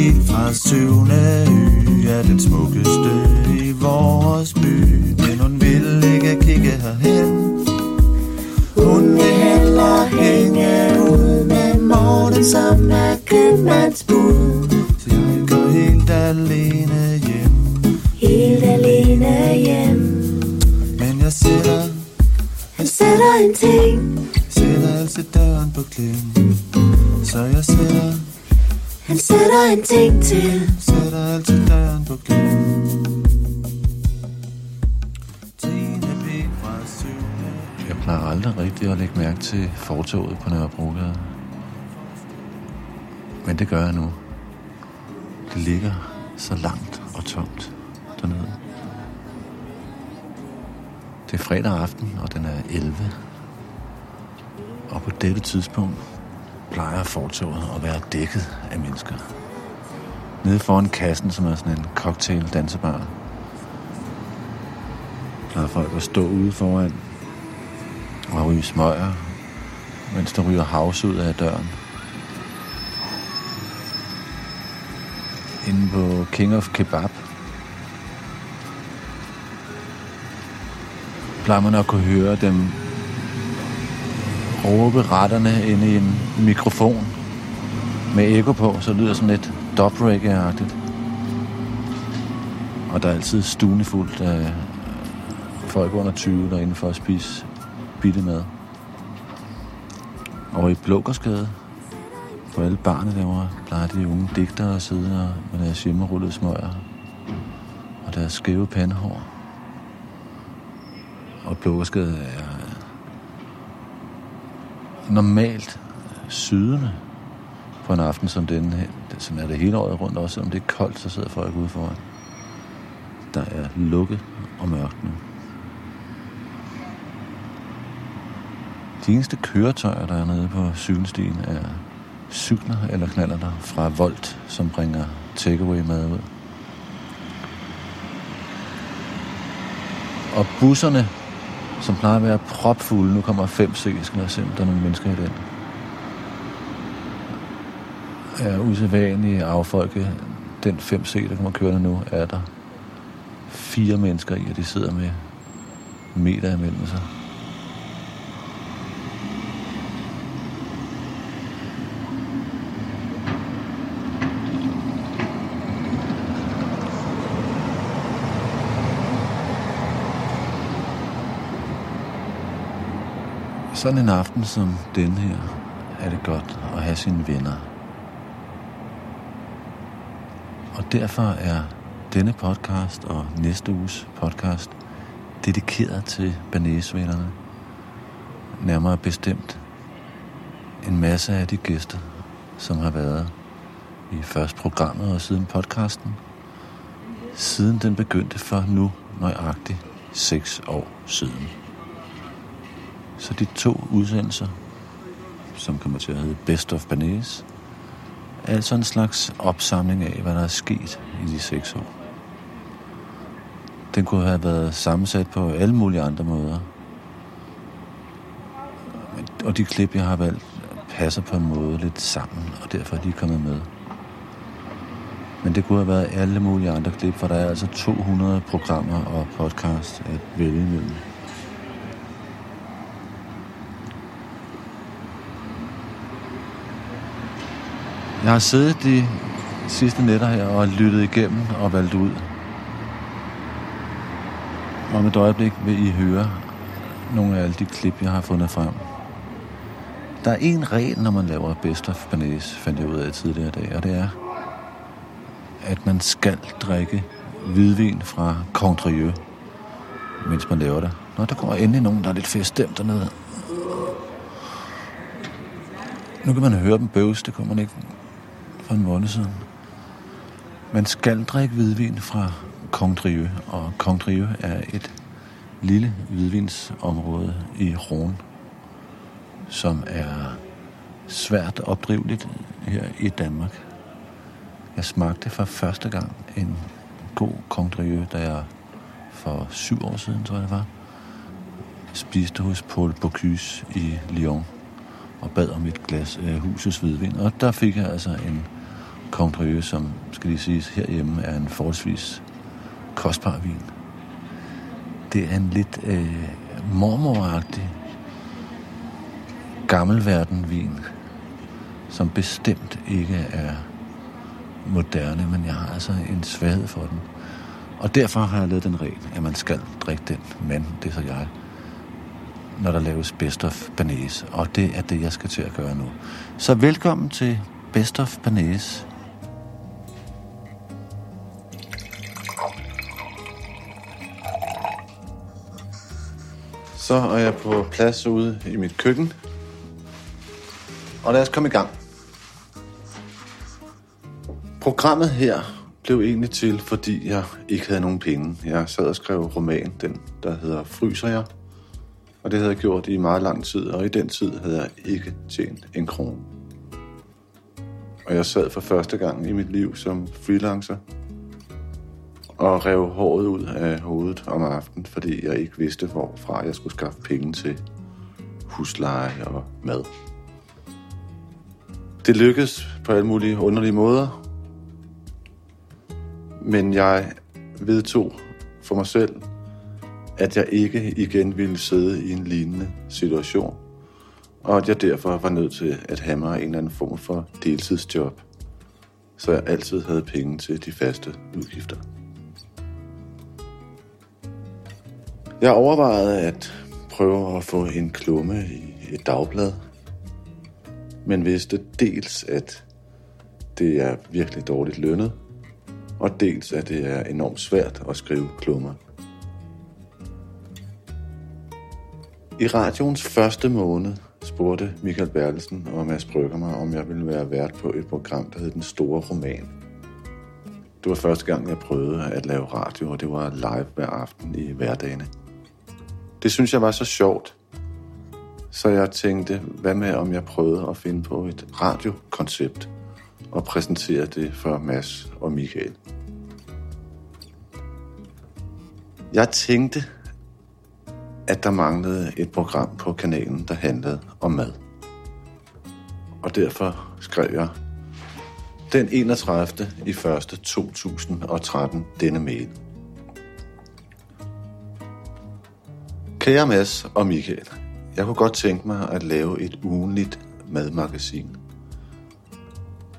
pil fra syvende ø er den smukkeste i vores by. Men hun vil ikke kigge herhen. Hun vil hellere hænge ud med Morten, som er købmandsbud. Så jeg går helt alene hjem. Helt alene hjem Men jeg sætter, Han sætter en ting sætter altid døren på klem. Så jeg sætter, Han sætter en ting til sætter altid døren på syvende Jeg plejer aldrig rigtigt at lægge mærke til fortoget på Nørrebrogade. Men det gør jeg nu. Det ligger så langt og tomt dernede. Det er fredag aften, og den er 11. Og på dette tidspunkt plejer fortoget at være dækket af mennesker. Nede foran kassen, som er sådan en cocktail-dansebar, plejer folk at stå ude foran og ryge smøger, mens der ryger havs ud af døren. Inde på King of Kebab plejer man at kunne høre dem råbe retterne ind i en mikrofon med ekko på, så lyder sådan lidt dub agtigt Og der er altid stunefuldt af folk under 20 derinde for at spise bitte mad. Og i Blågårdsgade, for alle barne derovre, plejer de unge digtere at sidde og med deres hjemmerullede smøger og deres skæve pandehår. Og Blågårdsgade er normalt sydende på en aften som denne her. Sådan er det hele året rundt, også selvom det er koldt, så sidder folk ude foran. Der er lukket og mørkt nu. De eneste køretøjer, der er nede på cykelstien, er cykler eller knaller der fra Volt, som bringer takeaway mad ud. Og busserne, som plejer at være propfulde, nu kommer 5C, skal jeg se, om der er nogle mennesker i den. Er usædvanligt affolke den 5C, der kommer kørende nu, er der fire mennesker i, og de sidder med meter imellem sig. Sådan en aften som den her, er det godt at have sine venner. Og derfor er denne podcast og næste uges podcast dedikeret til Banæsvennerne. Nærmere bestemt en masse af de gæster, som har været i først programmet og siden podcasten, siden den begyndte for nu nøjagtigt 6 år siden. Så de to udsendelser, som kommer til at hedde Best of Banæs, er altså en slags opsamling af, hvad der er sket i de seks år. Den kunne have været sammensat på alle mulige andre måder. Og de klip, jeg har valgt, passer på en måde lidt sammen, og derfor er de kommet med. Men det kunne have været alle mulige andre klip, for der er altså 200 programmer og podcast at vælge imellem. Jeg har siddet de sidste nætter her og lyttet igennem og valgt ud. Om et øjeblik vil I høre nogle af alle de klip, jeg har fundet frem. Der er en regel, når man laver Best of Banæs, fandt jeg ud af tidligere i dag, og det er, at man skal drikke hvidvin fra Condrieu, mens man laver det. Nå, der går endelig nogen, der er lidt feststemt dernede. Nu kan man høre dem bøvs, det kunne man ikke for en måned siden. Man skal drikke hvidvin fra Condrieu, og Condrieu er et lille hvidvinsområde i Rhône, som er svært opdriveligt her i Danmark. Jeg smagte for første gang en god Condrieu, da jeg for syv år siden, tror jeg det var, spiste hos Paul Bocuse i Lyon og bad om et glas af husets hvidvin. Og der fik jeg altså en Condrieu, som skal lige siges herhjemme, er en forholdsvis kostbar vin. Det er en lidt øh, mormoragtig gammelverden vin, som bestemt ikke er moderne, men jeg har altså en svaghed for den. Og derfor har jeg lavet den regel, at man skal drikke den, men det er så jeg, når der laves Best of Banæs. Og det er det, jeg skal til at gøre nu. Så velkommen til Best of Banæs. Så er jeg på plads ude i mit køkken. Og lad os komme i gang. Programmet her blev egentlig til, fordi jeg ikke havde nogen penge. Jeg sad og skrev roman, den der hedder Fryser jeg. Og det havde jeg gjort i meget lang tid, og i den tid havde jeg ikke tjent en krone. Og jeg sad for første gang i mit liv som freelancer og rev håret ud af hovedet om aftenen, fordi jeg ikke vidste, hvorfra jeg skulle skaffe penge til husleje og mad. Det lykkedes på alle mulige underlige måder, men jeg vedtog for mig selv, at jeg ikke igen ville sidde i en lignende situation, og at jeg derfor var nødt til at have mig en eller anden form for deltidsjob, så jeg altid havde penge til de faste udgifter. Jeg overvejede at prøve at få en klumme i et dagblad, men vidste dels, at det er virkelig dårligt lønnet, og dels at det er enormt svært at skrive klummer. I radioens første måned spurgte Michael Bertelsen og Mads Brygger mig, om jeg ville være vært på et program, der hed Den Store Roman. Det var første gang, jeg prøvede at lave radio, og det var live hver aften i hverdagene. Det synes jeg var så sjovt, så jeg tænkte, hvad med om jeg prøvede at finde på et radiokoncept og præsentere det for Mads og Michael. Jeg tænkte, at der manglede et program på kanalen, der handlede om mad. Og derfor skrev jeg den 31. i 1. 2013 denne mail. Kære Mads og Michael, jeg kunne godt tænke mig at lave et ugenligt madmagasin.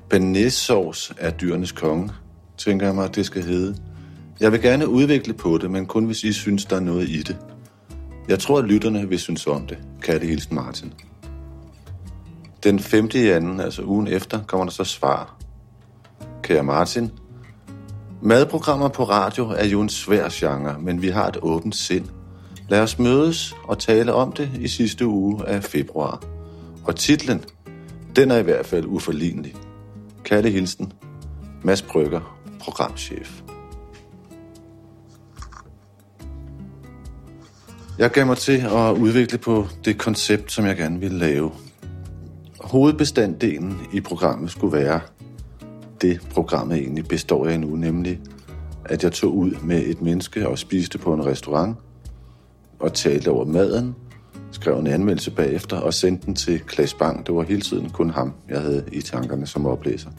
Bearnaisesauce er dyrenes konge, tænker jeg mig, det skal hedde. Jeg vil gerne udvikle på det, men kun hvis I synes, der er noget i det. Jeg tror, at lytterne vil synes om det. Katte Hilsen Martin. Den 5. i anden, altså ugen efter, kommer der så svar. Kære Martin, madprogrammer på radio er jo en svær genre, men vi har et åbent sind. Lad os mødes og tale om det i sidste uge af februar. Og titlen, den er i hvert fald uforlignelig. Kalle Hilsen, Mads Brygger, programchef. Jeg gav mig til at udvikle på det koncept, som jeg gerne ville lave. Hovedbestanddelen i programmet skulle være det, programmet egentlig består af nu, nemlig at jeg tog ud med et menneske og spiste på en restaurant og talte over maden, skrev en anmeldelse bagefter og sendte den til Klaas Bang. Det var hele tiden kun ham, jeg havde i tankerne som oplæser.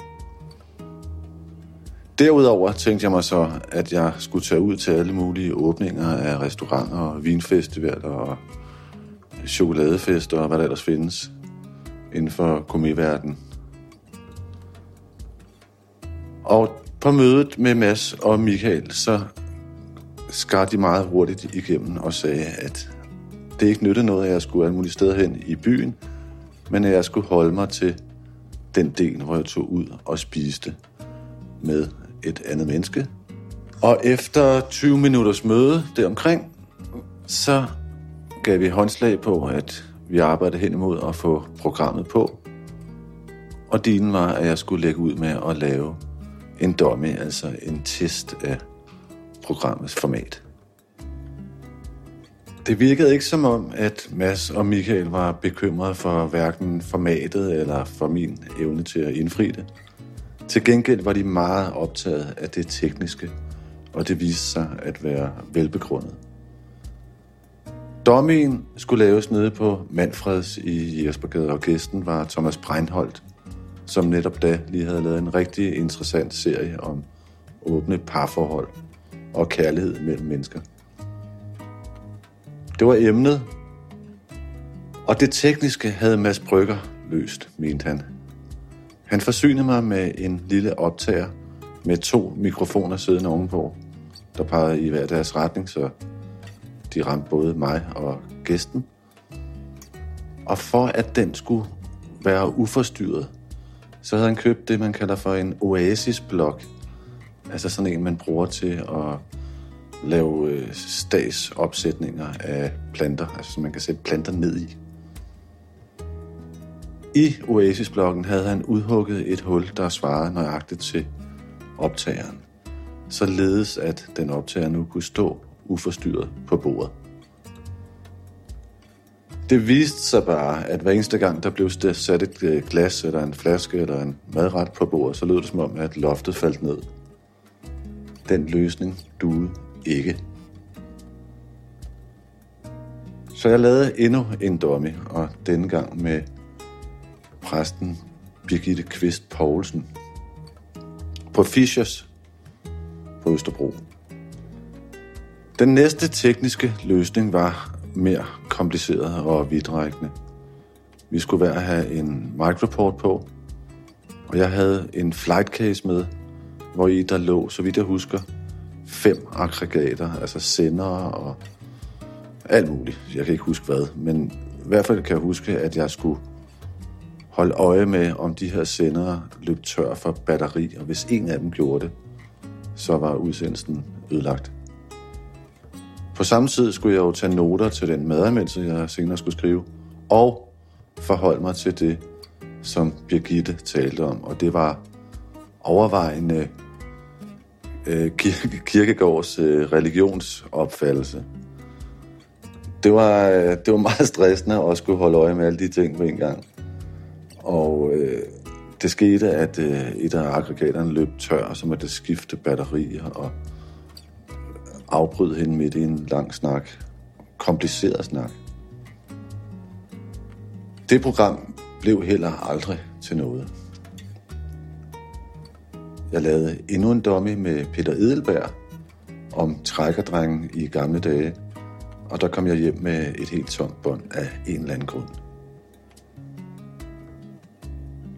Derudover tænkte jeg mig så, at jeg skulle tage ud til alle mulige åbninger af restauranter og vinfestivaler og chokoladefester og hvad der ellers findes inden for komiverdenen. Og på mødet med Mads og Michael, så skar de meget hurtigt igennem og sagde, at det ikke nyttede noget, at jeg skulle alle mulige steder hen i byen, men at jeg skulle holde mig til den del, hvor jeg tog ud og spiste med et andet menneske. Og efter 20 minutters møde deromkring, så gav vi håndslag på, at vi arbejdede hen imod at få programmet på. Og dealen var, at jeg skulle lægge ud med at lave en dummy, altså en test af programmets format. Det virkede ikke som om, at Mads og Michael var bekymrede for hverken formatet eller for min evne til at indfri det. Til gengæld var de meget optaget af det tekniske, og det viste sig at være velbegrundet. Dommen skulle laves nede på Manfreds i Jespergade, og gæsten var Thomas Breinholt, som netop da lige havde lavet en rigtig interessant serie om åbne parforhold og kærlighed mellem mennesker. Det var emnet, og det tekniske havde Mads Brygger løst, mente han. Han forsynede mig med en lille optager med to mikrofoner siddende ovenpå, der pegede i hver deres retning, så de ramte både mig og gæsten. Og for at den skulle være uforstyrret, så havde han købt det, man kalder for en oasis-blok. Altså sådan en, man bruger til at lave øh, stagsopsætninger af planter, altså som man kan sætte planter ned i. I Oasis-blokken havde han udhugget et hul, der svarede nøjagtigt til optageren, således at den optager nu kunne stå uforstyrret på bordet. Det viste sig bare, at hver eneste gang, der blev sat et øh, glas eller en flaske eller en madret på bordet, så lød det som om, at loftet faldt ned. Den løsning duede ikke. Så jeg lavede endnu en dummy, og denne gang med præsten Birgitte Kvist Poulsen på Fischers på Østerbro. Den næste tekniske løsning var mere kompliceret og vidtrækkende. Vi skulle hver have en microport på, og jeg havde en flight case med, hvor i der lå, så vidt jeg husker, fem aggregater, altså sendere og alt muligt. Jeg kan ikke huske hvad, men i hvert fald kan jeg huske, at jeg skulle holde øje med, om de her sendere løb tør for batteri, og hvis en af dem gjorde det, så var udsendelsen ødelagt. På samme tid skulle jeg jo tage noter til den madanmeldelse, jeg senere skulle skrive, og forholde mig til det, som Birgitte talte om, og det var overvejende øh, Kirkegårds øh, religionsopfattelse. Det var, øh, det var meget stressende at skulle holde øje med alle de ting på en gang. Og øh, det skete, at øh, et af aggregaterne løb tør, og så måtte det skifte batterier og afbryde hende midt i en lang snak. Kompliceret snak. Det program blev heller aldrig til noget. Jeg lavede endnu en dummy med Peter Edelberg om trækkerdrengen i gamle dage, og der kom jeg hjem med et helt tomt bånd af en eller anden grund.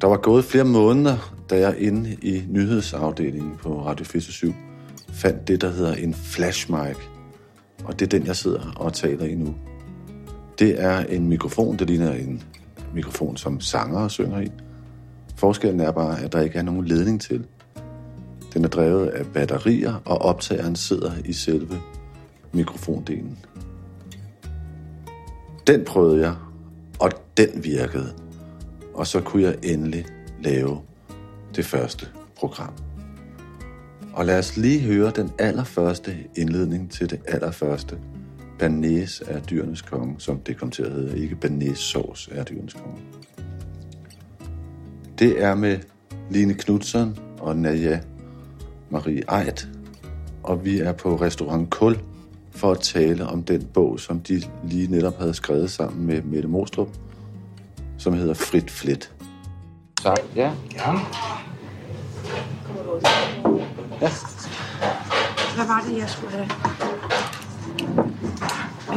Der var gået flere måneder, da jeg inde i nyhedsafdelingen på Radio 47 fandt det, der hedder en flashmic. Og det er den, jeg sidder og taler i nu. Det er en mikrofon, der ligner en mikrofon, som sanger synger i. Forskellen er bare, at der ikke er nogen ledning til. Den er drevet af batterier, og optageren sidder i selve mikrofondelen. Den prøvede jeg, og den virkede. Og så kunne jeg endelig lave det første program. Og lad os lige høre den allerførste indledning til det allerførste. Banæs er dyrenes konge, som det kom til at hedde. Ikke Banæs sovs er dyrenes konge. Det er med Line Knudsen og Naja Marie Eit, og vi er på restaurant Kul for at tale om den bog, som de lige netop havde skrevet sammen med Mette Mostrup, som hedder Frit Flit. Tak. Ja. Gerne. ja. Hvad var det, jeg skulle have?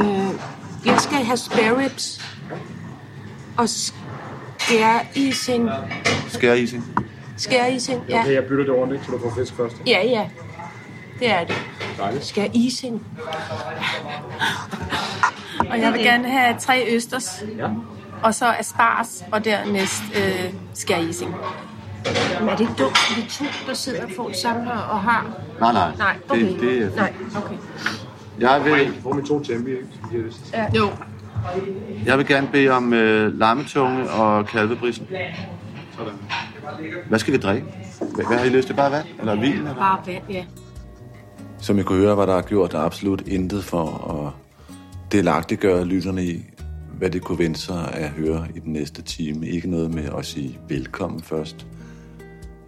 Øh, jeg skal have spare ribs. Og skære ising. Skær ising. Skære ising, ja. Okay, jeg bytter det ordentligt, så du får fisk først. Ja, ja. Det er det. Dejligt. Skære ising. Og jeg vil gerne have tre østers. Ja. Og så asparges, og dernæst øh, skære ising. Men er det ikke dumt, at vi to, der sidder og får sammen her og har? Nej, nej. Nej, okay. Det, det er Nej, okay. Jeg vil, får med to tempi, ikke? Ja. Jo. jeg vil gerne bede om øh, lammetunge og kalvebrisen. Sådan. Hvad skal vi drikke? Hvad, hvad har I lyst til? Bare vand? Eller vin? Eller? Bare vand, ja. Som jeg kunne høre, var der gjort absolut intet for at delagtiggøre lytterne i, hvad det kunne vente sig at høre i den næste time. Ikke noget med at sige velkommen først.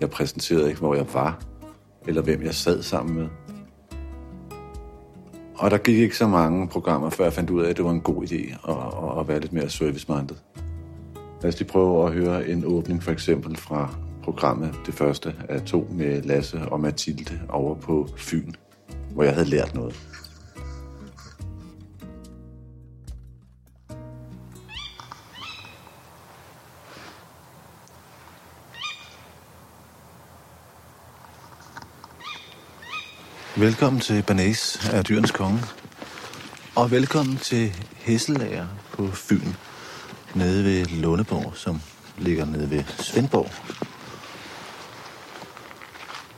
Jeg præsenterede ikke, hvor jeg var, eller hvem jeg sad sammen med. Og der gik ikke så mange programmer, før jeg fandt ud af, at det var en god idé at, at, at være lidt mere service-minded. Lad os lige prøve at høre en åbning for eksempel fra programmet, det første af to med Lasse og Mathilde over på Fyn, hvor jeg havde lært noget. Velkommen til Banæs af Dyrens Konge. Og velkommen til Hesselager på Fyn, nede ved Lundeborg, som ligger nede ved Svendborg.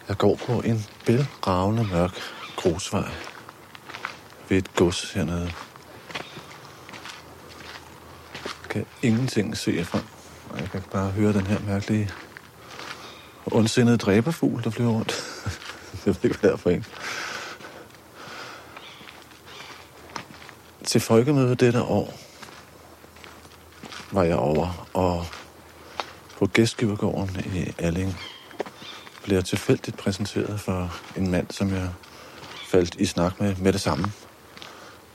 Jeg går på en bælragende mørk grusvej ved et gods hernede. Jeg kan ingenting se frem. Jeg kan bare høre den her mærkelige ondsindede dræberfugl, der flyver rundt. jeg ved ikke, hvad det er for en. Til folkemødet dette år var jeg over, og på gæstgivergården i Alling blev jeg tilfældigt præsenteret for en mand, som jeg faldt i snak med med det samme.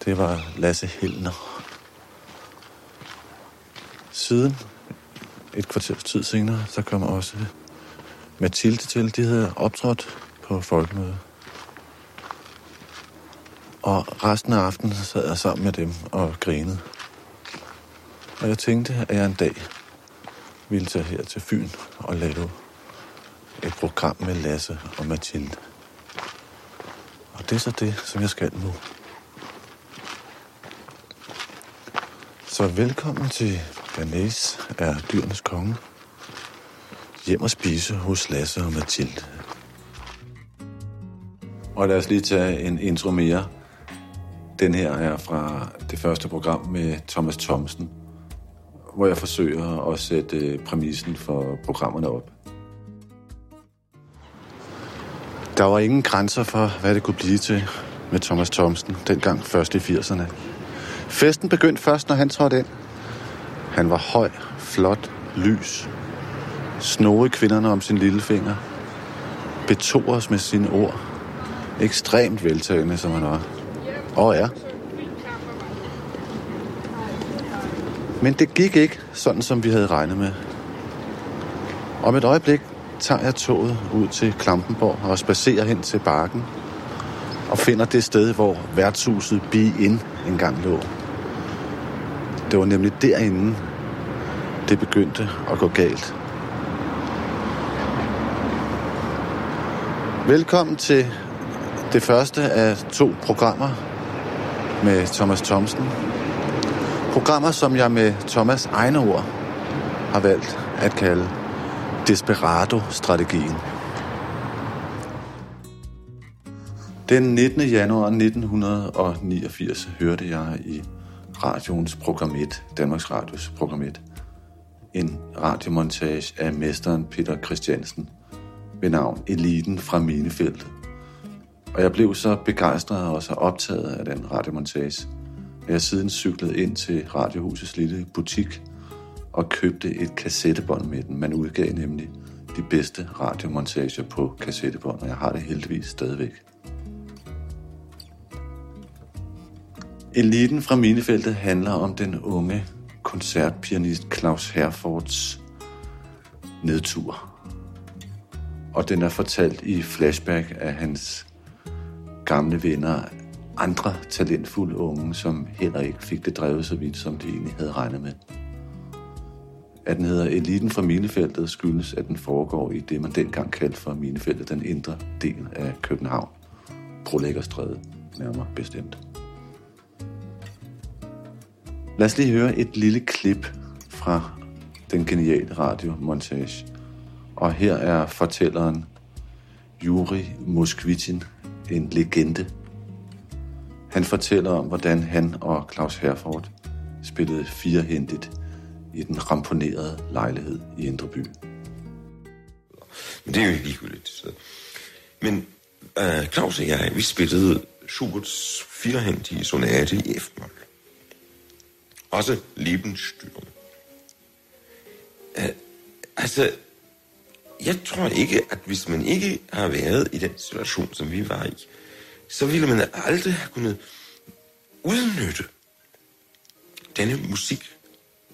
Det var Lasse Helner. Siden et kvarters tid senere, så kom også Mathilde til. De havde optrådt på folkemødet. Og resten af aftenen sad jeg sammen med dem og grinede. Og jeg tænkte, at jeg en dag ville tage her til Fyn og lave et program med Lasse og Mathilde. Og det er så det, som jeg skal nu. Så velkommen til Bernays er dyrenes konge. Hjem og spise hos Lasse og Mathilde. Og lad os lige tage en intro mere. Den her er fra det første program med Thomas Thomsen, hvor jeg forsøger at sætte øh, præmissen for programmerne op. Der var ingen grænser for, hvad det kunne blive til med Thomas Thomsen, dengang først i 80'erne. Festen begyndte først, når han trådte ind. Han var høj, flot, lys, snoede kvinderne om sin lillefinger, betog os med sine ord, ekstremt veltagende, som han var. Og er. Men det gik ikke sådan, som vi havde regnet med. Om et øjeblik tager jeg toget ud til Klampenborg og spacerer hen til Barken og finder det sted, hvor værtshuset Be In engang lå. Det var nemlig derinde, det begyndte at gå galt. Velkommen til det første af to programmer med Thomas Thomsen. Programmer, som jeg med Thomas egne ord har valgt at kalde Desperado-strategien. Den 19. januar 1989 hørte jeg i radioens program 1, Danmarks Radios program 1, en radiomontage af mesteren Peter Christiansen ved navn Eliten fra Minefeltet. Og jeg blev så begejstret og så optaget af den radiomontage, jeg siden cyklede ind til Radiohusets lille butik og købte et kassettebånd med den. Man udgav nemlig de bedste radiomontager på kassettebånd, og jeg har det heldigvis stadigvæk. Eliten fra Minefeltet handler om den unge koncertpianist Claus Herfords nedtur. Og den er fortalt i flashback af hans gamle venner, andre talentfulde unge, som heller ikke fik det drevet så vidt, som de egentlig havde regnet med. At den hedder Eliten fra Minefeltet skyldes, at den foregår i det, man dengang kaldte for Minefeltet, den indre del af København. Prolæggerstræde, nærmere bestemt. Lad os lige høre et lille klip fra den geniale radiomontage. Og her er fortælleren Juri Moskvitin, en legende. Han fortæller om, hvordan han og Claus Herford spillede firehændigt i den ramponerede lejlighed i Indreby. Men det er jo ikke ligegyldigt. Så. Men uh, Claus og jeg, vi spillede Schuberts firehændige sonate i F-mol. Også Lebensstyrme. Uh, øh, altså, jeg tror ikke, at hvis man ikke har været i den situation, som vi var i, så ville man aldrig have kunnet udnytte denne musik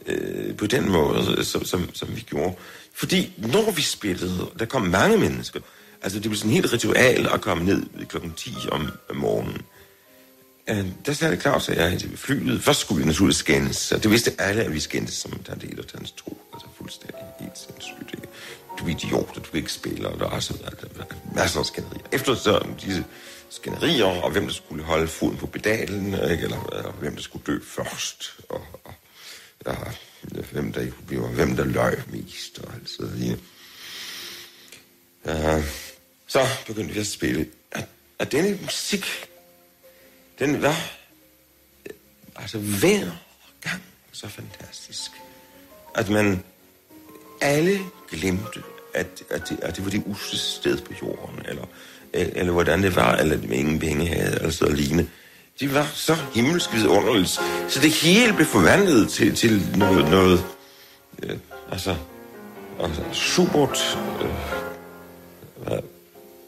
øh, på den måde, som, som, som vi gjorde. Fordi når vi spillede, der kom mange mennesker, altså det blev sådan en helt ritual at komme ned klokken 10 om, om morgenen. Øh, der sagde Claus og jeg til flyet. Først skulle vi naturligvis skændes, og det vidste alle, at vi skændes som der del og tans tro. Altså fuldstændig helt sindssygt. Ikke? Du er idiot, og du ikke spiller, og der er sådan, altså, masser af skænderier. Efter så disse skænderier, og hvem der skulle holde foden på pedalen, ikke? eller øh, eller hvem der skulle dø først, og, og ja, hvem der, hvem der løg mest, og alt sådan noget. Ja, øh, så begyndte vi at spille. Og, denne musik, den var øh, altså hver gang så fantastisk. At man alle glemte, at, at, det, at det var det usle sted på jorden, eller, eller hvordan det var, eller de ingen penge havde, eller så lignende. Det var så himmelsk vidunderligt. Så det hele blev forvandlet til, til noget, noget øh, altså, altså supert, øh, hvad,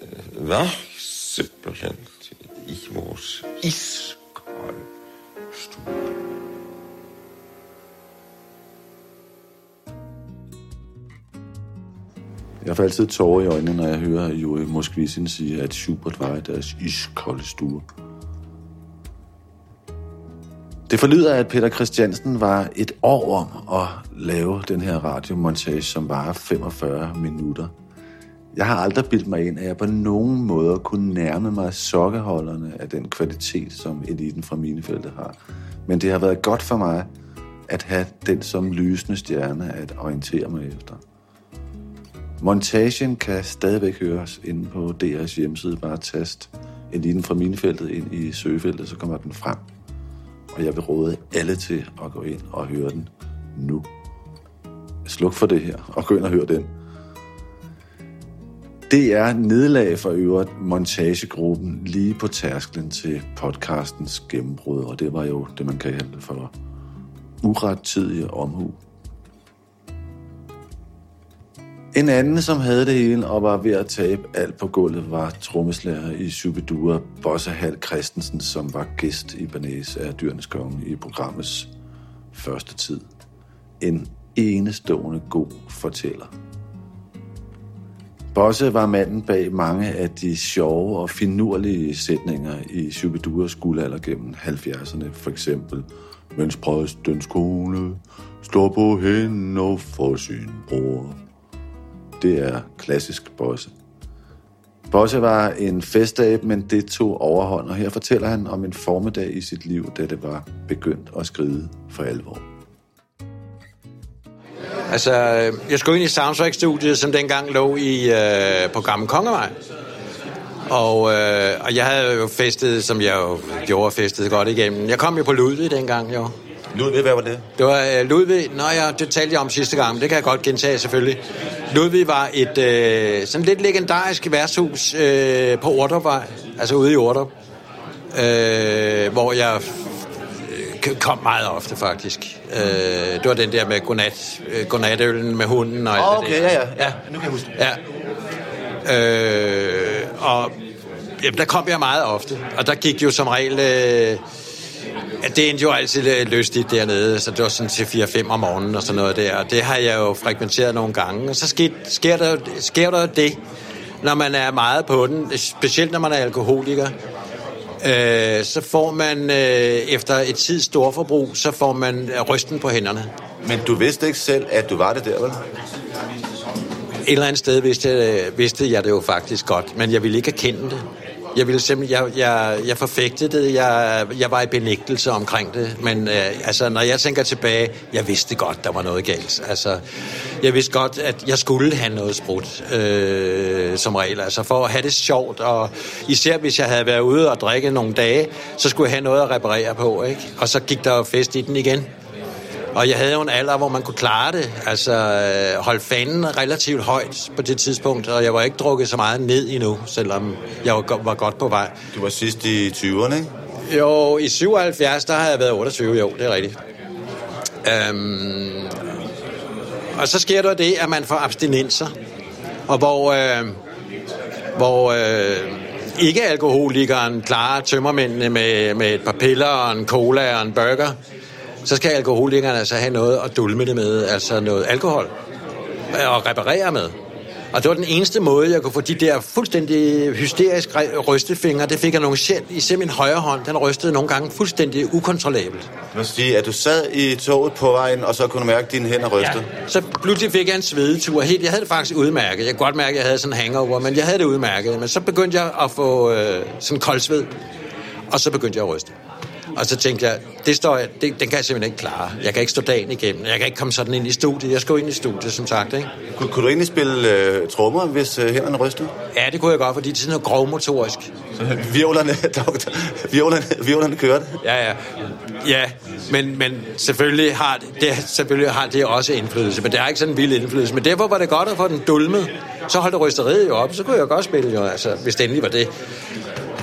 øh, var simpelthen i vores iskolde stue. Jeg får altid tårer i øjnene, når jeg hører Juri Moskvisin sige, at Schubert var i deres iskolde stue. Det forlyder, at Peter Christiansen var et år om at lave den her radiomontage, som var 45 minutter. Jeg har aldrig bildt mig ind, at jeg på nogen måde kunne nærme mig sokkeholderne af den kvalitet, som eliten fra Minefeltet har. Men det har været godt for mig at have den som lysende stjerne at orientere mig efter. Montagen kan stadigvæk høres inde på DR's hjemmeside. Bare tast en eliten fra Minefeltet ind i søgefeltet, så kommer den frem. Og jeg vil råde alle til at gå ind og høre den nu. Sluk for det her og gå ind og hør den. Det er nedlag for øvrigt montagegruppen lige på tærsklen til podcastens gennembrud, og det var jo det, man kan kalde for urettidige omhu. En anden, som havde det hele og var ved at tabe alt på gulvet, var trommeslager i Shubidua, Bosse Hal Christensen, som var gæst i Banæs af Dyrenes Konge i programmets første tid. En enestående god fortæller. Bosse var manden bag mange af de sjove og finurlige sætninger i Shubiduras guldalder gennem 70'erne. For eksempel, mens præstens kone står på hænder for sin bror. Det er klassisk Bosse. Bosse var en festdag, men det tog overhånd, og her fortæller han om en formiddag i sit liv, da det var begyndt at skride for alvor. Altså, øh, jeg skulle ind i Soundtrack-studiet, som dengang lå i, øh, på Gamle Kongevej. Og, øh, og jeg havde jo festet, som jeg jo gjorde, festet godt igennem. Jeg kom jo på Ludvig dengang, jo. Ludvig, hvad var det? Det var øh, Ludvig, nå ja, det talte jeg om sidste gang, det kan jeg godt gentage selvfølgelig. Ludvig var et øh, sådan lidt legendarisk værtshus øh, på Ordrupvej, altså ude i Ordrup, øh, hvor jeg øh, kom meget ofte faktisk. Øh, det var den der med godnat, øh, godnatøllen med hunden og alt Oh, okay, det der. ja, ja, ja. Nu kan jeg huske det. Ja. Øh, og jamen, der kom jeg meget ofte, og der gik jo som regel... Øh, det endte jo altid lidt lystigt dernede, så det var sådan til 4-5 om morgenen og sådan noget der. Og det har jeg jo frekventeret nogle gange. Og så sker, sker, der, sker der det, når man er meget på den, specielt når man er alkoholiker. Øh, så får man øh, efter et tids storforbrug, så får man øh, rysten på hænderne. Men du vidste ikke selv, at du var det der, vel? Et eller andet sted vidste jeg, vidste jeg det jo faktisk godt, men jeg ville ikke erkende det. Jeg ville simpelthen, jeg, jeg, jeg forfægtede det, jeg, jeg var i benægtelse omkring det, men øh, altså, når jeg tænker tilbage, jeg vidste godt, der var noget galt. Altså, jeg vidste godt, at jeg skulle have noget sprudt, øh, som regel, altså for at have det sjovt, og især hvis jeg havde været ude og drikke nogle dage, så skulle jeg have noget at reparere på, ikke? Og så gik der jo fest i den igen. Og jeg havde jo en alder, hvor man kunne klare det. Altså øh, holde fanen relativt højt på det tidspunkt, og jeg var ikke drukket så meget ned endnu, selvom jeg var, go- var godt på vej. Du var sidst i 20'erne, ikke? Jo, i 77, der har jeg været 28, jo, det er rigtigt. Øhm, og så sker der det, at man får abstinenser, og hvor, øh, hvor øh, ikke-alkoholikeren klarer tømmermændene med, med et par piller og en cola og en burger, så skal alkoholikerne altså have noget at dulme det med, altså noget alkohol, og reparere med. Og det var den eneste måde, jeg kunne få de der fuldstændig hysterisk rystefingre, det fik jeg nogle sjældent, især min højre hånd, den rystede nogle gange fuldstændig ukontrollabelt. Du sige, at du sad i toget på vejen, og så kunne du mærke, at dine hænder ryste? Ja, så pludselig fik jeg en svedetur. Helt, jeg havde det faktisk udmærket. Jeg kunne godt mærke, at jeg havde sådan en hangover, men jeg havde det udmærket. Men så begyndte jeg at få øh, sådan kold sved, og så begyndte jeg at ryste. Og så tænkte jeg, det står, det, den kan jeg simpelthen ikke klare. Jeg kan ikke stå dagen igennem. Jeg kan ikke komme sådan ind i studiet. Jeg skal jo ind i studiet, som sagt. Ikke? Kunne, kunne du egentlig spille øh, trommer, hvis øh, hænderne rystede? Ja, det kunne jeg godt, fordi det er sådan noget grovmotorisk. Så virvlerne, doktor, virvlerne, virvlerne kørte? Ja, ja. Ja, men, men selvfølgelig, har det, det, selvfølgelig har det også indflydelse, men det er ikke sådan en vild indflydelse. Men derfor var det godt at få den dulmet. Så holdt rysteriet jo op, så kunne jeg godt spille jo, altså, hvis det endelig var det.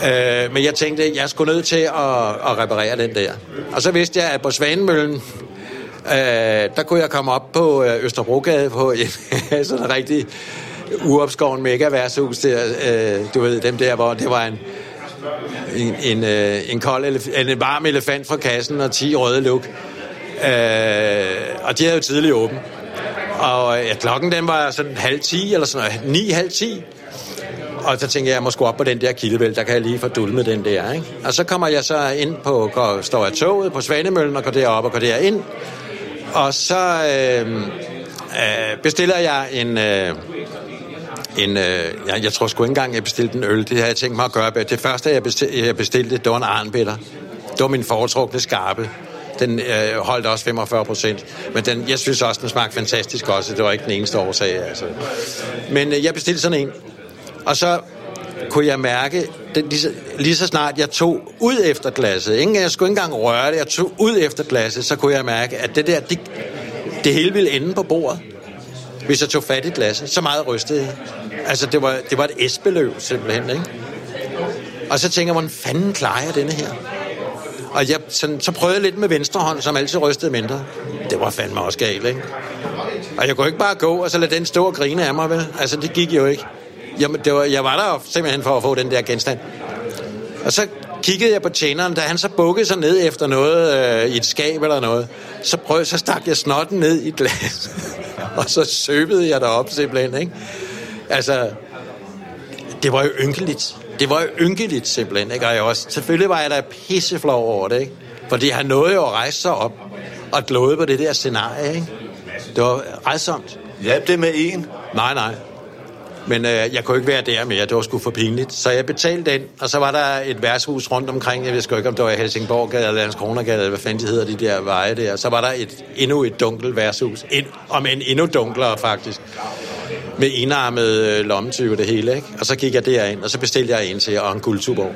Øh, men jeg tænkte, jeg skulle nødt til at, at reparere den der. Og så vidste jeg, at på Svanemøllen, øh, der kunne jeg komme op på øh, Østerbrogade på en sådan rigtig uopskoven megaværshus der. Øh, du ved, dem der, hvor det var en, en, en, øh, en, kold elef- en varm elefant fra kassen og 10 røde luk. Øh, og de havde jo tidligt åben. Og ja, klokken den var sådan halv 10 eller sådan noget, 9, halv 10. Og så tænker jeg, jeg må sgu op på den der kildevæld, der kan jeg lige få dulmet den der. Ikke? Og så kommer jeg så ind på, går, står jeg toget på Svanemøllen og går derop og går derind. Og så øh, øh, bestiller jeg en... Øh, en, øh, jeg, jeg tror sgu ikke engang, jeg bestilte en øl. Det havde jeg tænkt mig at gøre. Det første, jeg bestilte, jeg bestilte det var en arnbitter. Det var min foretrukne skarpe. Den øh, holdt også 45 procent. Men den, jeg synes også, den smagte fantastisk også. Det var ikke den eneste årsag. Altså. Men øh, jeg bestilte sådan en. Og så kunne jeg mærke, det, lige, så, lige så snart jeg tog ud efter glasset, ikke? jeg skulle ikke engang røre det, jeg tog ud efter glasset, så kunne jeg mærke, at det der, det, det hele ville ende på bordet, hvis jeg tog fat i glasset. Så meget rystede Altså, det var, det var et esbeløb, simpelthen, ikke? Og så tænker jeg, hvordan fanden klarer jeg denne her? Og jeg, sådan, så prøvede jeg lidt med venstre hånd, som altid rystede mindre. Det var fandme også galt, ikke? Og jeg kunne ikke bare gå og så lade den stå og grine af mig, vel? Altså, det gik jo ikke. Jamen, det var, jeg var der simpelthen for at få den der genstand. Og så kiggede jeg på tjeneren, da han så bukkede sig ned efter noget øh, i et skab eller noget. Så, prøv, så stak jeg snotten ned i glas. og så søbede jeg derop simpelthen, ikke? Altså, det var jo ynkeligt. Det var jo ynkeligt simpelthen, ikke? Og jeg også, selvfølgelig var jeg da pisseflov over det, ikke? Fordi han nåede jo at rejse sig op og glåede på det der scenarie, ikke? Det var redsomt. Ja, det med en. Nej, nej. Men øh, jeg kunne ikke være der mere, det var sgu for pinligt. Så jeg betalte den, og så var der et værtshus rundt omkring, jeg ved sgu ikke, om det var i Helsingborg eller Landskronagade, eller hvad fanden de hedder, de der veje der. Så var der et, endnu et dunkelt værtshus, ind, om en endnu dunklere faktisk, med enarmede øh, lommetyve det hele, ikke? Og så gik jeg derind, og så bestilte jeg en til, og en guldtuborg.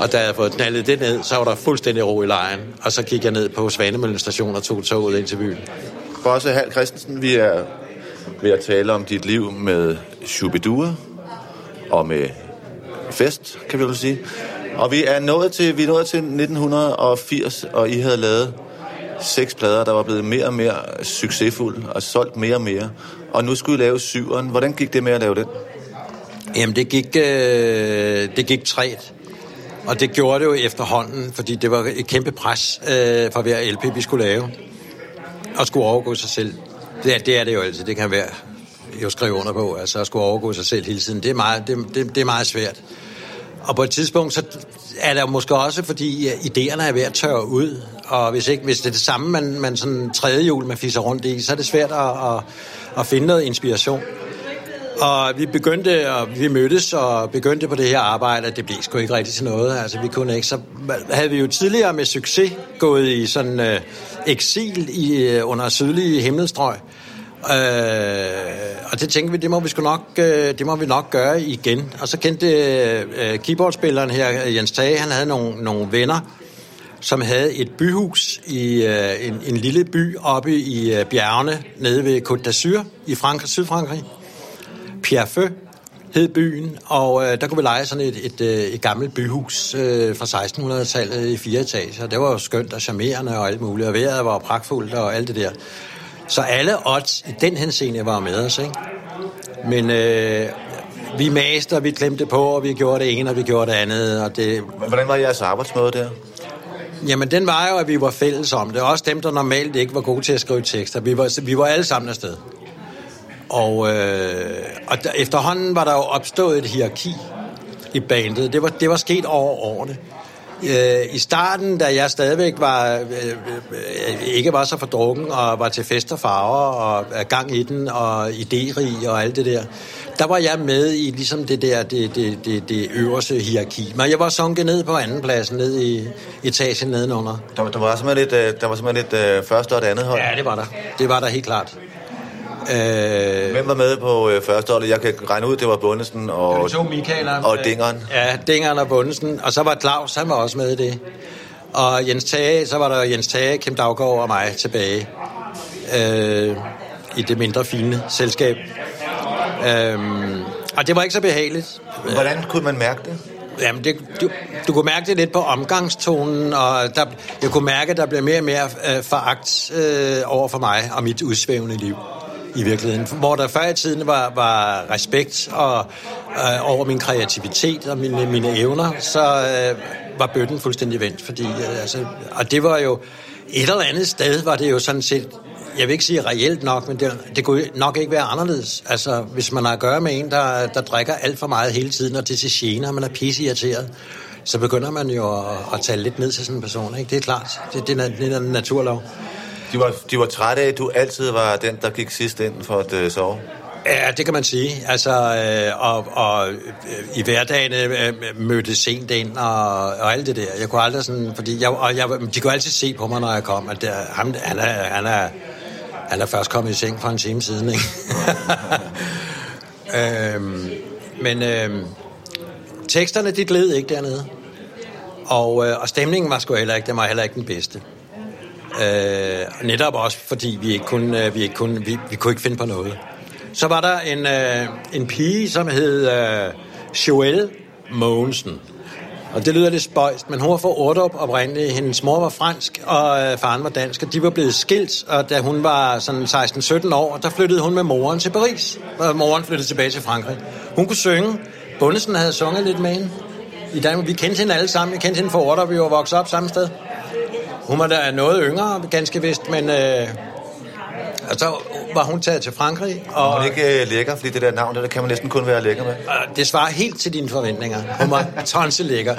Og da jeg fået knaldet det ned, så var der fuldstændig ro i lejen. Og så gik jeg ned på Svanemøllen station og tog toget ind til byen. Bosse Hal Christensen, vi er ved at tale om dit liv med Shubidua og med fest, kan vi vel sige. Og vi er nået til, vi er nået til 1980, og I havde lavet seks plader, der var blevet mere og mere succesfulde og solgt mere og mere. Og nu skulle I lave syveren. Hvordan gik det med at lave den? Jamen, det gik, øh, det gik træt. Og det gjorde det jo efterhånden, fordi det var et kæmpe pres øh, for hver LP, vi skulle lave. Og skulle overgå sig selv. Det er, det er det jo altid. Det kan være jo skrive under på, altså at skulle overgå sig selv hele tiden. Det er meget, det, det, det er meget svært. Og på et tidspunkt, så er der måske også, fordi idéerne er ved at tørre ud, og hvis, ikke, hvis det er det samme, man, man sådan tredje jul, man fisser rundt i, så er det svært at, at, at finde noget inspiration. Og vi begyndte, og vi mødtes og begyndte på det her arbejde, og det blev sgu ikke rigtigt til noget. Altså, vi kunne ikke. Så havde vi jo tidligere med succes gået i sådan øh, eksil i, øh, under sydlige himmelstrøg. Øh, Øh, og det tænkte vi, det må vi, sgu nok, øh, det må vi nok gøre igen. Og så kendte øh, keyboardspilleren her, Jens Tage, han havde nogle, nogle venner, som havde et byhus i øh, en, en lille by oppe i øh, bjergene nede ved Côte d'Azur i Frankrig, Sydfrankrig. Pierre hed byen, og øh, der kunne vi lege sådan et, et, et, et gammelt byhus øh, fra 1600-tallet i fire etager. Det var jo skønt og charmerende og alt muligt, og vejret var pragtfuldt og alt det der. Så alle odds i den henseende var med os, ikke? Men øh, vi master, vi klemte på, og vi gjorde det ene, og vi gjorde det andet. Og det... Hvordan var jeres arbejdsmåde der? Jamen, den var jo, at vi var fælles om det. Også dem, der normalt ikke var gode til at skrive tekster. Vi var, vi var alle sammen afsted. Og, øh, og der, efterhånden var der jo opstået et hierarki i bandet. Det var, det var sket over årene. Øh, I starten, da jeg stadigvæk var, øh, øh, ikke var så fordrukken og var til fest og farver og gang i den og idérig og alt det der, der var jeg med i ligesom det der, det, det, det, det øverste hierarki. Men jeg var sunket ned på anden plads, ned i etagen nedenunder. Der, der var simpelthen lidt, øh, der var simpelthen lidt øh, første og et andet hold. Ja, det var der. Det var der helt klart. Øh, Hvem var med på øh, første holdet? Jeg kan regne ud, det var Bundesen og, to Michael og Dingeren. Ja, Dingeren og Bundesen. Og så var Claus, han var også med i det. Og Jens Tage, så var der Jens Tage, Kim Daggaard og mig tilbage. Øh, I det mindre fine selskab. Øh, og det var ikke så behageligt. Hvordan kunne man mærke det? Jamen, det, du, du kunne mærke det lidt på omgangstonen, og der, jeg kunne mærke, at der blev mere og mere øh, foragt øh, over for mig og mit udsvævende liv i virkeligheden. Hvor der før i tiden var, var respekt og, øh, over min kreativitet og mine, mine evner, så øh, var bøtten fuldstændig vendt. Fordi, øh, altså, og det var jo et eller andet sted, var det jo sådan set jeg vil ikke sige reelt nok, men det, det kunne nok ikke være anderledes. Altså, hvis man har at gøre med en, der, der drikker alt for meget hele tiden, og det til gener, og man er pisseirriteret, så begynder man jo at, at tale lidt ned til sådan en person. Ikke? Det er klart. Det, det, er, det er en naturlov. De var, de var trætte af, at du altid var den, der gik sidst ind for at øh, sove. Ja, det kan man sige. Altså, øh, og, og øh, i hverdagen øh, øh, mødte sent ind og, og alt det der. Jeg kunne aldrig sådan, fordi jeg, og jeg, de kunne altid se på mig, når jeg kom, at der, ham, han, er, han, er, han er først kommet i seng for en time siden, ikke? øhm, men øhm, teksterne, de gled ikke dernede. Og, øh, og stemningen var sgu heller ikke, den var heller ikke den bedste. Øh, netop også, fordi vi ikke kunne, øh, vi ikke kunne, vi, vi kunne ikke finde på noget. Så var der en, øh, en pige, som hed øh, Joelle Mogensen. Og det lyder lidt spøjst, men hun var fra Ordrup oprindeligt. Hendes mor var fransk, og øh, faren var dansk, og de var blevet skilt. Og da hun var sådan 16-17 år, der flyttede hun med moren til Paris. Og moren flyttede tilbage til Frankrig. Hun kunne synge. Bundesen havde sunget lidt med hende. I Danmark, vi kendte hende alle sammen. Vi kendte hende fra Ordrup, vi var vokset op samme sted. Hun var da noget yngre, ganske vist, men... Øh, og så var hun taget til Frankrig. Og, hun ikke uh, lækker, fordi det der navn, der, der kan man næsten kun være lækker med. og det svarer helt til dine forventninger. Hun var tonse lækker.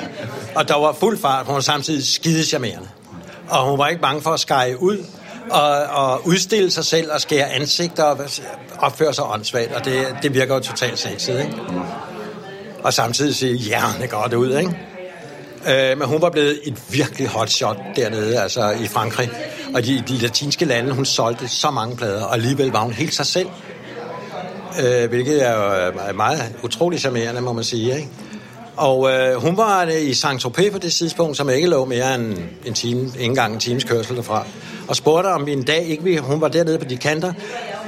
Og der var fuld fart. Hun var samtidig skide charmerende. Og hun var ikke bange for at skære ud og, og udstille sig selv og skære ansigter og opføre sig åndssvagt. Og det, det virker jo totalt sexet, ikke? Og samtidig sige, ja, det går det ud, ikke? Øh, men hun var blevet et virkelig hot shot dernede, altså i Frankrig. Og de, de latinske lande, hun solgte så mange plader, og alligevel var hun helt sig selv. Øh, hvilket er jo er meget utrolig charmerende, må man sige, ikke? Og øh, hun var øh, i Saint-Tropez på det tidspunkt, som ikke lå mere end en time, ikke engang en times kørsel derfra. Og spurgte om vi en dag ikke vi, hun var dernede på de kanter,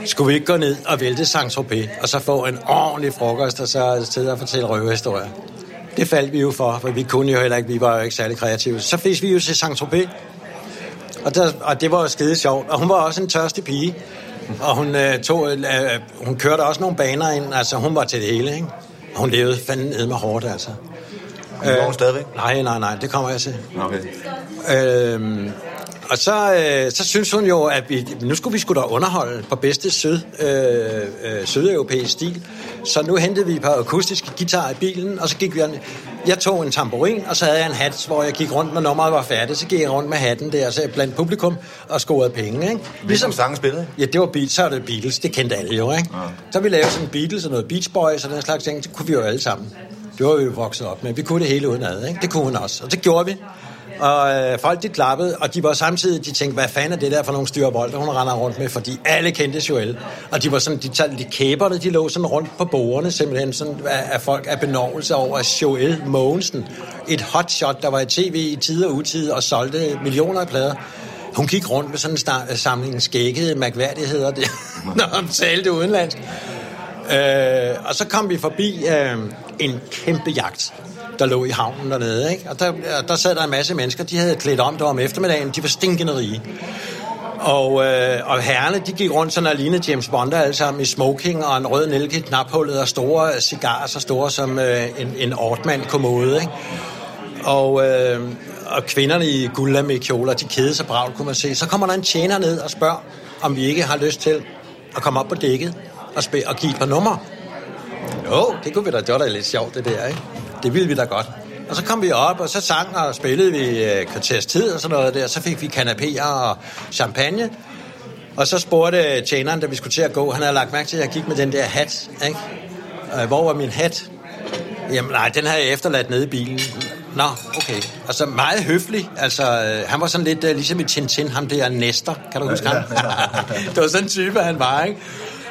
skulle vi ikke gå ned og vælte Saint-Tropez, og så få en ordentlig frokost, og så sidde og fortælle røvehistorier. Det faldt vi jo for, for vi kunne jo heller ikke, vi var jo ikke særlig kreative. Så fik vi jo til Saint-Tropez, og, der, og det var jo skide sjovt. Og hun var også en tørstig pige. Og hun, øh, tog, øh, hun kørte også nogle baner ind. Altså, hun var til det hele, ikke? Og hun levede fanden ned med hårdt, altså. Men øh, hun stadigvæk? Nej, nej, nej, det kommer jeg til. Okay. Øhm, og så, øh, så synes hun jo, at vi, nu skulle vi skulle da underholde på bedste syd, øh, øh, sydeuropæisk stil. Så nu hentede vi et par akustiske guitarer i bilen, og så gik vi... Jeg tog en tamburin, og så havde jeg en hat, hvor jeg gik rundt, når nummeret var færdigt. Så gik jeg rundt med hatten der, så blandt publikum og scorede penge, ikke? Ligesom sangen spillede? Ja, det var Beatles, så var det Beatles, det kendte alle jo, ikke? Ja. Så vi lavede sådan Beatles og noget Beach Boys og den slags ting, det kunne vi jo alle sammen. Det var vi jo vokset op med. Vi kunne det hele uden ad, ikke? Det kunne hun også, og det gjorde vi. Og øh, folk de klappede, og de var samtidig, de tænkte, hvad fanden er det der for nogle styre bolde, hun render rundt med, fordi alle kendte Joel. Og de var sådan, de, de kæberne, de lå sådan rundt på bordene, simpelthen sådan, af, af folk af benovelse over Joel Mogensen. Et hotshot, der var i tv i tid og utid, og solgte millioner af plader. Hun gik rundt med sådan en star- samling skækkede mærkværdigheder, det, når hun talte udenlandsk. Øh, og så kom vi forbi øh, en kæmpe jagt, der lå i havnen dernede. Ikke? Og der, der sad der en masse mennesker, de havde klædt om der om eftermiddagen, de var stinkende rige. Og, øh, og herrene, de gik rundt sådan og lignede James Bond alle sammen i smoking og en rød nælke i knaphullet og store cigarer så store som øh, en, en ortmand kommode. Ikke? Og, øh, og kvinderne i gulda med kjoler, de kede sig bravt, kunne man se. Så kommer der en tjener ned og spørger, om vi ikke har lyst til at komme op på dækket og, spille, og give et par numre. Jo, det kunne vi da, det var da lidt sjovt det der, ikke? Det ville vi da godt. Og så kom vi op, og så sang og spillede vi øh, kvarters tid og sådan noget der. Så fik vi kanapéer og champagne. Og så spurgte tjeneren, da vi skulle til at gå, han havde lagt mærke til, at jeg gik med den der hat, ikke? Øh, Hvor var min hat? Jamen nej, den havde jeg efterladt nede i bilen. Nå, okay. Altså meget høflig. Altså, øh, han var sådan lidt uh, ligesom i Tintin, ham der Nestor. Kan du huske ham? det var sådan en type, han var, ikke?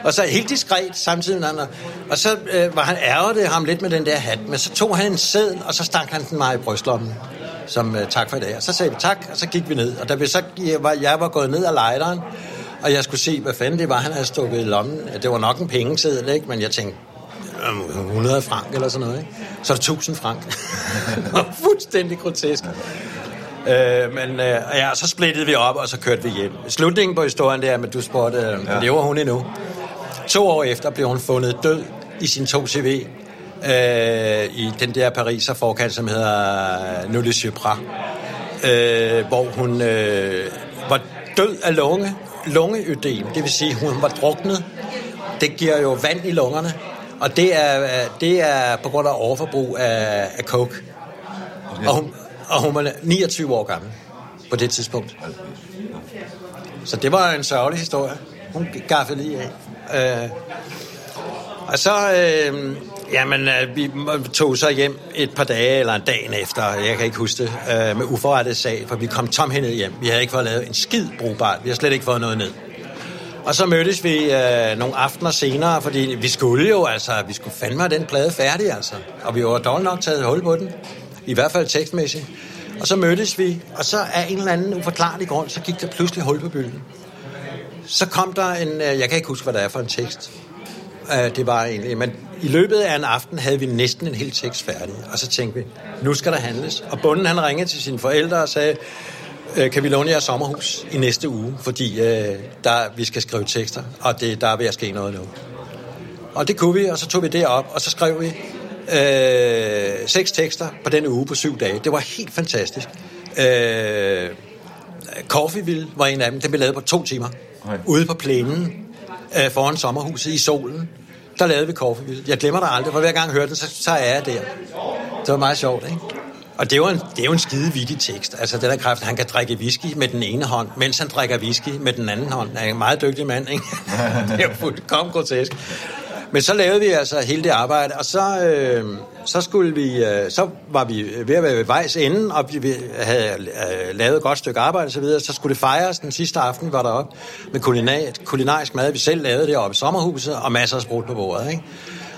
Og så helt diskret samtidig med andre. Og så øh, var han ærget ham lidt med den der hat. Men så tog han en seddel, og så stak han den mig i brystlommen. Som øh, tak for i dag. Og så sagde vi tak, og så gik vi ned. Og da vi så, jeg var, jeg var gået ned ad lejderen, og jeg skulle se, hvad fanden det var, han havde stukket i lommen. Det var nok en pengeseddel, ikke? Men jeg tænkte, øhm, 100 frank eller sådan noget, ikke? Så er det 1000 frank. Fuldstændig grotesk. Øh, men øh, ja, så splittede vi op, og så kørte vi hjem. Slutningen på historien der, men du spurgte, øh, ja. lever hun endnu? To år efter blev hun fundet død i sin 2CV øh, i den der Pariser forkant, som hedder Nulle Supra, øh, hvor hun øh, var død af lunge, lungeødem, det vil sige, hun var druknet. Det giver jo vand i lungerne, og det er, det er på grund af overforbrug af, af coke. Og, hun, og hun var 29 år gammel på det tidspunkt. Så det var en sørgelig historie. Hun gaffede lige af. Øh, og så, øh, jamen, øh, vi tog så hjem et par dage eller en dag efter, jeg kan ikke huske det, øh, med uforrettet sag, for vi kom tomhændet hjem. Vi havde ikke fået lavet en skid brugbart. Vi har slet ikke fået noget ned. Og så mødtes vi øh, nogle aftener senere, fordi vi skulle jo, altså, vi skulle fandme have den plade færdig, altså. Og vi var dårligt nok taget hul på den. I hvert fald tekstmæssigt. Og så mødtes vi, og så af en eller anden uforklarlig grund, så gik der pludselig hul på bylden. Så kom der en, øh, jeg kan ikke huske, hvad det er for en tekst. Øh, det var egentlig, men i løbet af en aften havde vi næsten en hel tekst færdig. Og så tænkte vi, nu skal der handles. Og bunden han ringede til sine forældre og sagde, øh, kan vi låne jeres sommerhus i næste uge, fordi øh, der, vi skal skrive tekster, og det, der er ved at ske noget nu. Og det kunne vi, og så tog vi det op, og så skrev vi øh, seks tekster på den uge på syv dage. Det var helt fantastisk. Øh, Coffeeville var en af dem. Den blev lavet på to timer. Nej. Ude på plænen øh, foran sommerhuset i solen. Der lavede vi Coffeeville. Jeg glemmer det aldrig, for hver gang jeg hører den, så, så er jeg der. Det var meget sjovt, ikke? Og det er jo en, det er jo en skide vittig tekst. Altså, det der kræft, han kan drikke whisky med den ene hånd, mens han drikker whisky med den anden hånd. Han er en meget dygtig mand, ikke? det er jo fuldkommen grotesk. Men så lavede vi altså hele det arbejde, og så, øh, så, skulle vi, øh, så var vi ved at være ved vejs ende, og vi, vi havde øh, lavet et godt stykke arbejde og så videre. Så skulle det fejres den sidste aften, var deroppe med kulinar, kulinarisk mad. Vi selv lavede det oppe i sommerhuset, og masser af sprut på bordet, ikke?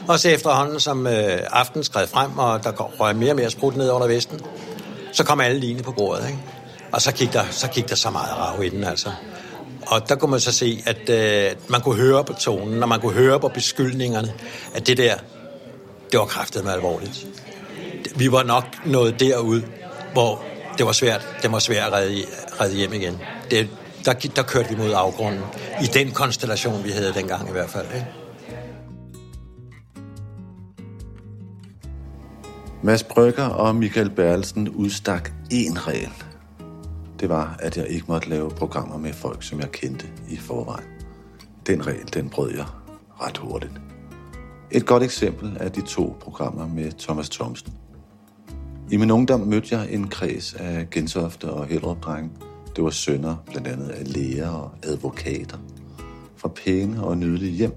Og så efterhånden, som øh, aftenen skred frem, og der kom- røg mere og mere sprut ned under vesten, så kom alle lignende på bordet, ikke? Og så gik der, så gik der så meget rav i den, altså. Og der kunne man så se, at øh, man kunne høre på tonen, og man kunne høre på beskyldningerne, at det der, det var kraftet med alvorligt. Vi var nok nået derud, hvor det var svært, det var svært at redde, redde hjem igen. Det, der, der kørte vi mod afgrunden. I den konstellation, vi havde dengang i hvert fald. Ikke? Mads Brygger og Michael Berlsen udstak én regel. Det var, at jeg ikke måtte lave programmer med folk, som jeg kendte i forvejen. Den regel, den brød jeg ret hurtigt. Et godt eksempel er de to programmer med Thomas Thomsen. I min ungdom mødte jeg en kreds af Gentofte og Hellerup drenge. Det var sønner blandt andet af læger og advokater. Fra pæne og nydelige hjem.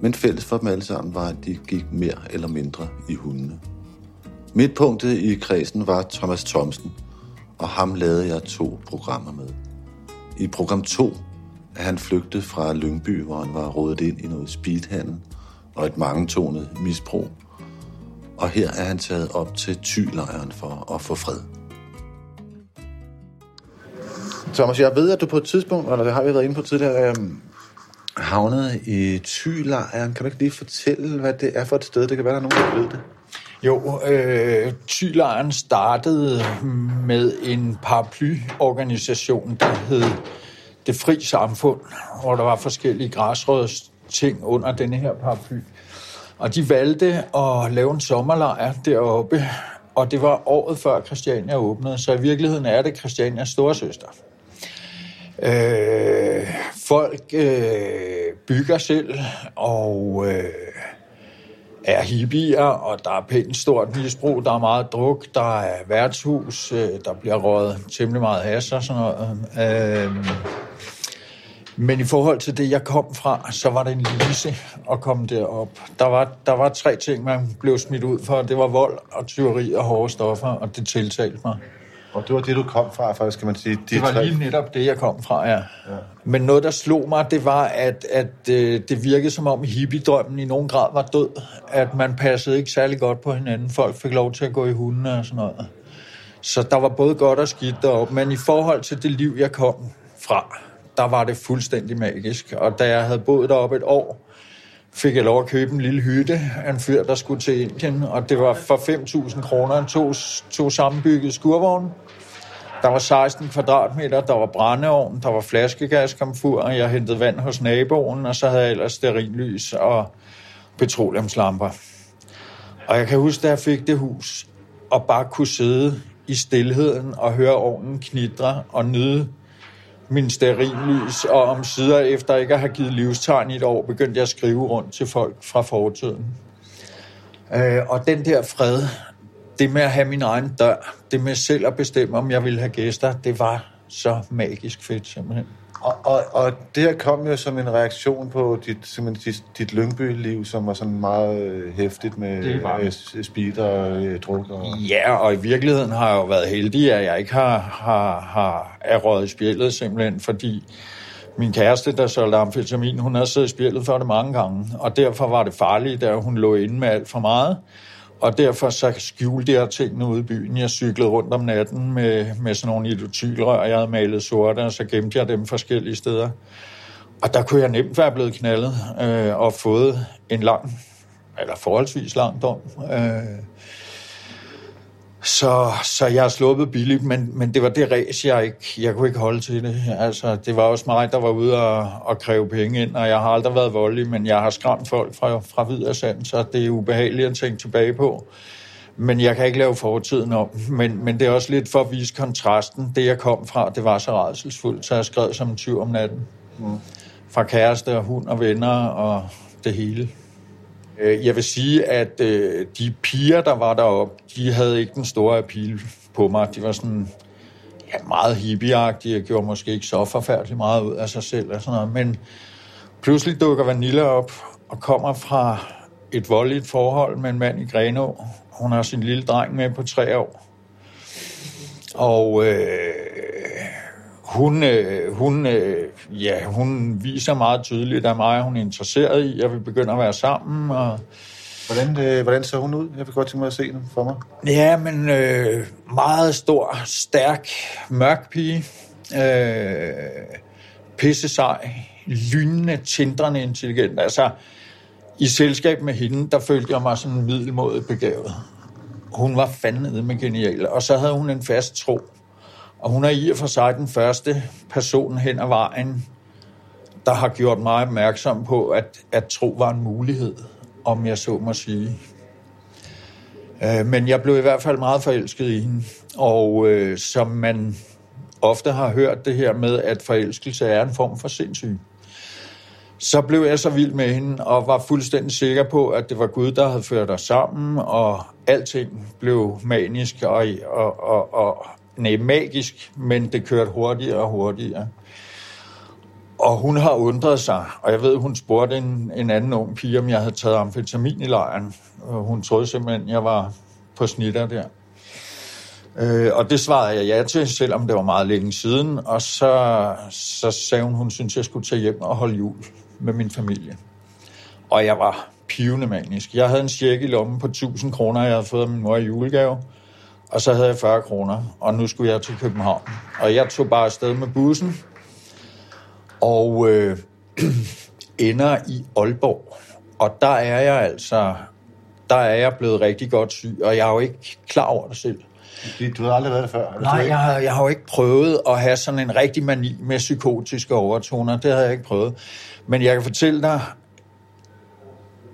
Men fælles for dem alle sammen var, at de gik mere eller mindre i hundene. Midtpunktet i kredsen var Thomas Thomsen, og ham lavede jeg to programmer med. I program 2 er han flygtet fra Lyngby, hvor han var rådet ind i noget speedhandel og et mangetonet misbrug. Og her er han taget op til tylejren for at få fred. Thomas, jeg ved, at du på et tidspunkt, eller det har vi været inde på tidligere, øhm, havnede i Thylejren. Kan du ikke lige fortælle, hvad det er for et sted? Det kan være, der er nogen, der ved det. Jo, øh, Thylejren startede med en paraplyorganisation, der hed Det Fri Samfund, hvor der var forskellige græsrøds ting under denne her paraply. Og de valgte at lave en sommerlejr deroppe og det var året før Christiania åbnede, så i virkeligheden er det Christianias storesøster. Øh, folk øh, bygger selv, og øh, er hippier, og der er pænt stort misbrug, der er meget druk, der er værtshus, øh, der bliver røget temmelig meget has og sådan noget. Øh, men i forhold til det, jeg kom fra, så var det en lise at komme derop. Der var, der var tre ting, man blev smidt ud for. Det var vold og tyveri og hårde stoffer, og det tiltalte mig. Og det var det, du kom fra, faktisk, kan man sige. De Det var tre- lige netop det, jeg kom fra, ja. ja. Men noget, der slog mig, det var, at, at øh, det virkede som om hippiedrømmen i nogen grad var død. At man passede ikke særlig godt på hinanden. Folk fik lov til at gå i hundene og sådan noget. Så der var både godt og skidt deroppe. Men i forhold til det liv, jeg kom fra, der var det fuldstændig magisk. Og da jeg havde boet deroppe et år, fik jeg lov at købe en lille hytte af en fyr, der skulle til Indien. Og det var for 5.000 kroner to, to sammenbyggede skurvogne. Der var 16 kvadratmeter, der var brændeovn, der var flaskegaskomfur, og jeg hentede vand hos naboen, og så havde jeg ellers sterillys og petroleumslamper. Og jeg kan huske, da jeg fik det hus, og bare kunne sidde i stillheden og høre ovnen knitre og nyde min sterillys, og om sider efter ikke at have givet livstegn i et år, begyndte jeg at skrive rundt til folk fra fortiden. Øh, og den der fred, det med at have min egen dør, det med selv at bestemme, om jeg ville have gæster, det var så magisk fedt simpelthen. Og, og, og det her kom jo som en reaktion på dit, simpelthen dit, dit Lyngby-liv, som var sådan meget øh, hæftigt med det. øh, speed og øh, druk. Og... Ja, og i virkeligheden har jeg jo været heldig, at jeg ikke har, har, har er røget i spjældet simpelthen, fordi min kæreste, der solgte amfetamin, hun havde siddet i spjældet for det mange gange, og derfor var det farligt, da hun lå inde med alt for meget. Og derfor så skjulte jeg tingene ude i byen. Jeg cyklede rundt om natten med, med sådan nogle idotylrør, jeg havde malet sorte, og så gemte jeg dem forskellige steder. Og der kunne jeg nemt være blevet knaldet øh, og fået en lang, eller forholdsvis lang dom. Øh, så, så jeg har sluppet billigt, men, men det var det race, jeg ikke, jeg kunne ikke holde til det. Altså, det var også mig, der var ude og, og kræve penge ind, og jeg har aldrig været voldelig, men jeg har skræmt folk fra, fra vid og sand, så det er ubehageligt at tænke tilbage på. Men jeg kan ikke lave fortiden om. Men, men det er også lidt for at vise kontrasten. Det, jeg kom fra, det var så redselsfuldt, så jeg skrev som en tyv om natten. Mm. Fra kæreste og hund og venner og det hele. Øh, jeg vil sige, at øh, de piger, der var deroppe, de havde ikke den store appeal på mig. De var sådan ja, meget hippieagtige og gjorde måske ikke så forfærdeligt meget ud af sig selv og sådan noget. Men pludselig dukker Vanilla op og kommer fra et voldeligt forhold med en mand i Grenå. Hun har sin lille dreng med på tre år. Og øh, hun, øh, hun, øh, ja, hun viser meget tydeligt, at mig hun er interesseret i, at vi begynder at være sammen. Og, Hvordan, øh, hvordan så hun ud? Jeg vil godt tænke mig at se den for mig. Ja, men øh, meget stor, stærk, mørk pige. Øh, pisse sej, lynende, tindrende intelligent. Altså, i selskab med hende, der følte jeg mig sådan middelmådet begavet. Hun var fandme med genial, og så havde hun en fast tro. Og hun er i og for sig den første person hen ad vejen, der har gjort mig opmærksom på, at, at tro var en mulighed, om jeg så må sige. Øh, Men jeg blev i hvert fald meget forelsket i hende. Og øh, som man ofte har hørt det her med, at forelskelse er en form for sindssyg. Så blev jeg så vild med hende, og var fuldstændig sikker på, at det var Gud, der havde ført os sammen, og alting blev manisk og, og, og, og nej, magisk, men det kørte hurtigere og hurtigere. Og hun har undret sig, og jeg ved, hun spurgte en, en anden ung pige, om jeg havde taget amfetamin i lejren. Og hun troede simpelthen, jeg var på snitter der. Øh, og det svarede jeg ja til, selvom det var meget længe siden. Og så, så sagde hun, hun syntes, jeg skulle tage hjem og holde jul med min familie. Og jeg var pivende manisk. Jeg havde en check i lommen på 1000 kroner, jeg havde fået af min mor i julegave. Og så havde jeg 40 kroner, og nu skulle jeg til København. Og jeg tog bare afsted med bussen, og øh, ender i Aalborg. Og der er jeg altså, der er jeg blevet rigtig godt syg, og jeg er jo ikke klar over det selv. Du har aldrig været der før? Nej, jeg har, jeg har jo ikke prøvet at have sådan en rigtig mani med psykotiske overtoner. Det har jeg ikke prøvet. Men jeg kan fortælle dig,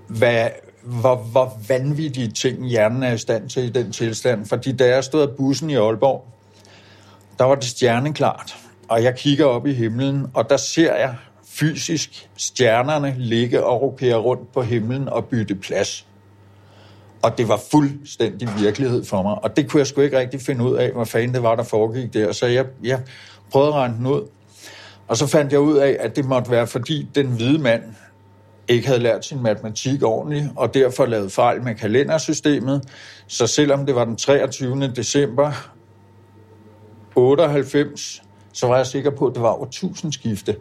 hvad, hvor, hvor vanvittige ting hjernen er i stand til i den tilstand. Fordi da jeg stod af bussen i Aalborg, der var det stjerneklart. Og jeg kigger op i himlen, og der ser jeg fysisk stjernerne ligge og rokere rundt på himlen og bytte plads. Og det var fuldstændig virkelighed for mig. Og det kunne jeg sgu ikke rigtig finde ud af, hvad fanden det var, der foregik der. Så jeg, jeg prøvede at regne den ud. Og så fandt jeg ud af, at det måtte være, fordi den hvide mand ikke havde lært sin matematik ordentligt, og derfor lavet fejl med kalendersystemet. Så selvom det var den 23. december 98, så var jeg sikker på, at det var over tusindskifte,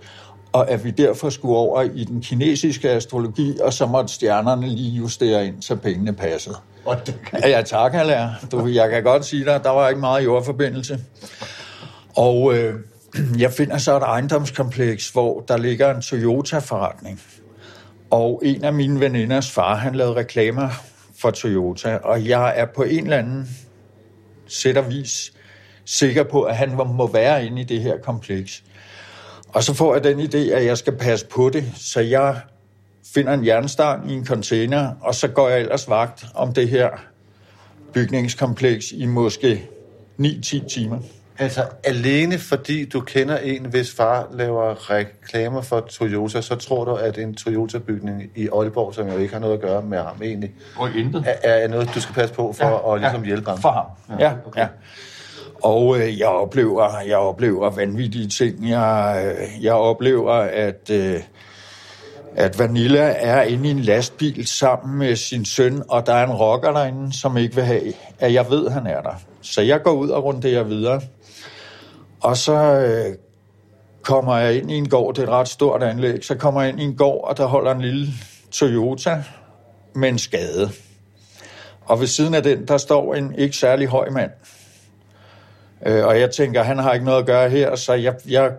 og at vi derfor skulle over i den kinesiske astrologi, og så måtte stjernerne lige justere ind, så pengene passede. Det, Ja, tak, Alain. Du, jeg kan godt sige dig, der var ikke meget jordforbindelse. Og øh, jeg finder så et ejendomskompleks, hvor der ligger en Toyota-forretning. Og en af mine veninders far, han lavede reklamer for Toyota, og jeg er på en eller anden sæt og vis sikker på, at han må være inde i det her kompleks. Og så får jeg den idé, at jeg skal passe på det, så jeg finder en jernstang i en container, og så går jeg ellers vagt om det her bygningskompleks i måske 9-10 timer altså, alene fordi du kender en, hvis far laver reklamer for Toyota, så tror du, at en Toyota-bygning i Aalborg, som jo ikke har noget at gøre med ham egentlig, Og intet. er, er noget, du skal passe på for ja, at ligesom hjælpe ham. For ham, ja. ja. Og øh, jeg, oplever, jeg oplever vanvittige ting. Jeg, øh, jeg oplever, at, øh, at Vanilla er inde i en lastbil sammen med sin søn, og der er en rocker derinde, som ikke vil have, at jeg ved, at han er der. Så jeg går ud og runderer videre. Og så øh, kommer jeg ind i en gård, det er et ret stort anlæg, så kommer jeg ind i en gård, og der holder en lille Toyota med en skade. Og ved siden af den, der står en ikke særlig høj mand. Øh, og jeg tænker, han har ikke noget at gøre her, så jeg, jeg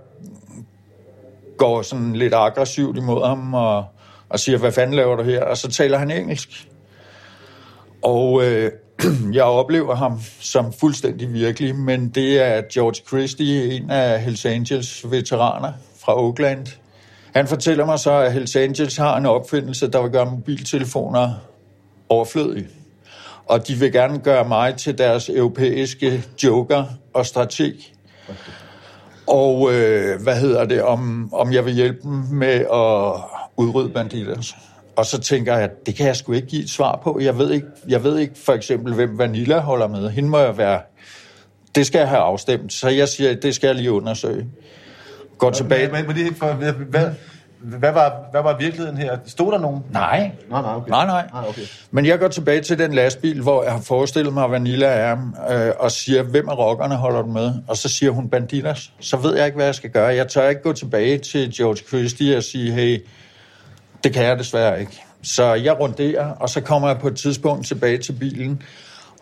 går sådan lidt aggressivt imod ham og, og siger, hvad fanden laver du her? Og så taler han engelsk. Og øh, jeg oplever ham som fuldstændig virkelig, men det er George Christie, en af Hells Angels veteraner fra Oakland. Han fortæller mig så, at Hells Angels har en opfindelse, der vil gøre mobiltelefoner overflødige. Og de vil gerne gøre mig til deres europæiske joker og strateg. Og øh, hvad hedder det, om, om jeg vil hjælpe dem med at udrydde banditter. Og så tænker jeg, det kan jeg sgu ikke give et svar på. Jeg ved ikke, jeg ved ikke for eksempel, hvem Vanilla holder med. Hende må jeg være... Det skal jeg have afstemt. Så jeg siger, det skal jeg lige undersøge. Går tilbage... Men, men det, for, hvad, hvad, hvad, var, hvad var virkeligheden her? Stod der nogen? Nej. Nej, nej, okay. Nej, nej. nej okay. Men jeg går tilbage til den lastbil, hvor jeg har forestillet mig, at Vanilla er, øh, og siger, hvem af rockerne holder du med? Og så siger hun Banditas. Så ved jeg ikke, hvad jeg skal gøre. Jeg tør ikke gå tilbage til George Christie og sige, hey, det kan jeg desværre ikke. Så jeg runderer, og så kommer jeg på et tidspunkt tilbage til bilen,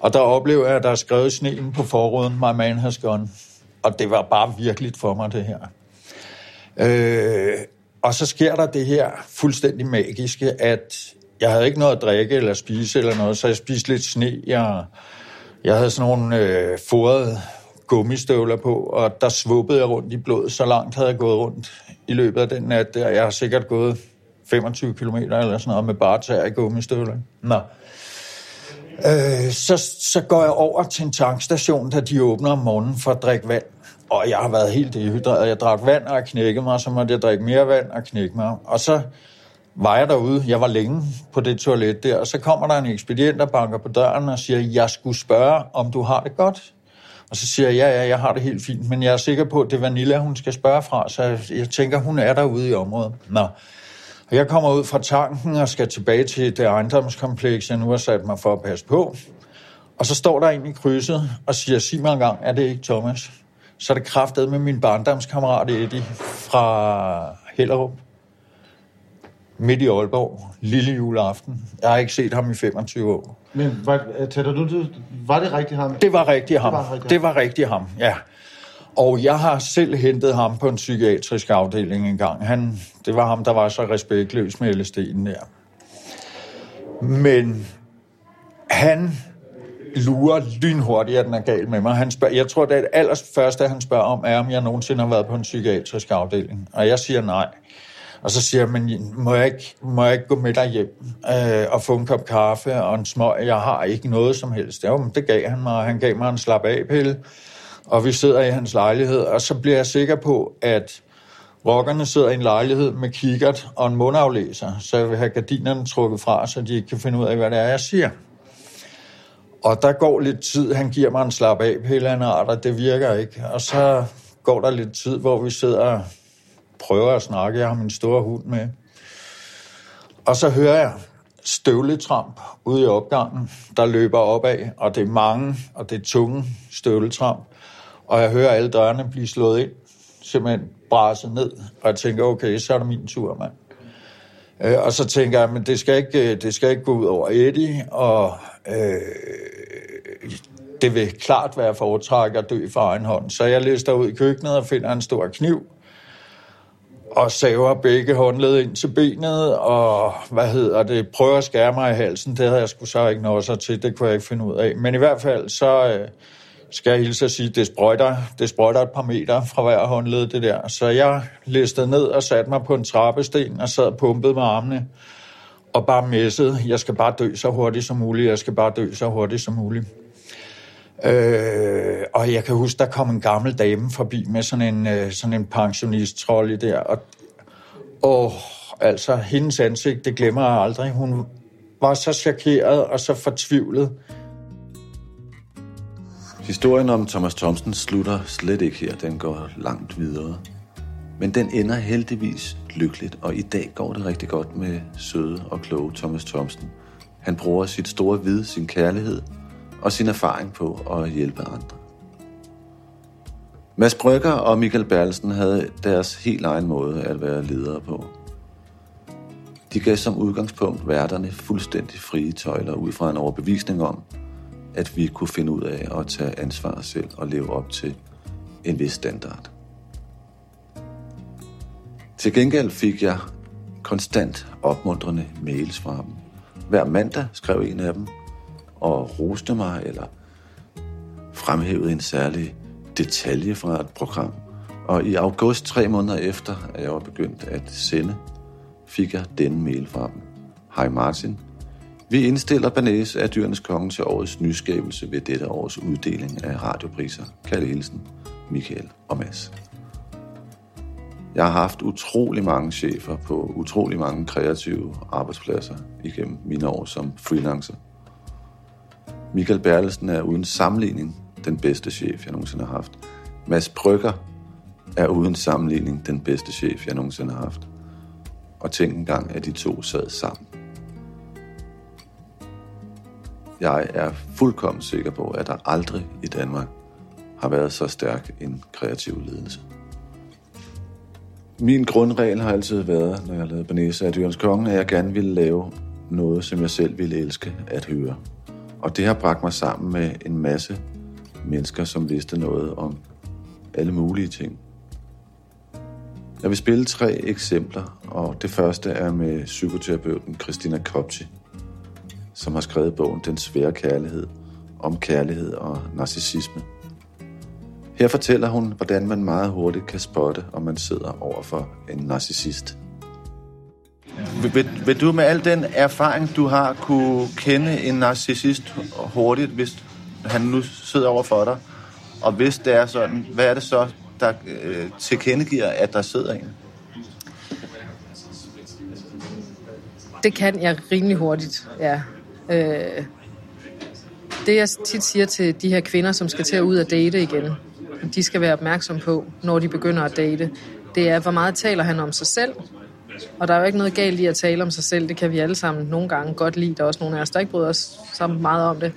og der oplever jeg, at der er skrevet sneen på forruden, my man has gone. Og det var bare virkeligt for mig, det her. Øh, og så sker der det her fuldstændig magiske, at jeg havde ikke noget at drikke eller spise eller noget, så jeg spiste lidt sne. Jeg, jeg havde sådan nogle øh, fodrede gummistøvler på, og der svuppede jeg rundt i blodet. Så langt havde jeg gået rundt i løbet af den nat der. Jeg har sikkert gået 25 km eller sådan noget med bare tær i gummistøvler. Nå. Øh, så, så går jeg over til en tankstation, da de åbner om morgenen for at drikke vand. Og jeg har været helt dehydreret. Jeg drak vand og knækkede mig, så måtte jeg drikke mere vand og knække mig. Og så var jeg derude. Jeg var længe på det toilet der, og så kommer der en ekspedient, der banker på døren og siger, jeg skulle spørge, om du har det godt. Og så siger jeg, ja, ja, jeg har det helt fint, men jeg er sikker på, at det er Vanilla, hun skal spørge fra, så jeg, jeg tænker, hun er derude i området. Nå. Jeg kommer ud fra tanken og skal tilbage til det ejendomskompleks, jeg nu har sat mig for at passe på. Og så står der en i krydset og siger, sig mig engang, er det ikke Thomas? Så er det kraftet med min barndomskammerat Eddie fra Hellerup. Midt i Aalborg. Lille juleaften. Jeg har ikke set ham i 25 år. Men var, tætter du, var det rigtigt ham? Det var rigtig ham. Det var rigtig Det var rigtig ham, ja. Og jeg har selv hentet ham på en psykiatrisk afdeling en gang. Han, det var ham, der var så respektløs med LSD'en der. Men han lurer lynhurtigt, at den er gal med mig. Han spørger, jeg tror, det er det allerførste, han spørger om, er, om jeg nogensinde har været på en psykiatrisk afdeling. Og jeg siger nej. Og så siger jeg, men må jeg ikke, må jeg ikke gå med dig hjem øh, og få en kop kaffe og en smøg? Jeg har ikke noget som helst. Ja, men det gav han mig. Han gav mig en slap af pille, og vi sidder i hans lejlighed, og så bliver jeg sikker på, at rockerne sidder i en lejlighed med kikkert og en mundaflæser, så jeg vil have gardinerne trukket fra, så de ikke kan finde ud af, hvad det er, jeg siger. Og der går lidt tid, han giver mig en slap af pille, art, og det virker ikke. Og så går der lidt tid, hvor vi sidder og prøver at snakke. Jeg har min store hund med. Og så hører jeg støvletramp ude i opgangen, der løber opad, og det er mange, og det er tunge støvletramp. Og jeg hører alle dørene blive slået ind, simpelthen braset ned, og jeg tænker, okay, så er det min tur, mand. Øh, og så tænker jeg, men det skal ikke, øh, det skal ikke gå ud over Eddie, og øh, det vil klart være foretræk at dø for egen hånd. Så jeg lister ud i køkkenet og finder en stor kniv, og saver begge håndled ind til benet, og hvad hedder det, prøver at skære mig i halsen. Det havde jeg sgu så ikke noget så til, det kunne jeg ikke finde ud af. Men i hvert fald, så øh, skal jeg hilse at sige, det sprøjter, det sprøjter et par meter fra hver håndled, det der. Så jeg listede ned og satte mig på en trappesten og sad og pumpede med armene og bare messede, jeg skal bare dø så hurtigt som muligt, jeg skal bare dø så hurtigt som muligt. Øh, og jeg kan huske, der kom en gammel dame forbi med sådan en, øh, sådan en pensionist der, og, og altså, hendes ansigt, det glemmer jeg aldrig. Hun var så chokeret og så fortvivlet. Historien om Thomas Thomsen slutter slet ikke her, den går langt videre. Men den ender heldigvis lykkeligt, og i dag går det rigtig godt med søde og kloge Thomas Thomsen. Han bruger sit store vid, sin kærlighed og sin erfaring på at hjælpe andre. Mads Brygger og Michael Berlsen havde deres helt egen måde at være ledere på. De gav som udgangspunkt værterne fuldstændig frie tøjler ud fra en overbevisning om, at vi kunne finde ud af at tage ansvar selv og leve op til en vis standard. Til gengæld fik jeg konstant opmuntrende mails fra dem. Hver mandag skrev en af dem og roste mig eller fremhævede en særlig detalje fra et program. Og i august, tre måneder efter, at jeg var begyndt at sende, fik jeg denne mail fra dem. Hej Martin. Vi indstiller Banæs af Dyrenes Konge til årets nyskabelse ved dette års uddeling af radiopriser. Kalle Hilsen, Michael og Mads. Jeg har haft utrolig mange chefer på utrolig mange kreative arbejdspladser igennem mine år som freelancer. Michael Berlesen er uden sammenligning den bedste chef, jeg nogensinde har haft. Mads Brygger er uden sammenligning den bedste chef, jeg nogensinde har haft. Og tænk engang, at de to sad sammen. Jeg er fuldkommen sikker på, at der aldrig i Danmark har været så stærk en kreativ ledelse. Min grundregel har altid været, når jeg lavede Banese af Dyrens Konge, at jeg gerne ville lave noget, som jeg selv ville elske at høre. Og det har bragt mig sammen med en masse mennesker, som vidste noget om alle mulige ting. Jeg vil spille tre eksempler, og det første er med psykoterapeuten Christina Kopci, som har skrevet bogen Den svære kærlighed, om kærlighed og narcissisme. Her fortæller hun, hvordan man meget hurtigt kan spotte, om man sidder over for en narcissist. Vil, vil du med al den erfaring, du har, kunne kende en narcissist hurtigt, hvis han nu sidder over for dig? Og hvis det er sådan, hvad er det så, der øh, tilkendegiver, at der sidder en? Det kan jeg rimelig hurtigt, ja. Øh, det jeg tit siger til de her kvinder, som skal til at ud og date igen, de skal være opmærksom på, når de begynder at date, det er, hvor meget taler han om sig selv, og der er jo ikke noget galt i at tale om sig selv. Det kan vi alle sammen nogle gange godt lide. Der er også nogle af os, der ikke bryder os så meget om det.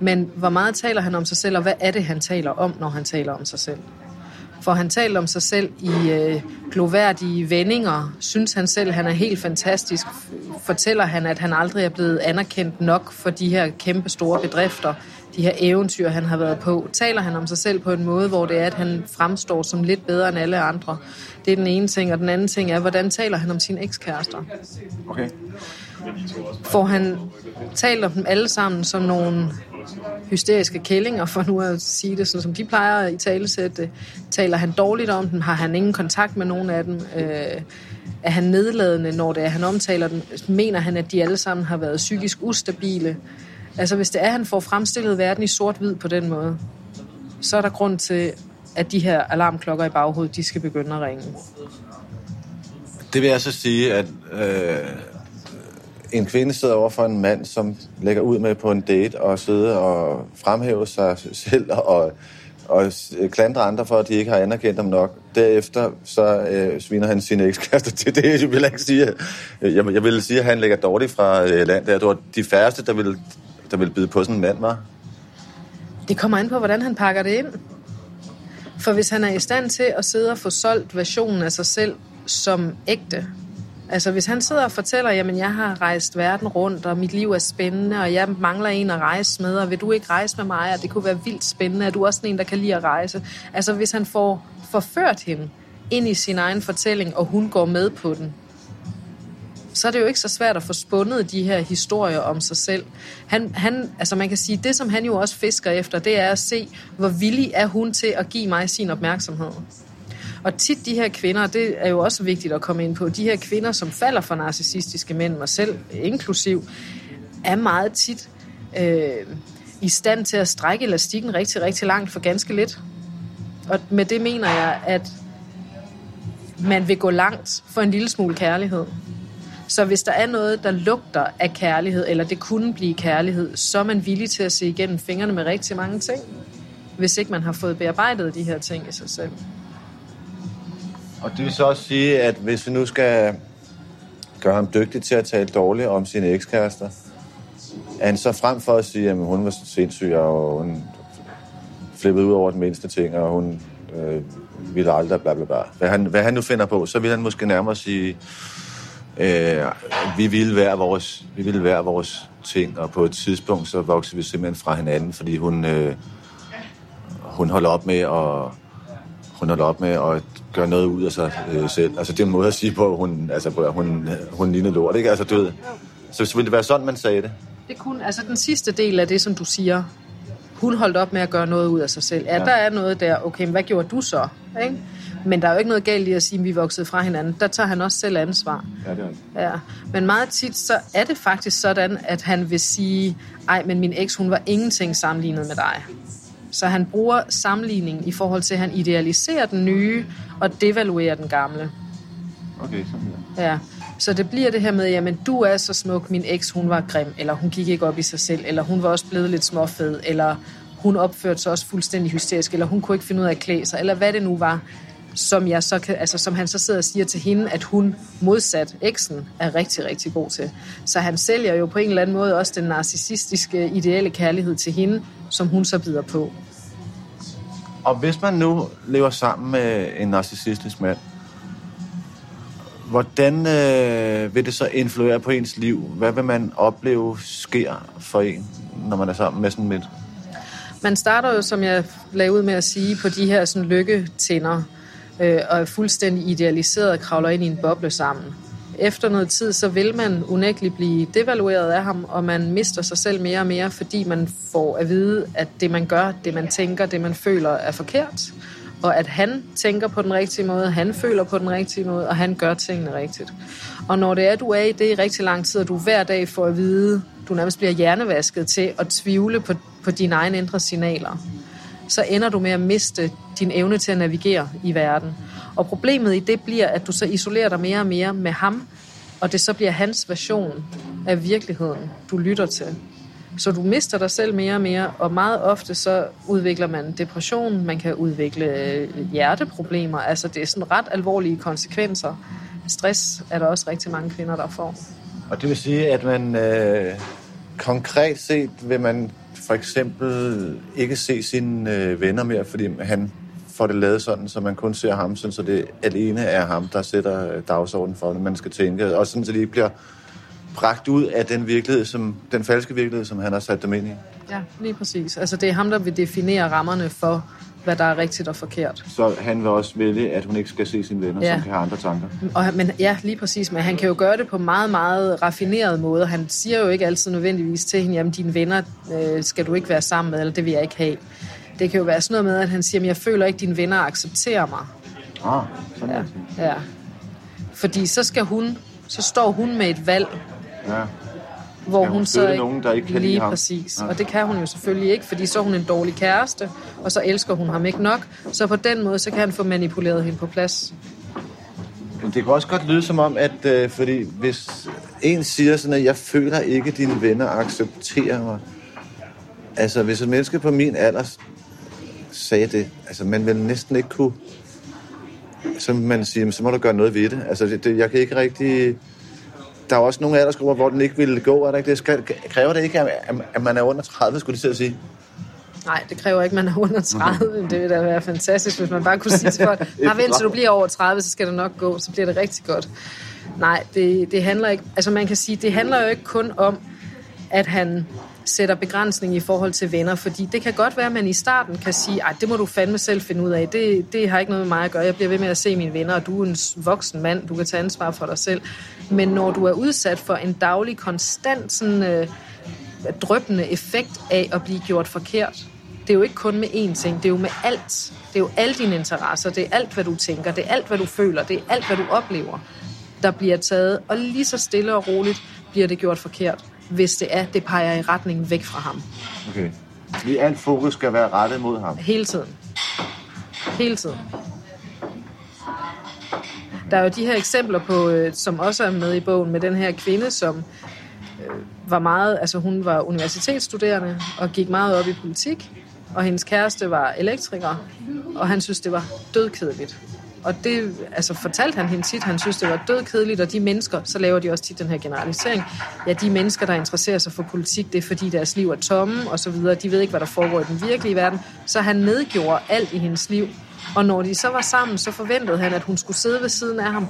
Men hvor meget taler han om sig selv, og hvad er det, han taler om, når han taler om sig selv? For han taler om sig selv i øh, gloværdige vendinger. Synes han selv, han er helt fantastisk. Fortæller han, at han aldrig er blevet anerkendt nok for de her kæmpe store bedrifter, de her eventyr, han har været på. Taler han om sig selv på en måde, hvor det er, at han fremstår som lidt bedre end alle andre. Det er den ene ting. Og den anden ting er, hvordan taler han om sine ekskærester? Okay. Får han talt om dem alle sammen som nogle hysteriske kællinger, for nu at sige det, sådan som de plejer i talesætte. Taler han dårligt om dem? Har han ingen kontakt med nogen af dem? Øh, er han nedladende, når det er, han omtaler dem? Mener han, at de alle sammen har været psykisk ustabile? Altså hvis det er, at han får fremstillet verden i sort-hvid på den måde, så er der grund til, at de her alarmklokker i baghovedet, de skal begynde at ringe. Det vil jeg så sige, at øh, en kvinde sidder over for en mand, som lægger ud med på en date og sidder og fremhæver sig selv og, og klandrer andre for, at de ikke har anerkendt ham nok. Derefter så øh, sviner han sine ekskærester til det. Jeg vil ikke sige, jeg, jeg vil sige, at han ligger dårligt fra øh, land. Det var de færreste, der ville, der ville byde på sådan en mand, var. Det kommer an på, hvordan han pakker det ind. For hvis han er i stand til at sidde og få solgt versionen af sig selv som ægte, altså hvis han sidder og fortæller, jamen jeg har rejst verden rundt, og mit liv er spændende, og jeg mangler en at rejse med, og vil du ikke rejse med mig, og det kunne være vildt spændende, er du også en, der kan lide at rejse? Altså hvis han får forført hende ind i sin egen fortælling, og hun går med på den, så er det jo ikke så svært at få spundet de her historier om sig selv. Han, han, altså man kan sige, det som han jo også fisker efter, det er at se, hvor villig er hun til at give mig sin opmærksomhed. Og tit de her kvinder, det er jo også vigtigt at komme ind på, de her kvinder, som falder for narcissistiske mænd, mig selv inklusiv, er meget tit øh, i stand til at strække elastikken rigtig, rigtig langt for ganske lidt. Og med det mener jeg, at man vil gå langt for en lille smule kærlighed. Så hvis der er noget, der lugter af kærlighed, eller det kunne blive kærlighed, så er man villig til at se igennem fingrene med rigtig mange ting, hvis ikke man har fået bearbejdet de her ting i sig selv. Og det vil så også sige, at hvis vi nu skal gøre ham dygtig til at tale dårligt om sine ekskærester, er han så frem for at sige, at hun var sindssyg, og hun flippede ud over den mindste ting, og hun øh, ville aldrig bla bla bla. Hvad han, hvad han nu finder på, så vil han måske nærmere sige, øh, vi ville være vores, vi ville være vores ting, og på et tidspunkt så voksede vi simpelthen fra hinanden, fordi hun, øh, hun holder op med at hun holder op med at gøre noget ud af sig øh, selv. Altså det er en måde at sige på, at hun, altså, på, at hun, hun ligner lort, ikke? Altså død. Så, så ville det være sådan, man sagde det? Det kunne, altså den sidste del af det, som du siger, hun holdt op med at gøre noget ud af sig selv. Ja, ja. der er noget der, okay, men hvad gjorde du så? Ikke? Men der er jo ikke noget galt i at sige, at vi voksede fra hinanden. Der tager han også selv ansvar. Ja, det er Ja. Men meget tit, så er det faktisk sådan, at han vil sige, ej, men min eks, hun var ingenting sammenlignet med dig. Så han bruger sammenligningen i forhold til, at han idealiserer den nye og devaluerer den gamle. Okay, sådan Ja. Så det bliver det her med, jamen du er så smuk, min eks hun var grim, eller hun gik ikke op i sig selv, eller hun var også blevet lidt småfed, eller hun opførte sig også fuldstændig hysterisk, eller hun kunne ikke finde ud af at klæde sig, eller hvad det nu var, som, jeg så kan, altså, som han så sidder og siger til hende, at hun modsat eksen er rigtig, rigtig god til. Så han sælger jo på en eller anden måde også den narcissistiske ideelle kærlighed til hende, som hun så bider på. Og hvis man nu lever sammen med en narcissistisk mand, hvordan øh, vil det så influere på ens liv? Hvad vil man opleve sker for en, når man er sammen med sådan et? Man starter jo, som jeg lagde ud med at sige, på de her sådan lykketænder, øh, og er fuldstændig idealiseret og kravler ind i en boble sammen. Efter noget tid, så vil man unægteligt blive devalueret af ham, og man mister sig selv mere og mere, fordi man får at vide, at det man gør, det man tænker, det man føler er forkert, og at han tænker på den rigtige måde, han føler på den rigtige måde, og han gør tingene rigtigt. Og når det er, du er i det i rigtig lang tid, og du hver dag får at vide, du nærmest bliver hjernevasket til at tvivle på, på dine egne indre signaler, så ender du med at miste din evne til at navigere i verden. Og problemet i det bliver, at du så isolerer dig mere og mere med ham, og det så bliver hans version af virkeligheden, du lytter til. Så du mister dig selv mere og mere, og meget ofte så udvikler man depression, man kan udvikle øh, hjerteproblemer, altså det er sådan ret alvorlige konsekvenser. Stress er der også rigtig mange kvinder, der får. Og det vil sige, at man øh, konkret set vil man for eksempel ikke se sine øh, venner mere, fordi han får det lavet sådan, så man kun ser ham, sådan, så det alene er ham, der sætter dagsordenen for det, man skal tænke. Og sådan, så de ikke bliver bragt ud af den virkelighed, som, den falske virkelighed, som han har sat dem ind i. Ja, lige præcis. Altså det er ham, der vil definere rammerne for, hvad der er rigtigt og forkert. Så han vil også vælge, at hun ikke skal se sine venner, ja. som kan have andre tanker. Og, men, ja, lige præcis. Men han kan jo gøre det på meget, meget raffineret måde. Han siger jo ikke altid nødvendigvis til hende, jamen dine venner øh, skal du ikke være sammen med, eller det vil jeg ikke have. Det kan jo være sådan noget med, at han siger, men jeg føler ikke, at dine venner accepterer mig. Ah, sådan Ja, ja. ja. Fordi så skal hun, så står hun med et valg, Ja. hvor hun hun så støtte nogen, der ikke kan lige ham? præcis. Ja. Og det kan hun jo selvfølgelig ikke, fordi så er hun en dårlig kæreste, og så elsker hun ham ikke nok. Så på den måde, så kan han få manipuleret hende på plads. Men det kan også godt lyde som om, at øh, fordi hvis en siger sådan, at jeg føler ikke, at dine venner accepterer mig. Altså, hvis et menneske på min alder sagde det, altså man vil næsten ikke kunne, så man siger, "Men så må du gøre noget ved det. Altså, det, det, jeg kan ikke rigtig... Der er også nogle aldersgrupper, hvor den ikke ville gå, er der ikke det? Skal, kræver det ikke, at, at man er under 30, skulle de til at sige? Nej, det kræver ikke, at man er under 30. Det ville da være fantastisk, hvis man bare kunne sige til folk, nej, vent til du bliver over 30, så skal det nok gå, så bliver det rigtig godt. Nej, det, det handler ikke, altså man kan sige, det handler jo ikke kun om, at han sætter begrænsning i forhold til venner, fordi det kan godt være, at man i starten kan sige, at det må du fandme selv finde ud af, det, det har ikke noget med mig at gøre, jeg bliver ved med at se mine venner, og du er en voksen mand, du kan tage ansvar for dig selv. Men når du er udsat for en daglig, konstant sådan, øh, drøbende effekt af at blive gjort forkert, det er jo ikke kun med én ting, det er jo med alt. Det er jo alle dine interesser, det er alt, hvad du tænker, det er alt, hvad du føler, det er alt, hvad du oplever, der bliver taget, og lige så stille og roligt bliver det gjort forkert, hvis det er, det peger i retning væk fra ham. Okay. Lige alt fokus skal være rettet mod ham. Hele tiden. Hele tiden. Der er jo de her eksempler på, øh, som også er med i bogen, med den her kvinde, som øh, var meget, altså hun var universitetsstuderende og gik meget op i politik, og hendes kæreste var elektriker, og han synes, det var dødkedeligt. Og det altså, fortalte han hende tit, han synes, det var dødkedeligt, og de mennesker, så laver de også tit den her generalisering, ja, de mennesker, der interesserer sig for politik, det er fordi deres liv er tomme, og så videre, de ved ikke, hvad der foregår i den virkelige verden, så han nedgjorde alt i hendes liv. Og når de så var sammen, så forventede han, at hun skulle sidde ved siden af ham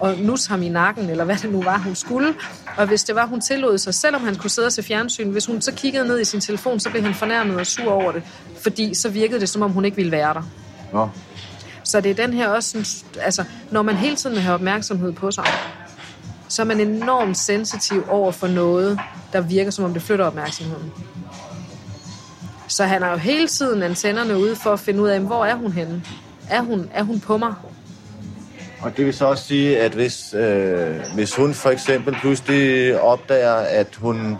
og nus ham i nakken, eller hvad det nu var, hun skulle. Og hvis det var, hun tillod sig, selvom han kunne sidde og se fjernsyn, hvis hun så kiggede ned i sin telefon, så blev han fornærmet og sur over det, fordi så virkede det, som om hun ikke ville være der. Nå. Så det er den her også, sådan, altså, når man hele tiden vil have opmærksomhed på sig, så er man enormt sensitiv over for noget, der virker som om det flytter opmærksomheden. Så han har jo hele tiden antennerne ude for at finde ud af, hvor er hun henne? Er hun, er hun på mig? Og det vil så også sige, at hvis, øh, hvis hun for eksempel pludselig opdager, at hun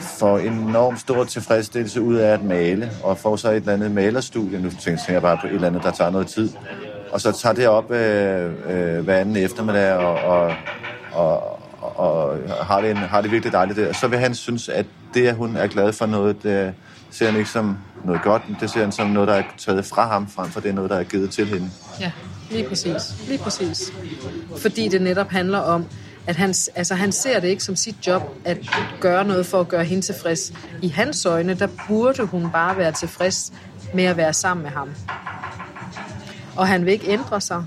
får enormt stor tilfredsstillelse ud af at male, og får så et eller andet malerstudie, nu tænker jeg bare på et eller andet, der tager noget tid, og så tager det op øh, øh, hver anden eftermiddag, og, og, og, og har, det en, har det virkelig dejligt der, så vil han synes, at det, at hun er glad for noget, det ser han ikke som noget godt, men det ser han som noget, der er taget fra ham, frem for det er noget, der er givet til hende. Ja, lige præcis. Lige præcis. Fordi det netop handler om, at han, altså, han ser det ikke som sit job at gøre noget for at gøre hende tilfreds. I hans øjne, der burde hun bare være tilfreds med at være sammen med ham. Og han vil ikke ændre sig.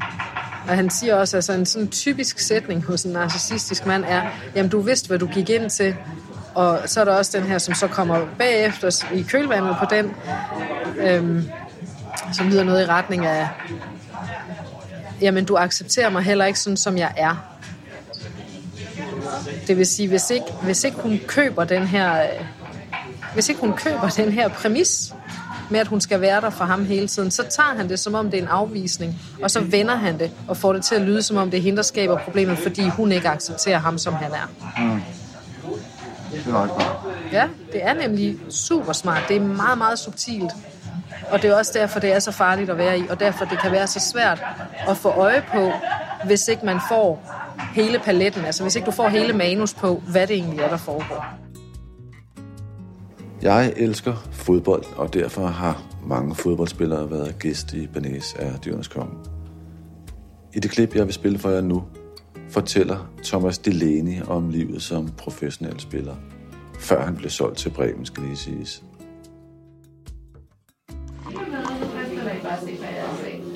Og han siger også, at altså, en sådan typisk sætning hos en narcissistisk mand er, jamen du vidste, hvad du gik ind til, og så er der også den her, som så kommer bagefter i kølvandet på den, øhm, som lyder noget i retning af, jamen du accepterer mig heller ikke sådan, som jeg er. Det vil sige, hvis ikke, hvis ikke hun køber den her, hvis ikke hun køber den her præmis med, at hun skal være der for ham hele tiden, så tager han det, som om det er en afvisning, og så vender han det, og får det til at lyde, som om det er hende, der skaber problemet, fordi hun ikke accepterer ham, som han er. Mm. Det er. Ja, det er nemlig super smart. Det er meget, meget subtilt. Og det er også derfor, det er så farligt at være i, og derfor det kan være så svært at få øje på, hvis ikke man får hele paletten, altså hvis ikke du får hele manus på, hvad det egentlig er, der foregår. Jeg elsker fodbold, og derfor har mange fodboldspillere været gæst i Banæs af Dyrenes Konge. I det klip, jeg vil spille for jer nu, fortæller Thomas Delaney om livet som professionel spiller, før han blev solgt til Bremen, skal lige siges.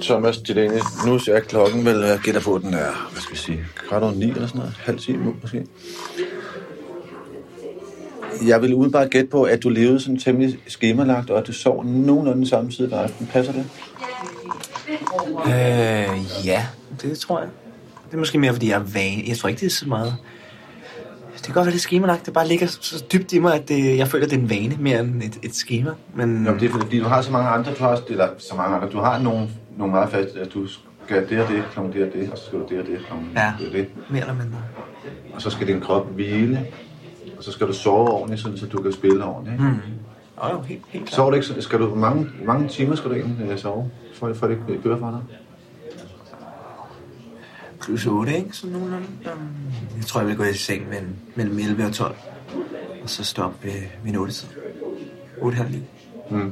Thomas Delaney, nu er klokken vel, jeg gætter på, den er, hvad skal vi sige, kvart over ni eller sådan noget, halv ti måske. Jeg vil uden bare gætte på, at du levede sådan temmelig skemalagt, og at du sov nogenlunde samme tid hver aften. Passer det? Øh, ja, det tror jeg. Det er måske mere, fordi jeg er vane. Jeg tror ikke, det er så meget... Det kan godt være, det er skemalagt. Det bare ligger så dybt i mig, at det, jeg føler, det er en vane mere end et, et schema. Men... Jamen, det er fordi, du har så mange andre, har, eller så mange andre, du har nogle, nogle meget faste, at du skal det og det, klokken det og det, og så skal du det og det, klokken Ja. det og det. Mere eller mindre. Og så skal din krop hvile, og så skal du sove ordentligt, sådan, så du kan spille ordentligt. Ikke? Mm. Og jo, helt, helt klart. Sover du ikke, skal du, mange, mange timer skal du egentlig øh, sove, for, for det ikke kører for dig? Plus 8, ikke? Sådan nogenlunde. Øhm, Jeg tror, jeg vil gå i seng mellem, mellem 11 og 12. Og så stå op ved min 8 tid. 8 halv 9. Mm.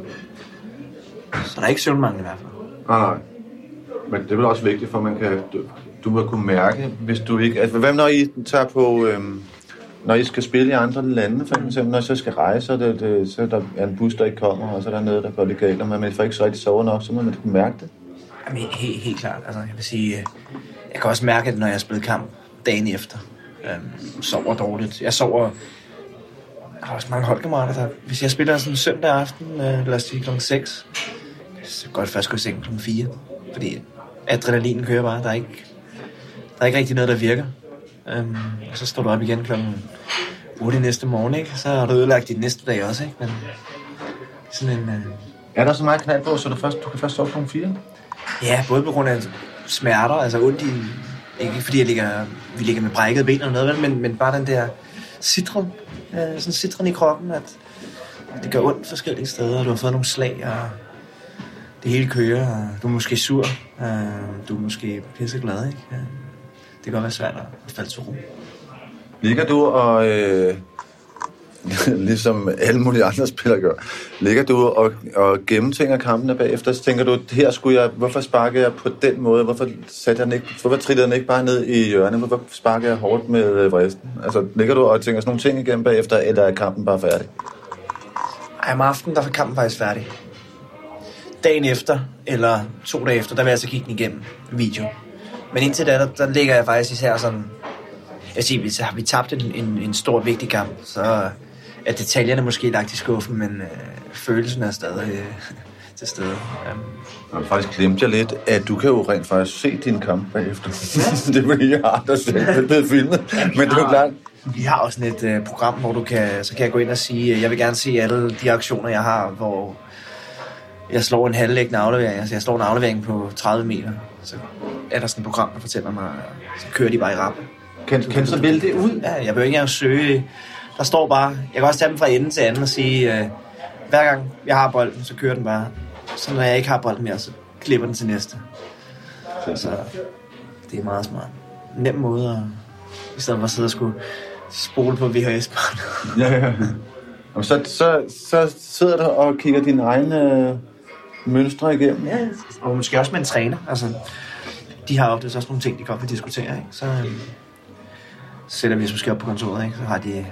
Så der er ikke søvnmangel i hvert fald. Nej, nej. Men det er vel også vigtigt, for man kan, du, du må kunne mærke, hvis du ikke... Altså, hvad når I tager på... Øhm, når I skal spille i andre lande, for eksempel, når I så skal rejse, og det, det, så er der er en bus, der ikke kommer, og så er der noget, der går lidt galt, og man får ikke så rigtig sove nok, så må man kunne mærke det. Jamen, helt, helt klart. Altså, jeg vil sige, øh, jeg kan også mærke det, når jeg har spillet kamp dagen efter. Øhm, sover dårligt. Jeg sover... Jeg har også mange holdkammerater, der... Hvis jeg spiller sådan en søndag aften, øh, lad os sige kl. 6, så jeg først gå i seng kl. 4. Fordi adrenalinen kører bare. Der er ikke, der er ikke rigtig noget, der virker. Øhm, og så står du op igen kl. 8 næste morgen, ikke? Så har du ødelagt dit næste dag også, ikke? Men sådan en... Øh, Er der så meget knald på, så du, først, du kan først sove kl. 4? Ja, både på grund af smerter, altså ondt i... Ikke fordi jeg ligger, vi ligger med brækket ben eller noget, vel, men, men bare den der citron, øh, sådan citron i kroppen, at det gør ondt forskellige steder, du har fået nogle slag, og det hele kører, og du er måske sur, øh, du er måske pisseglad, ikke? Det kan godt være svært at falde til ro. Ligger du og, øh, ligesom alle mulige andre spillere gør, ligger du og, og gennemtænker kampene bagefter, så tænker du, her skulle jeg, hvorfor sparker jeg på den måde, hvorfor, satte jeg den ikke, hvorfor trillede den ikke bare ned i hjørnet, hvorfor sparker jeg hårdt med øh, vristen? Altså, ligger du og tænker sådan nogle ting igennem bagefter, eller er kampen bare færdig? Ej, om aftenen, der er kampen faktisk færdig. Dagen efter, eller to dage efter, der vil jeg altså så kigge den igennem video. Men indtil da, der, der ligger jeg faktisk især sådan... Jeg siger, hvis har vi tabt en, en, en stor, vigtig kamp, så er detaljerne måske lagt i skuffen, men øh, følelsen er stadig øh, til stede. Um, Og faktisk glemte jeg lidt, at du kan jo rent faktisk se din kamp bagefter. det er fordi, jeg aldrig selv blevet filmet. Men det er jo klart, Vi har også sådan et øh, program, hvor du kan, så kan jeg gå ind og sige, øh, jeg vil gerne se alle de aktioner, jeg har, hvor jeg slår en halvlæggende aflevering, altså jeg slår en aflevering på 30 meter. Så er der sådan et program, der fortæller mig, så kører de bare i rap. Kan, kan så vælge det ud? Ja, jeg behøver ikke engang søge. Der står bare, jeg kan også tage dem fra ende til anden og sige, øh, hver gang jeg har bolden, så kører den bare. Så når jeg ikke har bolden mere, så klipper den til næste. Så det er meget smart. Nem måde at, i stedet for at sidde og skulle spole på vhs -båndet. Ja, ja. Så, så, så sidder du og kigger dine egne øh, mønstre igennem. Ja, og måske også med en træner. Altså, de har ofte også nogle ting, de godt vil diskutere. Ikke? Så, øh, sætter vi os måske op på kontoret, ikke? så har de,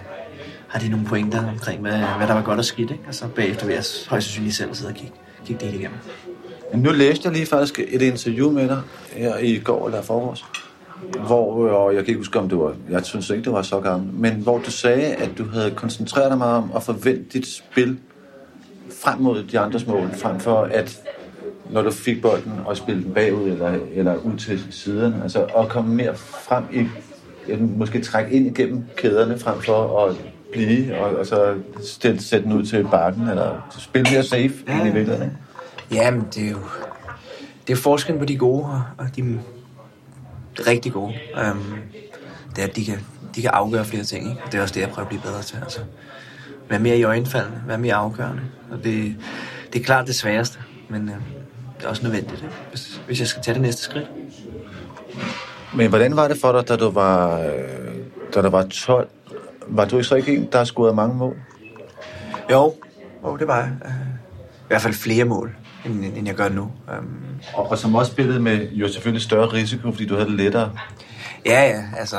har de nogle pointer omkring, hvad, hvad der var godt og skidt. Ikke? Og så bagefter vil jeg højst sandsynligt selv sidde og kigge, kigge det hele igennem. Nu læste jeg lige faktisk et interview med dig her i går eller forårs, hvor, og jeg kan ikke huske, om det var, jeg synes ikke, det var så gammel, men hvor du sagde, at du havde koncentreret dig meget om at forvente dit spil frem mod de andres mål, frem for at når du fik bolden og spille den bagud eller, eller ud til siden, altså at komme mere frem i, måske trække ind igennem kæderne frem for at blive, og, og så sætte, sætte den ud til bakken, eller spille mere safe ja. i virkeligheden. ikke? Jamen, det er jo, det er forskellen på de gode og, og de rigtig gode. Um, det er, at de kan, de kan afgøre flere ting, ikke? Og det er også det, jeg prøver at blive bedre til. Altså, være mere i øjenfaldene, være mere afgørende. Og det, det er klart det sværeste, men uh, det er også nødvendigt, ikke? Hvis, hvis jeg skal tage det næste skridt. Men hvordan var det for dig, da du var, øh, da der var 12? Var du så ikke en, der scorede mange mål? Jo, jo det var jeg. Uh, I hvert fald flere mål, end, end jeg gør nu. Um, Og, og som også spillede med jo selvfølgelig større risiko, fordi du havde det lettere. Ja, ja, altså...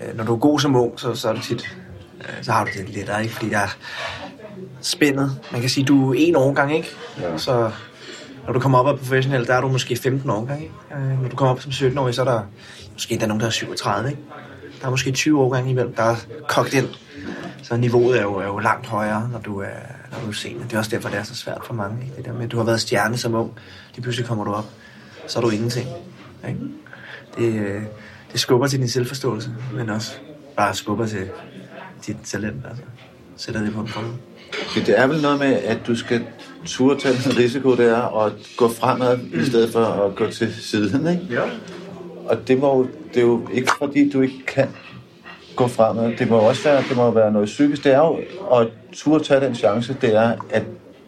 øh, Når du er god som ung, så, så er du tit... øh, Så har du det lettere, ikke? Fordi der er spændet. Man kan sige, du er en årgang, ikke? Ja. Så når du kommer op er professionel, der er du måske 15 årgang, ikke? Øh, Når du kommer op som 17-årig, så er der måske der er nogen, der er 37, ikke? Der er måske 20 årgange imellem, der er kogt ind. Så niveauet er jo, er jo langt højere, når du er, når du er senior. Det er også derfor, det er så svært for mange. Ikke? Det der med, at du har været stjerne som ung. Lige pludselig kommer du op, så er du ingenting. Ikke? Det, det skubber til din selvforståelse, men også bare skubber til dit talent. Altså. sætter det på en prøve. Så det er vel noget med, at du skal turde tage den risiko, det er at gå fremad, mm. i stedet for at gå til siden, ikke? Ja. Og det, må, det er jo ikke fordi, du ikke kan gå fremad. Det må også være, det må være noget psykisk. Det er jo at turde tage den chance, det er, at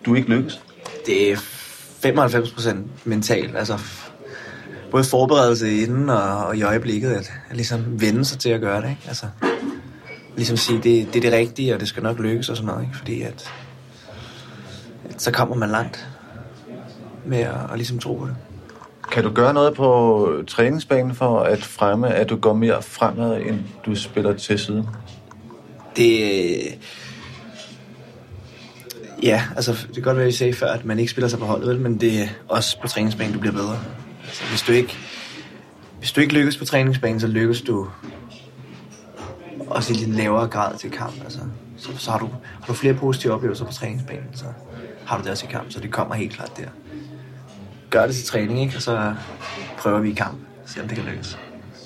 du ikke lykkes. Det er 95% mentalt. Altså, både forberedelse inden og, og i øjeblikket, at, at ligesom vende sig til at gøre det. Ikke? Altså, ligesom sige, det, det er det rigtige, og det skal nok lykkes og sådan noget. Ikke? Fordi at, at så kommer man langt med at, at ligesom tro på det. Kan du gøre noget på træningsbanen for at fremme, at du går mere fremad, end du spiller til siden? Det... Øh, ja, altså det kan godt være, at I sagde før, at man ikke spiller sig på holdet, vel? men det er også på træningsbanen, du bliver bedre. Altså, hvis, du ikke, hvis du ikke lykkes på træningsbanen, så lykkes du også i lidt lavere grad til kamp. Altså, så, så har, du, har du flere positive oplevelser på træningsbanen, så har du det også i kamp, så det kommer helt klart der. Gør det til træning, ikke? og så prøver vi i kamp, se om det kan lykkes.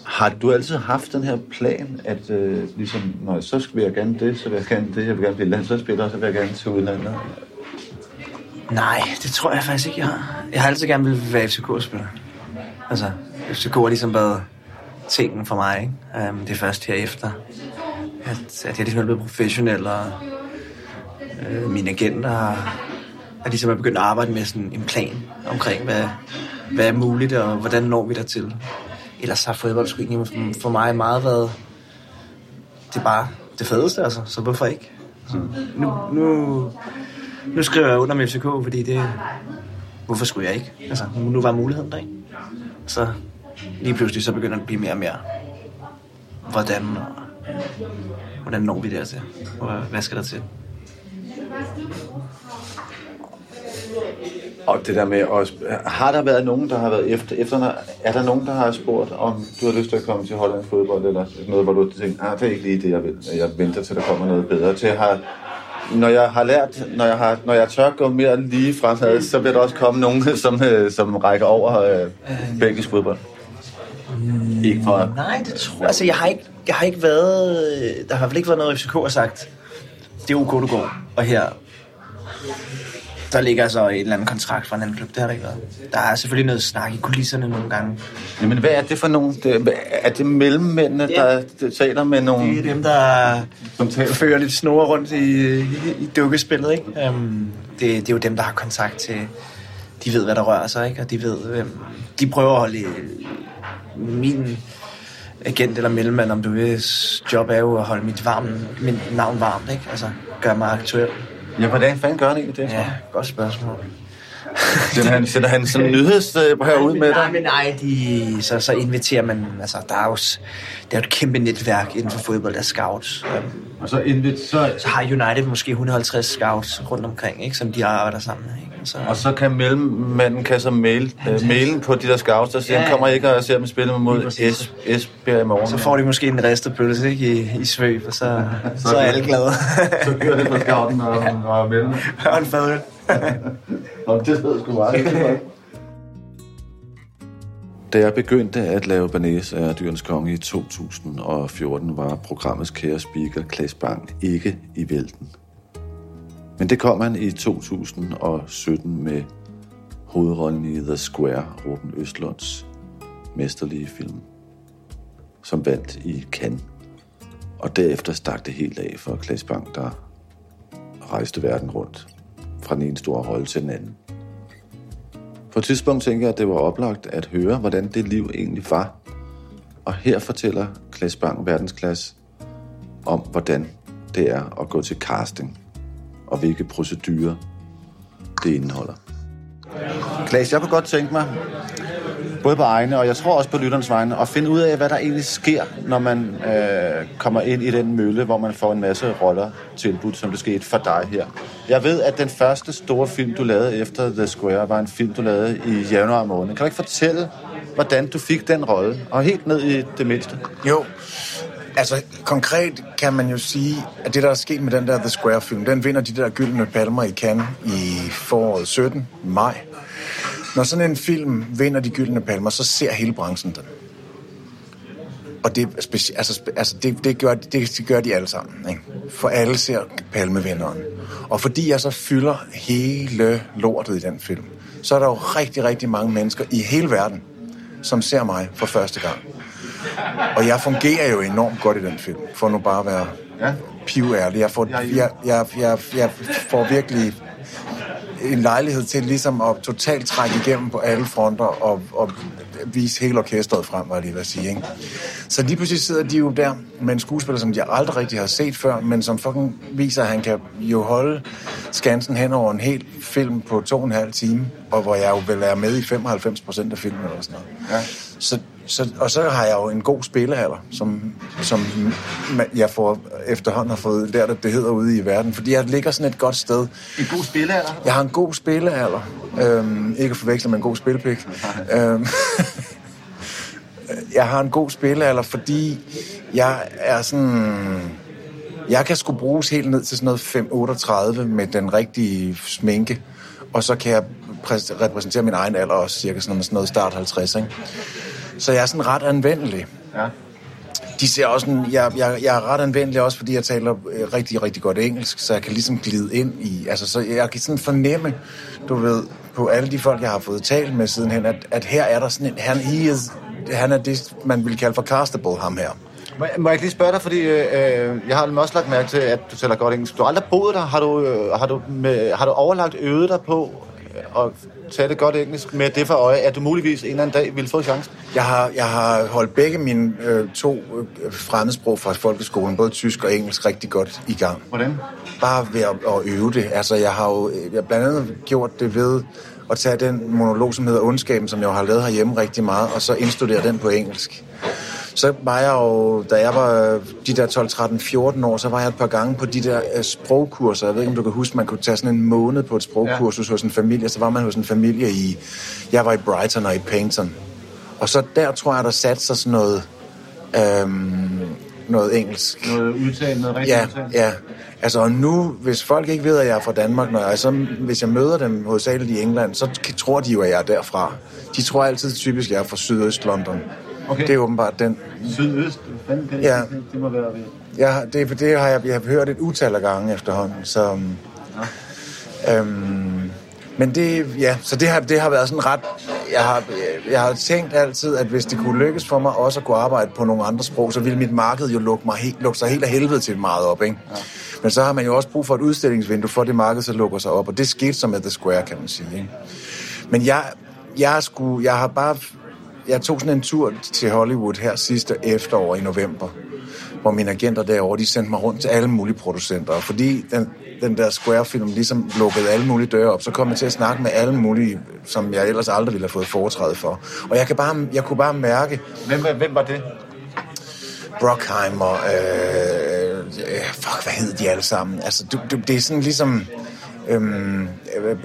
Har du altid haft den her plan, at øh, ligesom, når så skal jeg gerne det, så vil jeg gerne det, jeg vil gerne blive landsholdsspiller, og så vil jeg gerne til udlandet? Nej, det tror jeg faktisk ikke, jeg har. Jeg har altid gerne vil være FCK-spiller. Altså, FCK har ligesom været tingen for mig, ikke? Um, det er først herefter, at, at jeg ligesom er blevet professionel, og øh, mine agenter har, at ligesom er begyndt at arbejde med sådan en plan omkring, hvad, hvad er muligt, og hvordan når vi dertil. Ellers har fodbold sgu egentlig for- mig meget været, det er bare det fedeste, altså, så hvorfor ikke? Så nu, nu, nu skriver jeg under med FCK, fordi det... Hvorfor skulle jeg ikke? Altså, nu var muligheden der, ikke? Så lige pludselig så begynder det at blive mere og mere. Hvordan, og, hvordan når vi dertil? Og hvad skal der til? Og det der med også, har der været nogen, der har været efter, efter er der nogen, der har spurgt, om du har lyst til at komme til Hollands fodbold, eller noget, hvor du har tænkt, ah, det er ikke lige det, jeg vil. Jeg venter til, der kommer noget bedre. Til have, når jeg har lært, når jeg, har, når jeg tør gå mere lige fremad, så vil der også komme nogen, som, øh, som rækker over øh, belgisk fodbold. Ikke for... Nej, det tror jeg. Altså, jeg har ikke, jeg har ikke været... Der har fald ikke været noget, FCK har sagt. Det er ok, du går. Og her... Der ligger så en eller anden kontrakt fra en anden klub. Det har der ikke været. Der er selvfølgelig noget snak i kulisserne nogle gange. Jamen, hvad er det for nogen? Det, er det mellemmændene, der, der taler med nogle... Det er dem, der Som taler. fører lidt snore rundt i, i, i dukkespillet, ikke? Um, det, det er jo dem, der har kontakt til... De ved, hvad der rører sig, ikke? Og de ved, hvem... De prøver at holde min agent eller mellemmand, om du vil, job er jo at holde mit, varme, mit navn varmt, ikke? Altså, gøre mig aktuel. Ja, hvordan fanden gør han egentlig det? Ja, godt spørgsmål. Sender han, sender han sådan en nyheds øh, herud med nej, dig? men nej, de, så, så inviterer man, altså der er jo, der er jo et kæmpe netværk inden for fodbold, der er scouts. Og så, invit, så, så har United måske 150 scouts rundt omkring, ikke, som de arbejder sammen med. Så, og så kan mellemmanden kan så mail, øh, mailen på de der scouts, der siger, Ja, ja. kommer ikke og ser dem spille mod es, Esbjerg i morgen. så får de måske en ristet pølse ikke, i, i svøb, og så, så er alle glade. så kører det på scouten og, og mellem. og en fadøl. Og det ved sgu meget. Da jeg begyndte at lave Banæs af Dyrens Konge i 2014, var programmets kære speaker Klaas Bang ikke i vælten. Men det kom han i 2017 med hovedrollen i The Square, Ruben Østlunds mesterlige film, som vandt i Cannes. Og derefter stak det helt af for Klaas Bang, der rejste verden rundt fra den ene store rolle til den anden. På et tidspunkt tænker jeg, at det var oplagt at høre, hvordan det liv egentlig var. Og her fortæller Klaas Bang verdensklasse om, hvordan det er at gå til casting, og hvilke procedurer det indeholder. Klaas, jeg kunne godt tænke mig, både på egne, og jeg tror også på lytternes vegne, at finde ud af, hvad der egentlig sker, når man øh, kommer ind i den mølle, hvor man får en masse roller tilbudt, som det skete for dig her. Jeg ved, at den første store film, du lavede efter The Square, var en film, du lavede i januar måned. Kan du ikke fortælle, hvordan du fik den rolle? Og helt ned i det mindste. Jo, altså konkret kan man jo sige, at det, der er sket med den der The Square-film, den vinder de der gyldne palmer i Cannes i foråret 17, maj. Når sådan en film vinder de gyldne palmer, så ser hele branchen den. Og det, speci- altså, altså det, det, gør, det, det gør de alle sammen. Ikke? For alle ser Palmevinderen. Og fordi jeg så fylder hele lortet i den film, så er der jo rigtig, rigtig mange mennesker i hele verden, som ser mig for første gang. Og jeg fungerer jo enormt godt i den film, for nu bare at være Ja. piværlig. Jeg får, jeg, jeg, jeg, jeg får virkelig en lejlighed til ligesom at totalt trække igennem på alle fronter og, og vise hele orkestret frem, var jeg lige ved at sige. Ikke? Så lige pludselig sidder de jo der med en skuespiller, som jeg aldrig rigtig har set før, men som fucking viser, at han kan jo holde Skansen hen over en hel film på to og en halv time, og hvor jeg jo vil være med i 95 procent af filmen eller sådan noget. Ja. Så, så, og så har jeg jo en god spillealder, som, som jeg får efterhånden har fået lært, at det hedder ude i verden. Fordi jeg ligger sådan et godt sted. En god spillealder? Jeg har en god spillealder. Øhm, ikke at forveksle med en god spilpik. øhm, jeg har en god spillealder, fordi jeg er sådan... Jeg kan sgu bruges helt ned til sådan noget 5-38 med den rigtige sminke. Og så kan jeg præs- repræsentere min egen alder også, cirka sådan noget, sådan noget start 50, ikke? Så jeg er sådan ret anvendelig. Ja. De ser også sådan, jeg, jeg, jeg er ret anvendelig også, fordi jeg taler øh, rigtig, rigtig godt engelsk, så jeg kan ligesom glide ind i, altså så jeg kan sådan fornemme, du ved, på alle de folk, jeg har fået talt med sidenhen, at, at her er der sådan en, han, he is, han er det, man vil kalde for castable, ham her. Må, jeg ikke lige spørge dig, fordi øh, jeg har også lagt mærke til, at du taler godt engelsk. Du har aldrig boet der. Har du, øh, har du, med, har du overlagt øvet dig på øh, at tale godt engelsk med det for øje, at du muligvis en eller anden dag ville få chancen? Jeg har, jeg har holdt begge mine øh, to øh, fremmedsprog fra folkeskolen, både tysk og engelsk, rigtig godt i gang. Hvordan? Bare ved at, at øve det. Altså, jeg har jo jeg har blandt andet gjort det ved at tage den monolog, som hedder Ondskaben, som jeg har lavet herhjemme rigtig meget, og så indstudere den på engelsk. Så var jeg jo, da jeg var de der 12, 13, 14 år, så var jeg et par gange på de der øh, sprogkurser. Jeg ved ikke, om du kan huske, man kunne tage sådan en måned på et sprogkursus ja. hos en familie. Så var man hos en familie i, jeg var i Brighton og i Paynton. Og så der tror jeg, der satte sig sådan noget, øhm, noget engelsk. Noget udtale, noget rigtigt Ja, udtale? ja. Altså, og nu, hvis folk ikke ved, at jeg er fra Danmark, når jeg, så, hvis jeg møder dem hovedsageligt i England, så tror de jo, at jeg er derfra. De tror altid typisk, at jeg er fra Sydøst London. Okay. Det er åbenbart den. Sydøst? Fanden kan Ja. det, det må være ved? Ja, det, det har jeg, jeg har hørt et utal af gange efterhånden. Så, øhm, øhm, men det, ja, så det har, det har været sådan ret... Jeg har, jeg har tænkt altid, at hvis det kunne lykkes for mig også at kunne arbejde på nogle andre sprog, så ville mit marked jo lukke, mig helt, lukke sig helt af helvede til meget op, ikke? Ja. Men så har man jo også brug for et udstillingsvindue, for det marked så lukker sig op, og det skete så med The Square, kan man sige, ikke? Men jeg, jeg, skulle, jeg har bare... Jeg tog sådan en tur til Hollywood her sidste efterår i november, hvor mine agenter derovre, de sendte mig rundt til alle mulige producenter. Og fordi den, den der Square-film ligesom lukkede alle mulige døre op, så kom jeg til at snakke med alle mulige, som jeg ellers aldrig ville have fået foretræde for. Og jeg, kan bare, jeg kunne bare mærke... Hvem, hvem var det? Brockheimer, øh, fuck, hvad hed de alle sammen? Altså, du, du, det er sådan ligesom... Øhm, øh,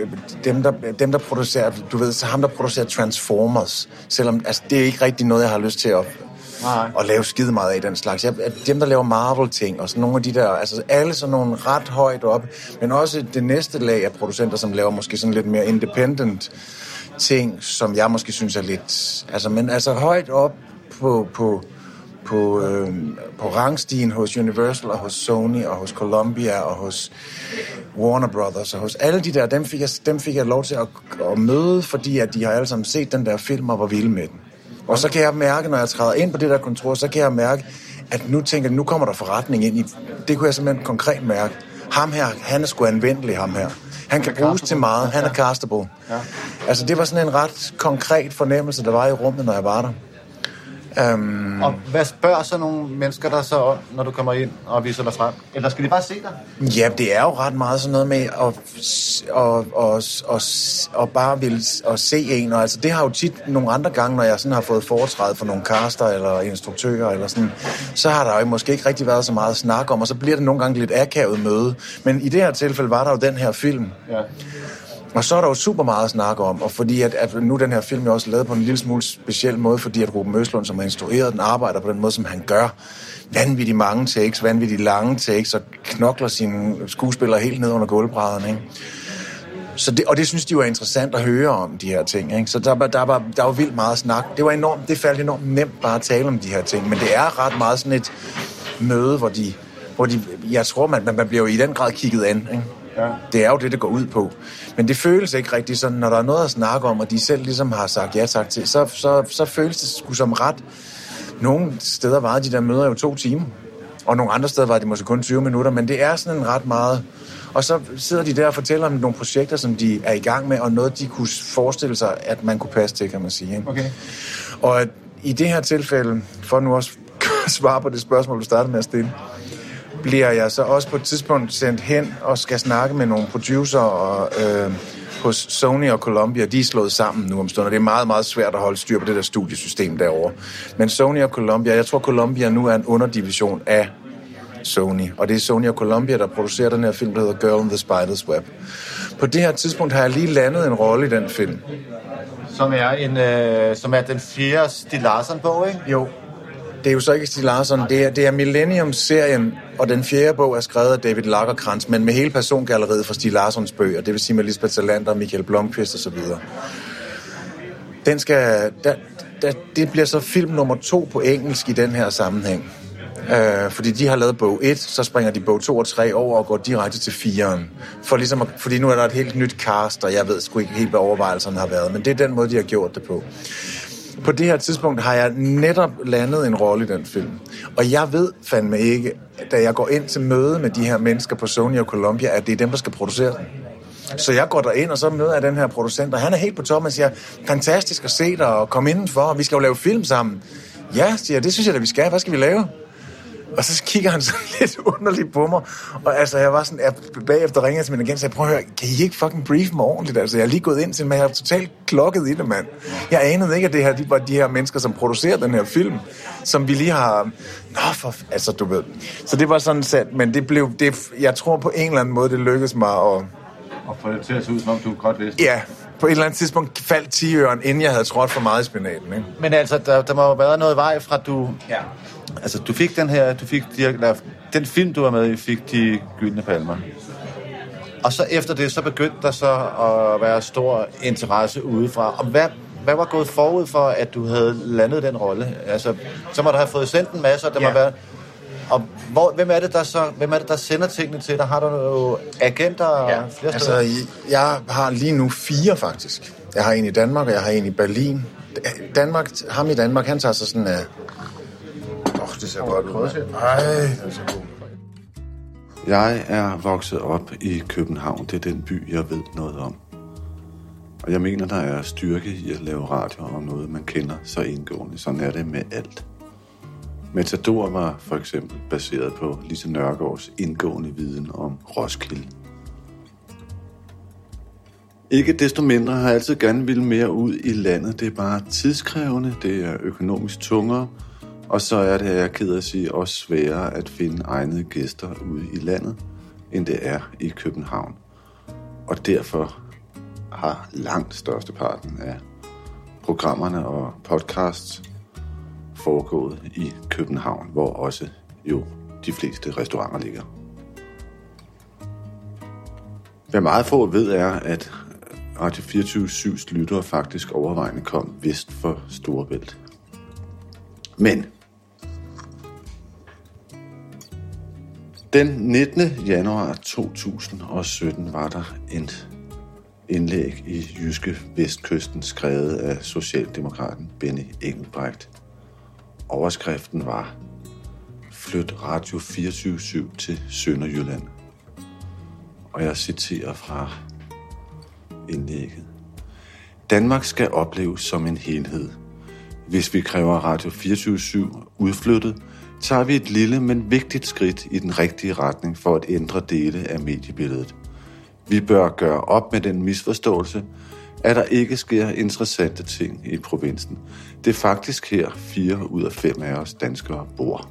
dem, der, dem, der producerer, du ved, så ham, der producerer Transformers, selvom altså, det er ikke rigtig noget, jeg har lyst til at, Nej. at lave skide meget af den slags. Jeg, dem, der laver Marvel-ting, og sådan nogle af de der, altså alle sådan nogle ret højt op, men også det næste lag af producenter, som laver måske sådan lidt mere independent ting, som jeg måske synes er lidt, altså, men altså højt op på, på, på, øh, på rangstigen hos Universal og hos Sony og hos Columbia og hos Warner Brothers og hos alle de der, dem fik jeg, dem fik jeg lov til at, at møde, fordi at de har alle sammen set den der film og var vilde med den. Og så kan jeg mærke, når jeg træder ind på det der kontor, så kan jeg mærke, at nu tænker nu kommer der forretning ind i. Det kunne jeg simpelthen konkret mærke. Ham her, han er sgu anvendelig, ham her. Han kan bruges til meget. Han er castable. Ja. Altså, det var sådan en ret konkret fornemmelse, der var i rummet, når jeg var der. Um, Og hvad spørger så nogle mennesker der så om, når du kommer ind og viser dig frem? Eller skal de bare se dig? Ja, det er jo ret meget sådan noget med at, at, at, at, at bare vil at se en. Og altså, det har jo tit nogle andre gange, når jeg sådan har fået foretræde for nogle caster eller instruktører, eller sådan, så har der jo måske ikke rigtig været så meget snak om, og så bliver det nogle gange lidt akavet møde. Men i det her tilfælde var der jo den her film, Ja. Og så er der jo super meget at snakke om, og fordi at, at nu den her film er også lavet på en lille smule speciel måde, fordi at Ruben Østlund, som har instrueret den, arbejder på den måde, som han gør. Vanvittigt mange takes, vanvittigt lange takes, og knokler sine skuespillere helt ned under gulvbrædderne, ikke? Så det, og det synes de var interessant at høre om, de her ting. Ikke? Så der, var- der, var, der var vildt meget snak. Det var enormt, det faldt enormt nemt bare at tale om de her ting. Men det er ret meget sådan et møde, hvor de, hvor de jeg tror, man, man bliver jo i den grad kigget an. Ikke? Ja. Det er jo det, det går ud på. Men det føles ikke rigtigt sådan, når der er noget at snakke om, og de selv ligesom har sagt ja tak til, så, så, så føles det sgu som ret. Nogle steder varede de der møder jo to timer, og nogle andre steder var det måske kun 20 minutter, men det er sådan en ret meget... Og så sidder de der og fortæller om nogle projekter, som de er i gang med, og noget, de kunne forestille sig, at man kunne passe til, kan man sige. Ikke? Okay. Og i det her tilfælde, for nu også svare på det spørgsmål, du startede med at stille, bliver jeg så også på et tidspunkt sendt hen og skal snakke med nogle producer og, øh, hos Sony og Columbia. De er slået sammen nu om stunder. Det er meget, meget svært at holde styr på det der studiesystem derovre. Men Sony og Columbia, jeg tror Columbia nu er en underdivision af Sony. Og det er Sony og Columbia, der producerer den her film, der hedder Girl in the Spider's Web. På det her tidspunkt har jeg lige landet en rolle i den film. Som er, en, øh, som er den fjerde Stig Larsson-bog, ikke? Jo. Det er jo så ikke Stig Larsson, det er, det er Millennium-serien, og den fjerde bog er skrevet af David Lagerkrantz, men med hele persongalleriet fra Stig Larssons bøger, det vil sige med Lisbeth Salander, Michael Blomqvist osv. Den skal, der, der, det bliver så film nummer to på engelsk i den her sammenhæng. Øh, fordi de har lavet bog 1, så springer de bog 2 og 3 over og går direkte til 4'eren. For ligesom at, fordi nu er der et helt nyt cast, og jeg ved sgu ikke helt, hvad overvejelserne har været, men det er den måde, de har gjort det på. På det her tidspunkt har jeg netop landet en rolle i den film. Og jeg ved fandme ikke, da jeg går ind til møde med de her mennesker på Sony og Columbia, at det er dem, der skal producere den. Så jeg går derind, og så møder jeg den her producent, og han er helt på toppen og siger, fantastisk at se dig og komme indenfor, og vi skal jo lave film sammen. Ja, siger jeg, det synes jeg at vi skal. Hvad skal vi lave? Og så kigger han så lidt underligt på mig. Og altså, jeg var sådan, jeg bagefter ringer jeg til min agent og sagde, prøv at høre, kan I ikke fucking brief mig ordentligt? Altså, jeg er lige gået ind til, men jeg er totalt klokket i det, mand. Jeg anede ikke, at det her, de var de her mennesker, som producerer den her film, som vi lige har... Nå, for... Altså, du ved. Så det var sådan sat, men det blev... Det, jeg tror på en eller anden måde, det lykkedes mig at... Og få det til at se ud, som om du godt vidste. Ja, på et eller andet tidspunkt faldt 10 inden jeg havde trådt for meget i spinaten, ikke? Men altså, der, der må jo være noget vej fra, du... Ja. Altså, du fik den her... Du fik de, der, den film, du var med i, fik de gyldne palmer. Og så efter det, så begyndte der så at være stor interesse udefra. Og hvad, hvad var gået forud for, at du havde landet den rolle? Altså, så må du have fået sendt en masse, og der ja. må være... Og hvor, hvem, er det, der så, hvem er det, der sender tingene til dig? Har du jo agenter ja. flere Altså, steder? jeg har lige nu fire, faktisk. Jeg har en i Danmark, og jeg har en i Berlin. Danmark, ham i Danmark, han tager sig sådan af... Åh, oh, det ser godt ud. Ej, det er så god. Jeg er vokset op i København. Det er den by, jeg ved noget om. Og jeg mener, der er styrke i at lave radio om noget, man kender så indgående. Sådan er det med alt. Matador var for eksempel baseret på Lise Nørgaards indgående viden om Roskilde. Ikke desto mindre har jeg altid gerne ville mere ud i landet. Det er bare tidskrævende, det er økonomisk tungere, og så er det, jeg er ked at sige, også sværere at finde egnede gæster ude i landet, end det er i København. Og derfor har langt størsteparten af programmerne og podcasts foregået i København, hvor også jo de fleste restauranter ligger. Hvad meget få ved er, at Radio 24-7's lyttere faktisk overvejende kom vest for Storebælt. Men den 19. januar 2017 var der et indlæg i Jyske Vestkysten skrevet af Socialdemokraten Benny Engelbrecht. Overskriften var Flyt Radio 24-7 til Sønderjylland. Og jeg citerer fra indlægget. Danmark skal opleves som en helhed. Hvis vi kræver Radio 24-7 udflyttet, tager vi et lille, men vigtigt skridt i den rigtige retning for at ændre dele af mediebilledet. Vi bør gøre op med den misforståelse, at der ikke sker interessante ting i provinsen. Det er faktisk her fire ud af fem af os danskere bor.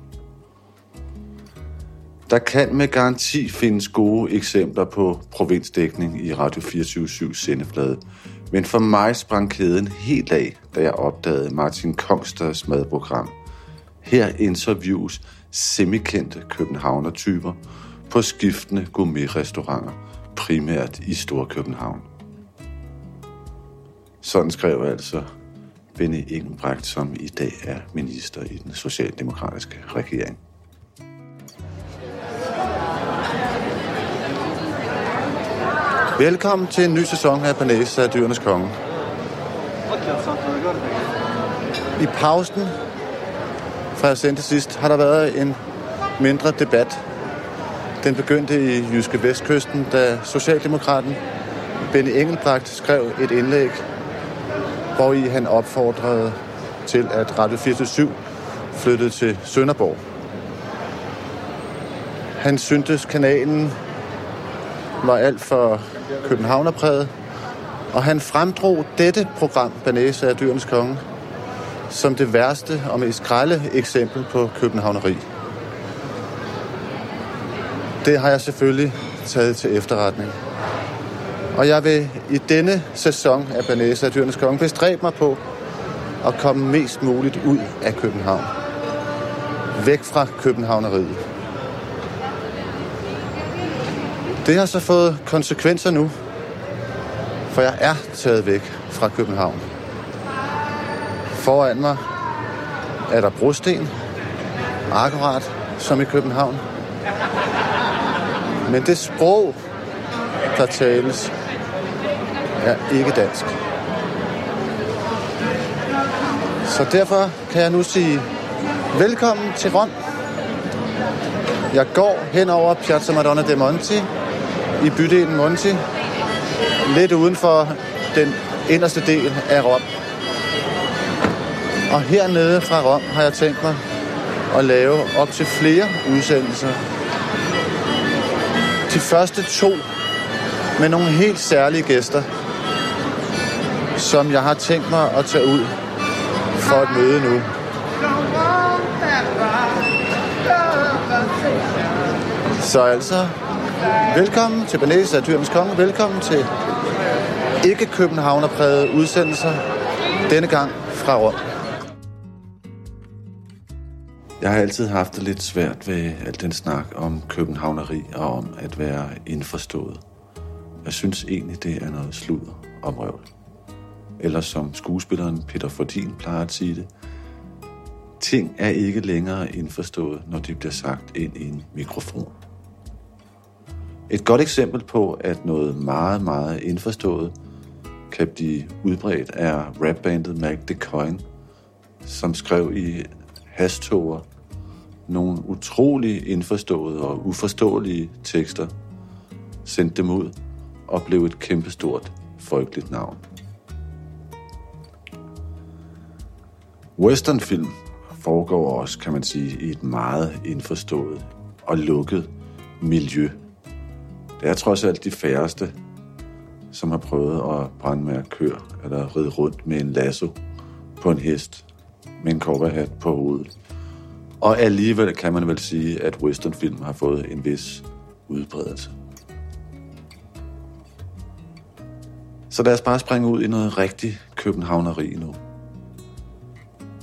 Der kan med garanti findes gode eksempler på provinsdækning i Radio 24 sendeflade, men for mig sprang kæden helt af, da jeg opdagede Martin Kongsters madprogram. Her interviews semikendte københavnertyper på skiftende gourmetrestauranter, primært i Storkøbenhavn. Sådan skrev altså Benny Engelbrecht, som i dag er minister i den socialdemokratiske regering. Velkommen til en ny sæson af Panæsa af Dyrenes Konge. I pausen fra jeg sendte sidst, har der været en mindre debat. Den begyndte i Jyske Vestkysten, da Socialdemokraten Benny Engelbrecht skrev et indlæg, hvor i han opfordrede til, at Radio 47 flyttede til Sønderborg. Han syntes, kanalen var alt for københavnerpræget, og han fremdrog dette program, Banæse af Dyrenes Konge, som det værste og mest grælde eksempel på københavneri. Det har jeg selvfølgelig taget til efterretning. Og jeg vil i denne sæson af Banæse af Dyrenes Konge bestræbe mig på at komme mest muligt ud af København. Væk fra københavneriet. Det har så fået konsekvenser nu, for jeg er taget væk fra København. Foran mig er der brosten, akkurat som i København. Men det sprog, der tales, er ikke dansk. Så derfor kan jeg nu sige velkommen til Rom. Jeg går hen over Piazza Madonna de Monti i bydelen Monti, lidt uden for den inderste del af Rom. Og hernede fra Rom har jeg tænkt mig at lave op til flere udsendelser. De første to med nogle helt særlige gæster, som jeg har tænkt mig at tage ud for et møde nu. Så altså, velkommen til Banæs af Dyrens Konge. Velkommen til ikke Københavnerpræget udsendelser. Denne gang fra Rom. Jeg har altid haft det lidt svært ved al den snak om københavneri og om at være indforstået. Jeg synes egentlig, det er noget sludder om røvl. Eller som skuespilleren Peter Fordin plejer at sige det, ting er ikke længere indforstået, når de bliver sagt ind i en mikrofon. Et godt eksempel på, at noget meget, meget indforstået kan blive udbredt, er rapbandet Mac the Coin, som skrev i hastoger nogle utrolig indforståede og uforståelige tekster, sendte dem ud og blev et kæmpestort folkeligt navn. Westernfilm foregår også, kan man sige, i et meget indforstået og lukket miljø. Det er trods alt de færreste, som har prøvet at brænde med at køre eller ride rundt med en lasso på en hest med en cowboyhat på hovedet. Og alligevel kan man vel sige, at westernfilm har fået en vis udbredelse. Så lad os bare springe ud i noget rigtig københavneri nu.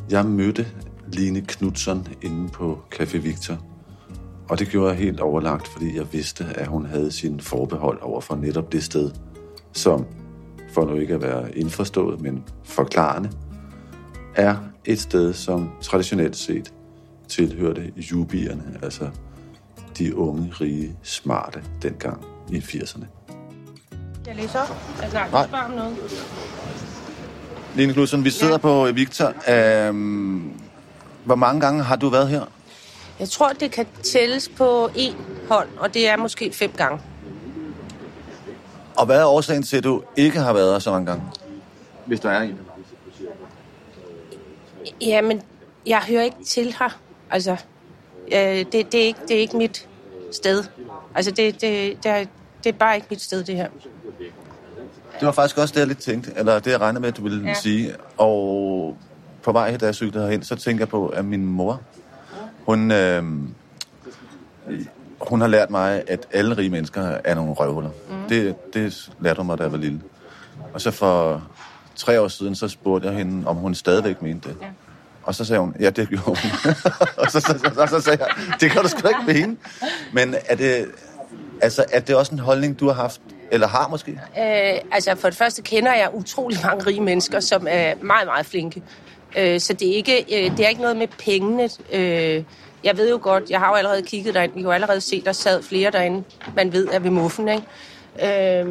Jeg mødte Line Knudsen inde på Café Victor, og det gjorde jeg helt overlagt, fordi jeg vidste, at hun havde sin forbehold over for netop det sted, som, for nu ikke at være indforstået, men forklarende, er et sted, som traditionelt set tilhørte jubierne, altså de unge, rige, smarte dengang i 80'erne. Jeg læser op. Jeg snakker Nej. bare om noget. Line Knudsen, vi sidder ja. på Victor. Øhm, hvor mange gange har du været her? Jeg tror, det kan tælles på én hånd, og det er måske fem gange. Og hvad er årsagen til, at du ikke har været her så mange gange? Hvis der er en. Jamen, jeg hører ikke til her. Altså, øh, det, det, er ikke, det er ikke mit sted. Altså, det, det, det, er, det er bare ikke mit sted, det her. Det var faktisk også det, jeg lidt tænkte, eller det, jeg regnede med, at du ville Ja. sige. Og på vej, da jeg cyklede herhen, så tænker jeg på, at min mor, hun, øh, hun har lært mig, at alle rige mennesker er nogle røvhuller. Mm. Det, det lærte hun mig, da jeg var lille. Og så for tre år siden, så spurgte jeg hende, om hun stadigvæk mente det. Ja. Og så sagde hun, ja, det gjorde hun. og så, så, så, så sagde jeg, det kan du sgu ikke mene. Men er det, altså, er det også en holdning, du har haft eller har måske? Øh, altså for det første kender jeg utrolig mange rige mennesker, som er meget, meget flinke. Øh, så det er, ikke, øh, det er ikke noget med pengene. Øh, jeg ved jo godt, jeg har jo allerede kigget derind, vi har jo allerede set, der sad flere derinde, man ved er ved muffen, ikke? Øh,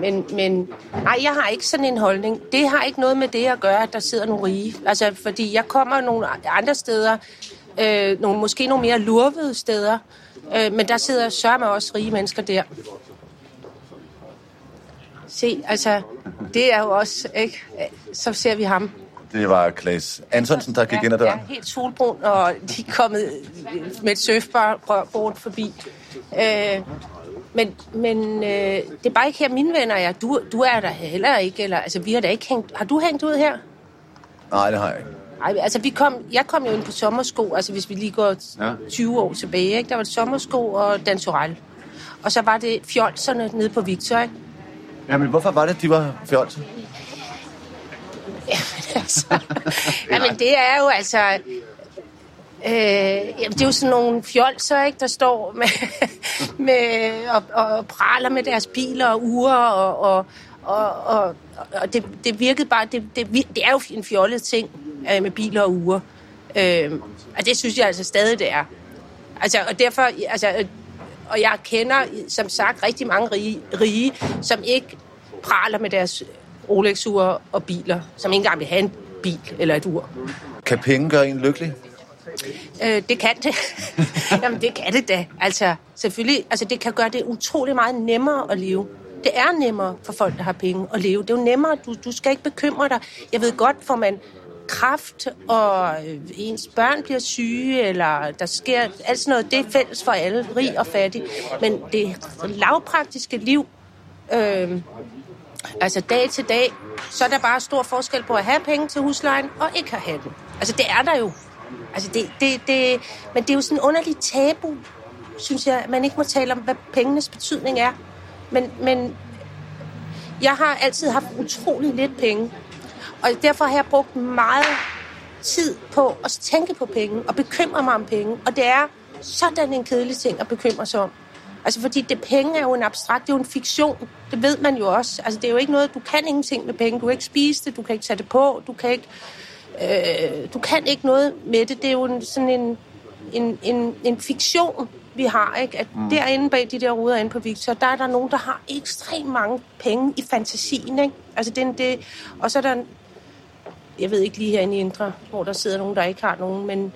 men, men nej, jeg har ikke sådan en holdning. Det har ikke noget med det at gøre, at der sidder nogle rige. Altså, fordi jeg kommer nogle andre steder, øh, nogle, måske nogle mere lurvede steder, øh, men der sidder sørme også rige mennesker der. Se, altså, det er jo også, ikke? Så ser vi ham. Det var Klaas Antonsen, der gik ind ad døren. Ja, helt solbrun, og de er kommet med et surfboard forbi. Øh, men men øh, det er bare ikke her, mine venner er. Du, du er der heller ikke. Eller, altså, vi har da ikke hængt... Har du hængt ud her? Nej, det har jeg ikke. Ej, altså, vi kom, jeg kom jo ind på sommersko, altså hvis vi lige går Ja. 20 år tilbage, ikke? der var det sommersko og dansorel. Og så var det fjolserne nede på Victor, ikke? Jamen, hvorfor var det, de var fjolse? Altså. Jamen, det er jo altså... Øh, jamen, det er jo sådan nogle fjolser, ikke, der står med, med og, og praler med deres biler og uger, og, og, og, og, og det, det virkede bare... Det, det, det er jo en fjollet ting øh, med biler og uger. Øh, og det synes jeg altså stadig, det er. Altså, og derfor... Altså, og jeg kender, som sagt, rigtig mange rige, rige som ikke praler med deres Rolex-ure og biler, som ikke engang vil have en bil eller et ur. Kan penge gøre en lykkelig? Øh, det kan det. Jamen, det kan det da. Altså, selvfølgelig, altså, det kan gøre det utrolig meget nemmere at leve. Det er nemmere for folk, der har penge at leve. Det er jo nemmere, du, du skal ikke bekymre dig. Jeg ved godt, får man kraft, og øh, ens børn bliver syge, eller der sker alt sådan noget, det er fælles for alle, rig og fattig. Men det lavpraktiske liv, øh, altså dag til dag, så er der bare stor forskel på at have penge til huslejen, og ikke at have den. Altså, det er der jo. Altså, det, det, det, men det er jo sådan en underlig tabu, synes jeg, at man ikke må tale om, hvad pengenes betydning er. Men, men jeg har altid haft utrolig lidt penge, og derfor har jeg brugt meget tid på at tænke på penge og bekymre mig om penge. Og det er sådan en kedelig ting at bekymre sig om. Altså, fordi det penge er jo en abstrakt, det er jo en fiktion. Det ved man jo også. Altså, det er jo ikke noget, du kan ingenting med penge. Du kan ikke spise det, du kan ikke tage det på, du kan ikke, øh, du kan ikke noget med det. Det er jo en, sådan en, en, en, en fiktion, vi har, ikke? At Mm. derinde bag de der ruder inde på Victor, der er der nogen, der har ekstremt mange penge i fantasien, ikke? Altså, det, det, og så er der jeg ved ikke lige herinde i Indre, hvor der sidder nogen, der ikke har nogen, men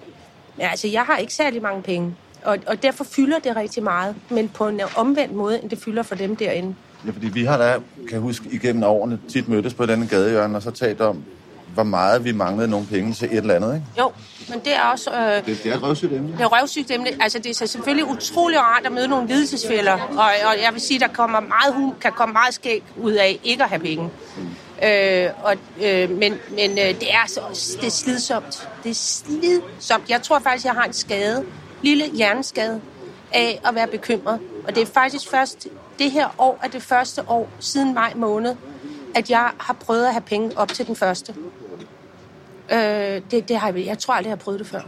ja, altså, jeg har ikke særlig mange penge. Og, og derfor fylder det rigtig meget, men på en omvendt måde, end det fylder for dem derinde. Ja, fordi vi har da, kan jeg huske, igennem årene tit mødtes på den gadehjørne, og så talt om, hvor meget vi manglede nogle penge til et eller andet, ikke? Jo, men det er også... Øh, Det, det er et røvsygt emne. Det er røvsygt emne. Altså, det er selvfølgelig utrolig rart at møde nogle lidelsesfælder. Og, og jeg vil sige, der kommer meget, kan komme meget skæg ud af ikke at have penge. Øh, og, øh, men men øh, det er så, det er slidsomt. Det er slidsomt. Jeg tror faktisk, jeg har en skade. Lille hjerneskade af at være bekymret. Og det er faktisk først det her år, er det første år siden maj måned, at jeg har prøvet at have penge op til den første. Øh, det, det har jeg, jeg tror aldrig, jeg har prøvet det før.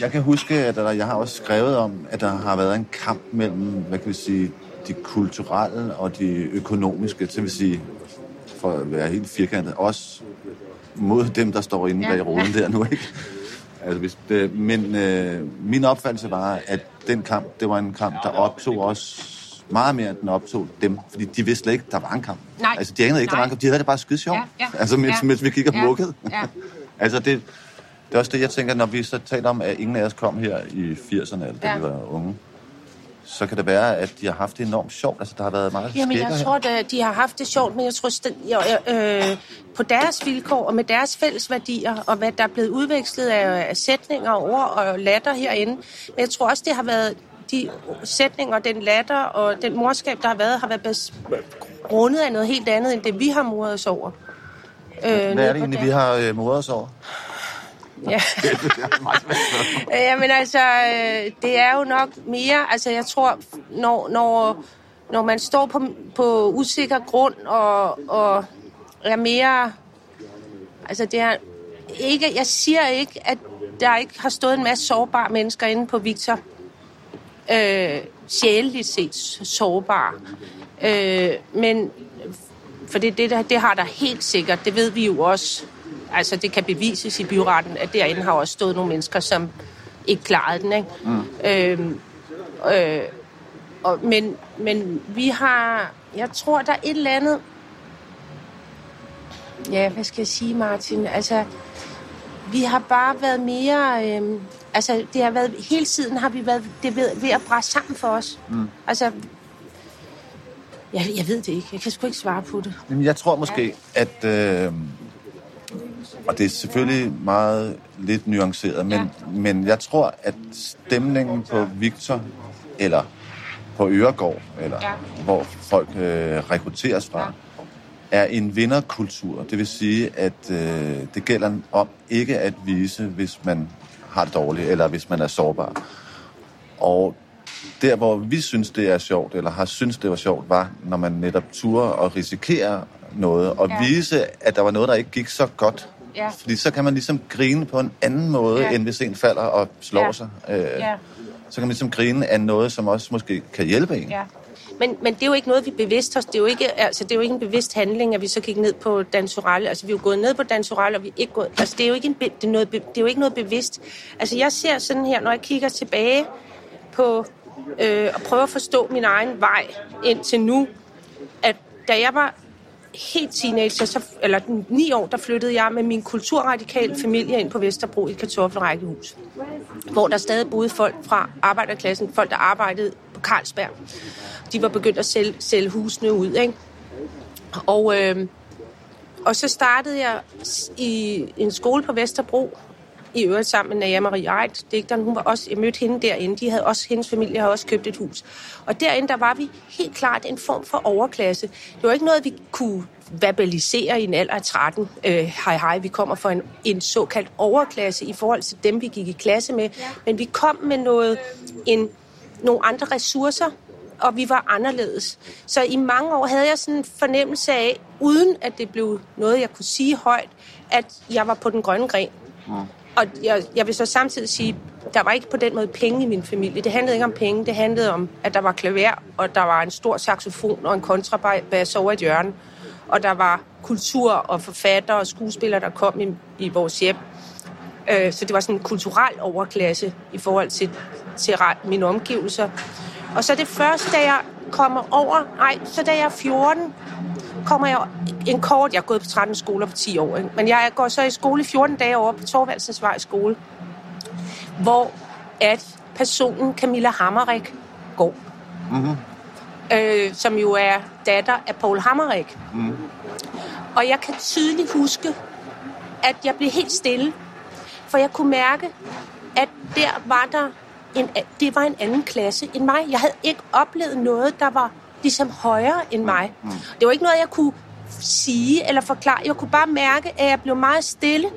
Jeg kan huske, at der, jeg har også skrevet om, at der har været en kamp mellem, hvad kan vi sige, de kulturelle og de økonomiske, det vil sige, for at være helt firkantet, også mod dem, der står inde bag ruden ja. der nu, ikke? Altså, hvis det, men øh, min opfattelse var, at den kamp, det var en kamp, der optog os meget mere, end den optog dem. Fordi de vidste slet ikke, der var en kamp. Nej. Altså, de anede ikke, der var en kamp. De havde det bare skide sjovt. Ja, ja. Altså, mens, Ja. mens vi gik og Ja. mukkede. Ja. Altså, det, det er også det, jeg tænker, når vi så taler om, at ingen af os kom her i 80'erne, eller da Ja. vi var unge, så kan det være, at de har haft det enormt sjovt. Altså, der har været meget Jamen, jeg her. tror, at de har haft det sjovt, men jeg tror, at øh, på deres vilkår og med deres fælles værdier, og hvad der er blevet udvekslet af, af sætninger, ord og latter herinde. Men jeg tror også, det har været de sætninger, den latter og den morskab, der har været, har været bes- rundet af noget helt andet, end det vi har moret os over. Øh, Hvad er det egentlig, vi har øh, modet os over? Ja. Ja, men altså, øh, det er jo nok mere, altså jeg tror, når, når, når man står på, på usikker grund og, og er mere, altså det er ikke, jeg siger ikke, at der ikke har stået en masse sårbare mennesker inde på Victor. Øh, sjæleligt set sårbare. Øh, men for det, det, det har der helt sikkert, det ved vi jo også, altså det kan bevises i byretten, at derinde har også stået nogle mennesker, som ikke klarede den. Ikke? Mm. Øhm, øh, og, men, men vi har, jeg tror, der er et eller andet, ja, hvad skal jeg sige, Martin? Altså, vi har bare været mere, øh, altså det har været, hele tiden har vi været det ved, ved at bræse sammen for os. Mm. Altså, jeg, jeg ved det ikke. Jeg kan sgu ikke svare på det. Jamen, jeg tror måske, at... Øh, og det er selvfølgelig meget lidt nuanceret, men, ja. men jeg tror, at stemningen på Victor, eller på Øregård, eller ja. hvor folk øh, rekrutteres fra, ja. er en vinderkultur. Det vil sige, at øh, det gælder om ikke at vise, hvis man har det dårligt, eller hvis man er sårbar. Og der, hvor vi synes, det er sjovt, eller har synes, det var sjovt, var, når man netop turde og risikere noget, og ja. vise, at der var noget, der ikke gik så godt. Ja. Fordi så kan man ligesom grine på en anden måde, Ja. end hvis en falder og slår Ja. sig. Øh, Ja. Så kan man ligesom grine af noget, som også måske kan hjælpe en. Ja. Men, men det er jo ikke noget, vi bevidst os. Det er, jo ikke, altså, det er jo ikke en bevidst handling, at vi så gik ned på Dansorelle. Altså, vi er jo gået ned på Dansorelle, og vi er ikke gået... Altså, det er jo ikke, en, be- det er noget, det er jo ikke noget bevidst. Altså, jeg ser sådan her, når jeg kigger tilbage på... Øh, og prøver at forstå min egen vej indtil nu, at da jeg var helt teenager, så, eller ni år, der flyttede jeg med min kulturradikale familie ind på Vesterbro i et kartoffelrækkehus. Hvor der stadig boede folk fra arbejderklassen, folk der arbejdede på Carlsberg. De var begyndt at sælge, sælge husene ud, ikke? Og, øh, og så startede jeg i en skole på Vesterbro, i øvrigt sammen med Naja Marie Eit, digteren. Hun var også, jeg mødte hende derinde. De havde også, hendes familie havde også købt et hus. Og derinde, der var vi helt klart en form for overklasse. Det var ikke noget, vi kunne verbalisere i en alder af 13. Øh, hej hej, vi kommer fra en, en såkaldt overklasse i forhold til dem, vi gik i klasse med. Men vi kom med noget, en, nogle andre ressourcer, og vi var anderledes. Så i mange år havde jeg sådan en fornemmelse af, uden at det blev noget, jeg kunne sige højt, at jeg var på den grønne gren. Og jeg, jeg vil så samtidig sige, der var ikke på den måde penge i min familie. Det handlede ikke om penge. Det handlede om, at der var klaver, og der var en stor saxofon og en kontrabas over et hjørne. Og der var kultur og forfattere og skuespillere, der kom i, i vores hjem. Øh, så det var sådan en kulturel overklasse i forhold til, til mine omgivelser. Og så det første, da jeg kommer over, nej, så da jeg er 14, kommer jeg en kort, jeg har gået på 13 skoler på 10 år, ikke? men jeg går så i skole i 14 dage over på Torvaldsens Vej skole, hvor at personen Camilla Hammerik går, Mm-hmm. øh, som jo er datter af Paul Hammerik. Mm. Og jeg kan tydeligt huske, at jeg blev helt stille. For jeg kunne mærke, at der var der en, det var en anden klasse end mig. Jeg havde ikke oplevet noget, der var ligesom højere end mig. Det var ikke noget, jeg kunne sige eller forklare. Jeg kunne bare mærke, at jeg blev meget stille,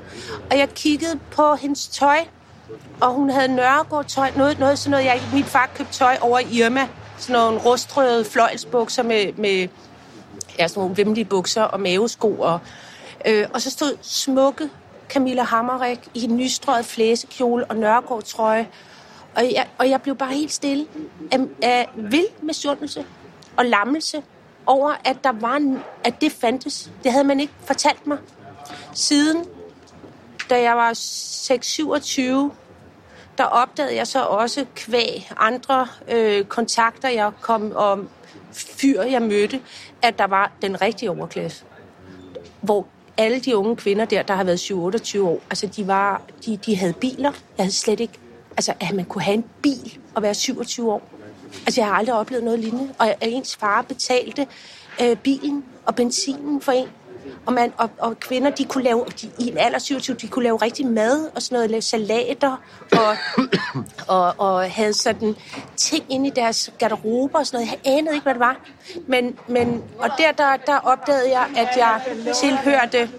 og jeg kiggede på hendes tøj, og hun havde Nørregård tøj, noget, noget sådan noget, jeg, min far købte tøj over i Irma, sådan nogle rustrøde fløjlsbukser med, med ja, sådan nogle vemmelige bukser og mavesko, og, øh, og så stod smukke Camilla Hammerik i en nystrøget flæsekjole og Nørregård trøje, og jeg, og jeg blev bare helt stille. Af, af vild misundelse og lammelse over, at der var en, at det fandtes. Det havde man ikke fortalt mig. Siden, da jeg var 6-27, der opdagede jeg så også kvæg andre øh, kontakter, jeg kom og fyr, jeg mødte, at der var den rigtige overklasse. Hvor alle de unge kvinder der, der har været 7-28 år, altså de, var, de, de havde biler. Jeg havde slet ikke... Altså, at man kunne have en bil og være 27 år. Altså, jeg har aldrig oplevet noget lignende. Og ens far betalte øh, bilen og benzinen for en. Og, man, og, og kvinder, de kunne lave, de, i en alder 27, de kunne lave rigtig mad og sådan noget, lave salater, og, og, og havde sådan ting inde i deres garderober og sådan noget. Jeg anede ikke, hvad det var. Men, men, og der, der, der opdagede jeg, at jeg tilhørte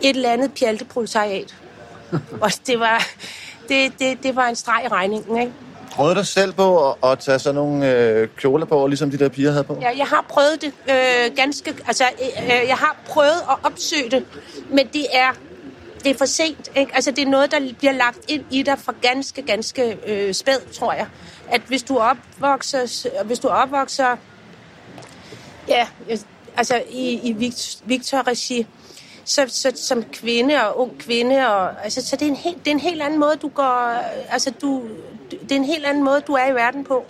et eller andet pjalteproletariat. og det var, det, det, det var en streg i regningen, ikke? Prøvet dig selv på at, at tage sådan nogle øh, kjoler på, ligesom de der piger havde på? Ja, jeg har prøvet det øh, ganske... Altså, øh, øh, jeg har prøvet at opsøge det, men det er, det er for sent. Ikke? Altså, det er noget, der bliver lagt ind i dig fra ganske, ganske øh, spæd, tror jeg. at hvis du opvokser, øh, hvis du opvokser ja, altså i, i Victor-regi, så, så, som kvinde og ung kvinde, og, altså, så det er, en helt, det er en helt anden måde, du går, øh, altså du, det er en helt anden måde, du er i verden på,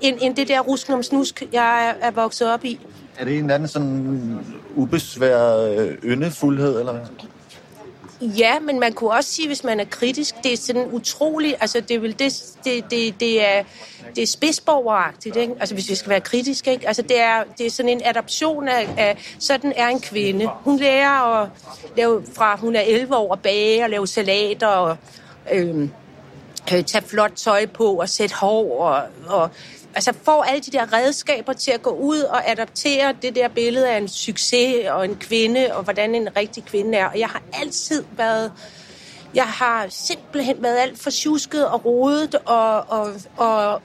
end, end det der rusken om snusk, jeg er, er vokset op i. Er det en eller anden sådan ubesværet yndefuldhed, eller hvad? Ja, men man kunne også sige, hvis man er kritisk, det er sådan utroligt, altså det, vil, det, det, det, det er, det er spidsborgeragtigt, ikke? Altså hvis vi skal være kritiske, ikke? Altså det er, det er sådan en adoption af, af, sådan er en kvinde. Hun lærer at lave, fra hun er 11 år at bage og lave salater og øhm, øh, tage flot tøj på og sætte hår og, og altså får alle de der redskaber til at gå ud og adaptere det der billede af en succes og en kvinde, og hvordan en rigtig kvinde er. Og jeg har altid været... Jeg har simpelthen været alt for tjusket og rodet og, og, og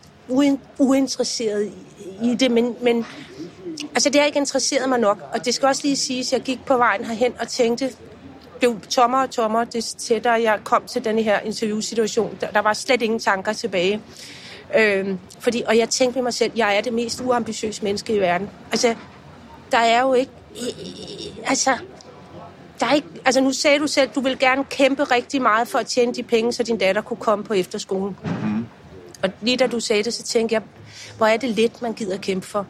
uinteresseret i, i det, men, men altså, det har ikke interesseret mig nok. Og det skal også lige siges, at jeg gik på vejen herhen og tænkte, blev tommere og tommere, det tættere jeg kom til denne her interviewsituation. Der, der var slet ingen tanker tilbage. Øhm, fordi, og jeg tænkte med mig selv, jeg er det mest uambitiøse menneske i verden. Altså, der er jo ikke... Altså, der er ikke, altså nu sagde du selv, du vil gerne kæmpe rigtig meget for at tjene de penge, så din datter kunne komme på efterskolen. Mm. Og lige da du sagde det, så tænkte jeg, hvor er det lidt, man gider kæmpe for.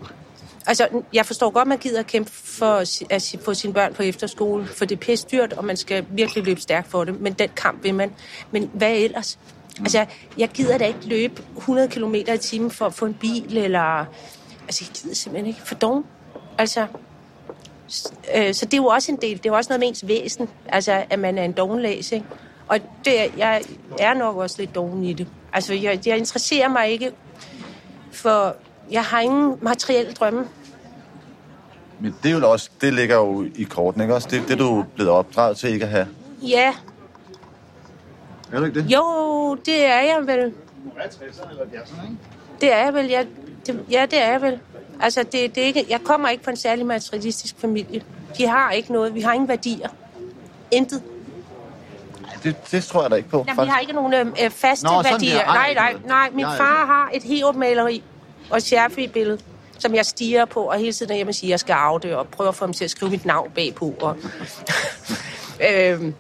Altså, jeg forstår godt, man gider kæmpe for at få sine børn på efterskole, for det er pisse dyrt, og man skal virkelig løbe stærkt for det. Men den kamp vil man. Men hvad ellers? Altså, jeg gider da ikke løbe 100 km i timen for at få en bil, eller... Altså, jeg gider simpelthen ikke. For dog. Altså, øh, så det er jo også en del, det er jo også noget med ens væsen, altså, at man er en dogenlæs, ikke? Og det, jeg er nok også lidt dogen i det. Altså, jeg, jeg interesserer mig ikke for... Jeg har ingen materielle drømme. Men det er jo også, det ligger jo i korten, ikke også? Det, det du er blevet opdraget til ikke at have. Ja, er du ikke det? Jo, det er jeg vel. Det er jeg vel, ja. Det, ja, det er jeg vel. Altså, det, det er ikke, jeg kommer ikke fra en særlig materialistisk familie. De har ikke noget. Vi har ingen værdier. Intet. Det, det tror jeg da ikke på. Jamen, vi har ikke nogen øh, faste Nå, værdier. Nej, nej, nej. Min far har et heop-maleri og et Scherfie-billede, som jeg stiger på, og hele tiden hjemme siger, at jeg skal det, og prøver at få ham til at skrive mit navn bagpå. Og, øhm,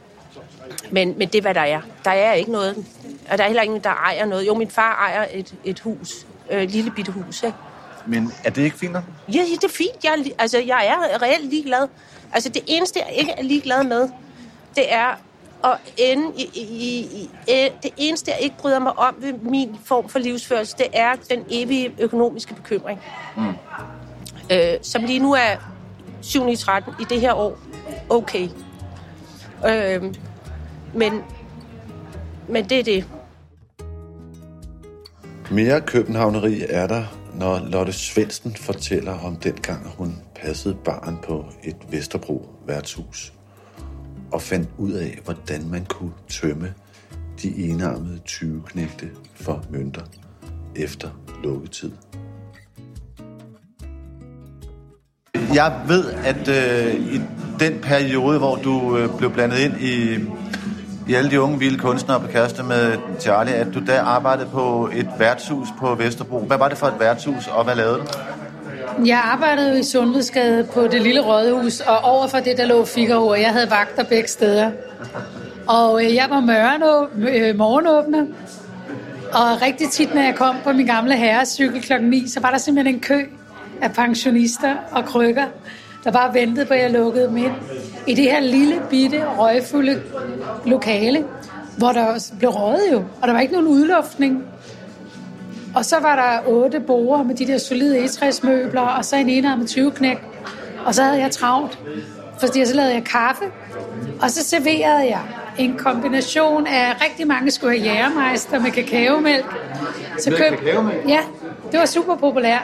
men, men det er, hvad der er. Der er ikke noget. Og der er heller ingen, der ejer noget. Jo, min far ejer et, et hus. Øh, et lille bitte hus, ikke? Men er det ikke fint nok? Ja, det er fint. Jeg, altså, jeg er reelt ligeglad. Altså, det eneste, jeg ikke er ligeglad med, det er at ende i, i, i, i... Det eneste, jeg ikke bryder mig om ved min form for livsførelse, det er den evige økonomiske bekymring. Mm. Øh, som lige nu er 7 i 13 i det her år. Okay. Øh, men, men det er det. Mere københavneri er der, når Lotte Svendsen fortæller om den gang, hun passede barn på et Vesterbro værtshus og fandt ud af, hvordan man kunne tømme de enarmede 20 knægte for mønter efter lukketid. Jeg ved, at øh, i den periode, hvor du øh, blev blandet ind i i alle de unge vilde kunstnere på kæreste med Charlie, at du der arbejdede på et værtshus på Vesterbro. Hvad var det for et værtshus, og hvad lavede du? Jeg arbejdede i Sundhedsgade på det lille rådhus, og overfor det, der lå Figaro, jeg havde vagter begge steder. Og øh, jeg var mørne, øh, morgenåbner, og rigtig tit, når jeg kom på min gamle herrecykel kl. 9, så var der simpelthen en kø af pensionister og krykker, der bare ventede på, at jeg lukkede dem ind. I det her lille, bitte, røgfulde lokale, hvor der også blev røget jo, og der var ikke nogen udluftning. Og så var der otte borer med de der solide egetræsmøbler, og så en med 20 knæk. Og så havde jeg travlt, fordi så lavede jeg kaffe, og så serverede jeg en kombination af rigtig mange skulle have jægermeister med kakaomælk. Så køb... Ja, det var super populært.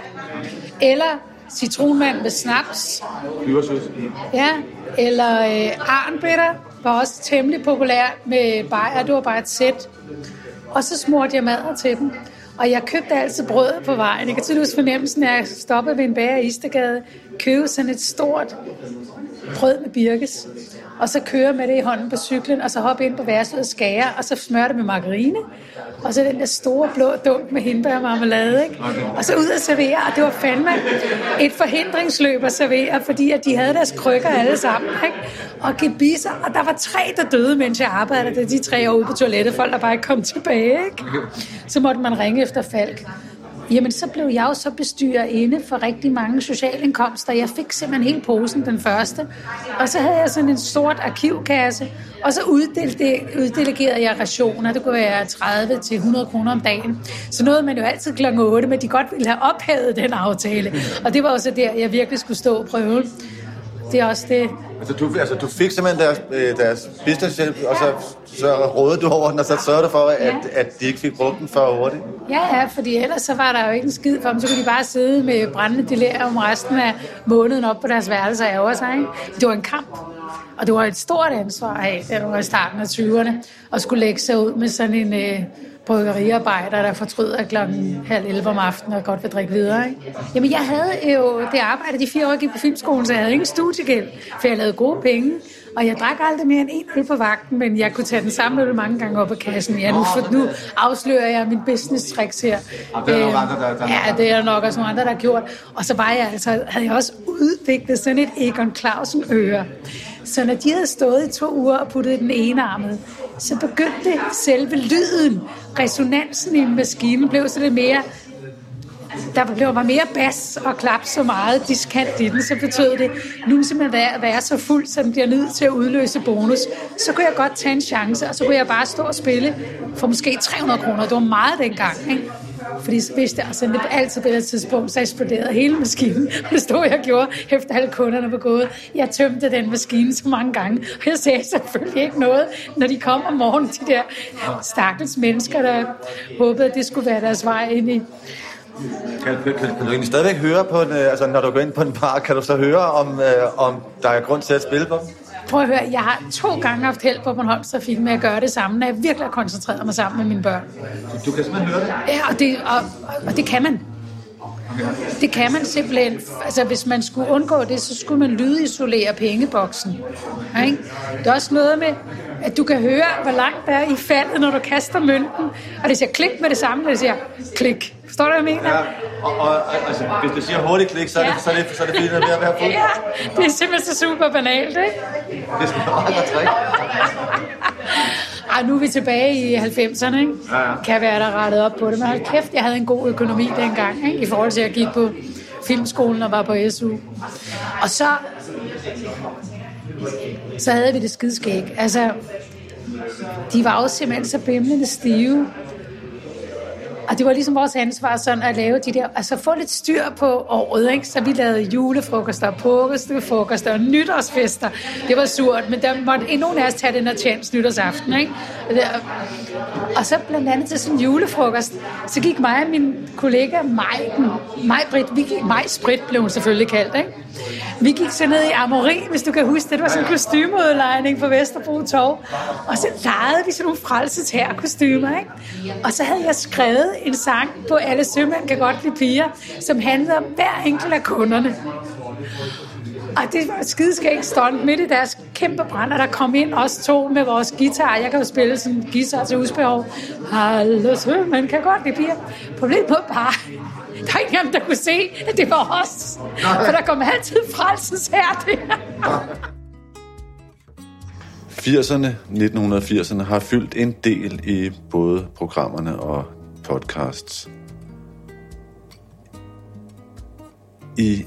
Eller citronvand med snaps. Ja, eller øh, arnbitter var også temmelig populært med bajer. Det var bare et sæt. Og så smurte jeg madder til dem. Og jeg købte altid brød på vejen. Jeg kan tydeligvis fornemmelsen, at stoppe stoppede ved en bager i Istergade, købte sådan et stort brød med birkes og så køre med det i hånden på cyklen, og så hoppe ind på værelset og skære, og så smøre det med margarine, og så den der store blå dunk med hindbær og marmelade, ikke? Og så ud og servere, og det var fandme et forhindringsløb at servere, fordi at de havde deres krykker alle sammen, ikke? Og gebisser, og der var tre, der døde, mens jeg arbejdede, de tre år ude på toilettet, folk der bare ikke kom tilbage, ikke? Så måtte man ringe efter Falk. Jamen, så blev jeg jo så bestyrer inde for rigtig mange socialindkomster. Jeg fik simpelthen hele posen den første. Og så havde jeg sådan en sort arkivkasse, og så uddelte, uddelegerede jeg rationer. Det kunne være 30 til 100 kroner om dagen. Så nåede man jo altid kl. 8, men de godt ville have ophævet den aftale. Og det var også der, jeg virkelig skulle stå og prøve. Det er også det, Altså du, altså, du fik simpelthen deres, øh, deres businesshjælp, og så, så rådede du over den, og så sørgede du for, at, at de ikke fik brugt den for hurtigt. Ja, ja, fordi ellers så var der jo ikke en skid for dem. Så kunne de bare sidde med brændende delirium resten af måneden op på deres værelse og ærger sig. Ikke? Det var en kamp. Og det var et stort ansvar at have, da du var i starten af 20'erne, og skulle lægge sig ud med sådan en øh, bryggeriarbejder, der fortryder klokken halv 11 om aftenen og godt vil drikke videre. Ikke? Jamen, jeg havde jo det arbejde de fire år, jeg gik på filmskolen, så jeg havde ingen studiegæld, for jeg lavede gode penge. Og jeg drak aldrig mere end en øl på vagten, men jeg kunne tage den samme øl mange gange op på kassen. Ja, nu, for, nu afslører jeg min business tricks her. Og der er nogle andre, der- der- Ja, det er nok også nogle andre, der har gjort. Og så var jeg altså, havde jeg også udviklet sådan et Egon Clausen øre. Så når de havde stået i to uger og puttet den ene armet, så begyndte selve lyden, resonansen i maskinen blev så lidt mere der blev var mere bas og klap så meget diskant i den, så betød det, nu simpelthen være, være så fuld, så den bliver nødt til at udløse bonus. Så kunne jeg godt tage en chance, og så kunne jeg bare stå og spille for måske 300 kroner. Det var meget dengang, ikke? Fordi så vidste jeg, altså, det altid på det tidspunkt, så eksploderede hele maskinen. Det stod jeg gjorde, efter alle kunderne var gået. Jeg tømte den maskine så mange gange, og jeg sagde selvfølgelig ikke noget, når de kom om morgenen, de der stakkels mennesker, der håbede, at det skulle være deres vej ind i kan, kan, kan, kan du egentlig stadigvæk høre på en, øh, altså når du går ind på en bar, kan du så høre, om, øh, om der er grund til at spille på dem? Prøv at høre, jeg har to gange haft held på Bornholms Trafik med at gøre det samme, når jeg virkelig har koncentreret mig sammen med mine børn. Du kan simpelthen høre det? Ja, og det, og, og det kan man. Det kan man simpelthen. Altså, hvis man skulle undgå det, så skulle man lydisolere pengeboksen. Ikke? Det er også noget med, at du kan høre, hvor langt der er i faldet, når du kaster mønten. Og det siger klik med det samme, det siger klik. Forstår du, hvad jeg mener? Ja, og, og altså, hvis du siger hurtigt klik, så er det, så er det, så er det fordi, den er ved at være fuld. Ja, det er simpelthen så super banalt, ikke? Det er sgu da meget godt trick. Ej, nu er vi tilbage i 90'erne, ikke? Ja, ja. Kan være, der rettet op på det. Men hold kæft, jeg havde en god økonomi dengang, ikke? I forhold til, at jeg gik på filmskolen og var på SU. Og så, så havde vi det skidskæg. Altså, de var jo simpelthen så bimlende stive. Og det var ligesom vores ansvar sådan at lave de der, altså få lidt styr på året, ikke? Så vi lavede julefrokoster, påskefrokoster og nytårsfester. Det var surt, men der måtte endnu af os tage den her chance nytårsaften, ikke? Og der- Og så blandt andet til sådan en julefrokost, så gik mig og min kollega Majken, Majbrit, vi gik, Majsprit blev hun selvfølgelig kaldt, ikke? Vi gik så ned i Amori, hvis du kan huske det. Det var sådan en kostymeudlejning på Vesterbro Torv. Og så lejede vi sådan nogle frelses her kostymer, ikke? Og så havde jeg skrevet en sang på Alle sømænd kan godt lide piger, som handlede om hver enkelt af kunderne. Og det var skideskægt stunt midt i deres kæmpe brand, og der kom ind os to med vores guitar. Jeg kan jo spille sådan en guitar til husbehov. Alle sømænd kan godt lide piger. Problemet var bare, der var dem, der kunne se, at det var os. For der kom altid frelsens her der. 80'erne, 1980'erne har fyldt en del i både programmerne og podcasts. I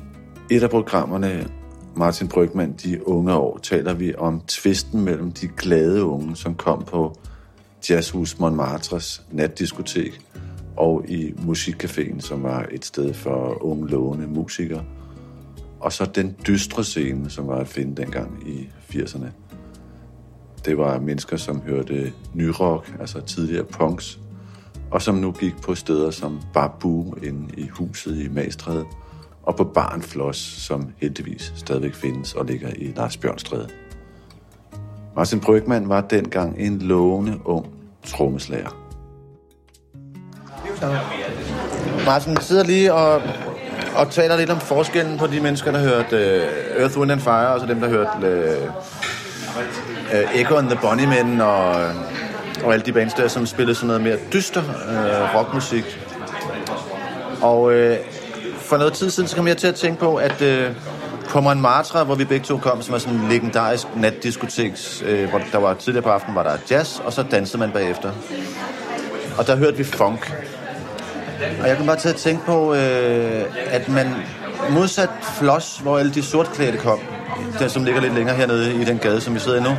et af programmerne, Martin Brygman, De Unge År, taler vi om tvisten mellem de glade unge, som kom på Jazzhus Montmartres natdiskotek, og i Musikcaféen, som var et sted for unge lovende musikere, og så den dystre scene, som var at finde dengang i 80'erne. Det var mennesker, som hørte nyrock, altså tidligere punks, og som nu gik på steder som Babu inde i huset i Magstræde, og på Barn Floss, som heldigvis stadigvæk findes og ligger i Lars Bjørnstræde. Martin Brygman var dengang en lovende ung trommeslager. Martin, vi sidder lige og, og taler lidt om forskellen på de mennesker, der hørte uh, Earth, Wind and Fire, og så dem, der hørte uh, uh, Echo and the Bunnymen og, og alle de bands der, som spillede sådan noget mere dyster øh, rockmusik. Og øh, for noget tid siden, så kom jeg til at tænke på, at øh, Pommeren Martra, hvor vi begge to kom, som er sådan en legendarisk natdiskotek, øh, hvor der var tidligere på aftenen, var der jazz, og så dansede man bagefter. Og der hørte vi funk. Og jeg kan bare til at tænke på, øh, at man modsat Floss, hvor alle de sortklædte kom, den som ligger lidt længere hernede i den gade, som vi sidder i nu,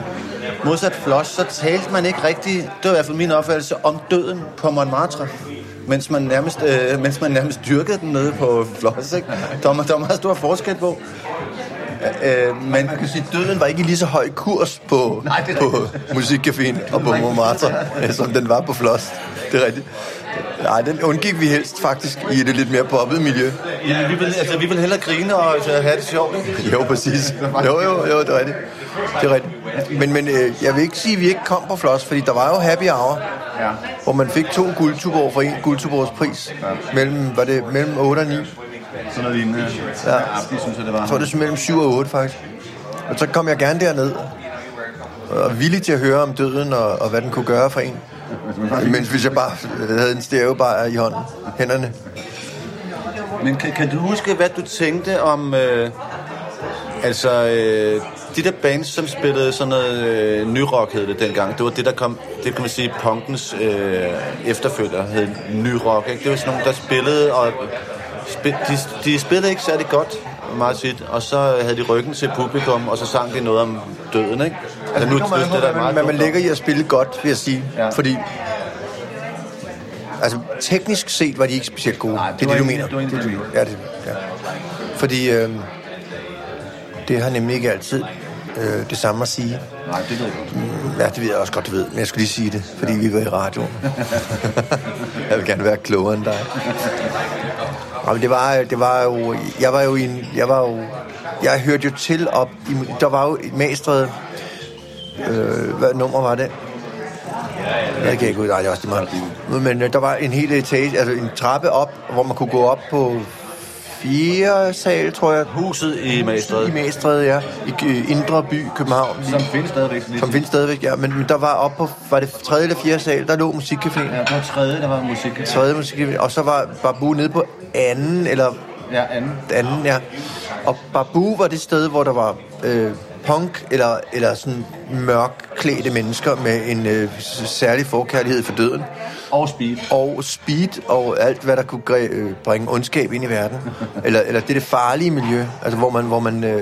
modsat Floss, så talte man ikke rigtig, det var i hvert fald min opfattelse, om døden på Montmartre mens man nærmest, øh, mens man nærmest dyrkede den nede på Floss, ikke? Der var, der var meget stor forskel på. Øh, men man kan sige, døden var ikke i lige så høj kurs på, Nej, på Musikcaféen og på Montmartre, øh, som den var på Floss. Det er rigtigt. Nej, den undgik vi helst faktisk i det lidt mere poppet miljø. Ja, vi vil, altså, vi vil hellere grine og altså, have det sjovt, ikke? Jo, præcis. Jo, jo, jo, det er rigtigt. Det er rigtigt. Men, men øh, jeg vil ikke sige, at vi ikke kom på Floss, fordi der var jo happy hour, ja. hvor man fik to guldtuborg for en guldtuborgs pris. Ja. Mellem, var det mellem 8 og 9? Sådan noget lignende. Ja. Aften, synes jeg, det var. Jeg tror, det er mellem 7 og 8, faktisk. Og så kom jeg gerne derned. Og villig til at høre om døden, og, og hvad den kunne gøre for en. Mens hvis jeg bare øh, havde en stævebar i hånden, hænderne. Men kan, kan du huske, hvad du tænkte om... Øh, altså, øh, de der bands, som spillede sådan noget øh, nyrock, hed det dengang. Det var det, der kom... Det kan man sige, punkens øh, efterfølger hed nyrock, ikke? Det var sådan nogle, der spillede, og spil, de, de spillede ikke særlig godt, meget tit, og så havde de ryggen til publikum, og så sang de noget om døden, ikke? Altså, nu, nu, man, det, der man, man, man lægger i at spille godt, vil jeg sige. Ja. Fordi Altså, teknisk set var de ikke specielt gode. Nej, det, det er det, du mener. Det, det, det, ja, det, ja. Fordi øh, det har nemlig ikke altid øh, det samme at sige. Nej, det ved jeg godt. Ja, det ved jeg også godt, du ved. Men jeg skulle lige sige det, fordi ja. vi var i radioen. jeg vil gerne være klogere end dig. Men det var, det var jo... Jeg var jo i en, Jeg var jo... Jeg hørte jo til op... I, der var jo et magstret... Øh, hvad nummer var det? Jeg kan ikke ud, nej, det er også meget. Men øh, der var en hel etage, altså en trappe op, hvor man kunne gå op på fire sal, tror jeg. Huset i Magstræde. I Magstræde, ja. I Indre By, København. Som findes stadigvæk. Som findes stadigvæk, ja. Men, men der var op på, var det tredje eller fjerde sal, der lå musikcaféen. Ja, var tredje, der var musikcafé. Tredje musikcafé. Og så var Babu nede på anden, eller... Ja, anden. Anden, ja. Og Babu var det sted, hvor der var øh, punk eller, eller sådan mørkklædte mennesker med en øh, særlig forkærlighed for døden. Og speed. Og speed og alt, hvad der kunne øh, bringe ondskab ind i verden. eller, eller det er det farlige miljø, altså hvor man, hvor man øh,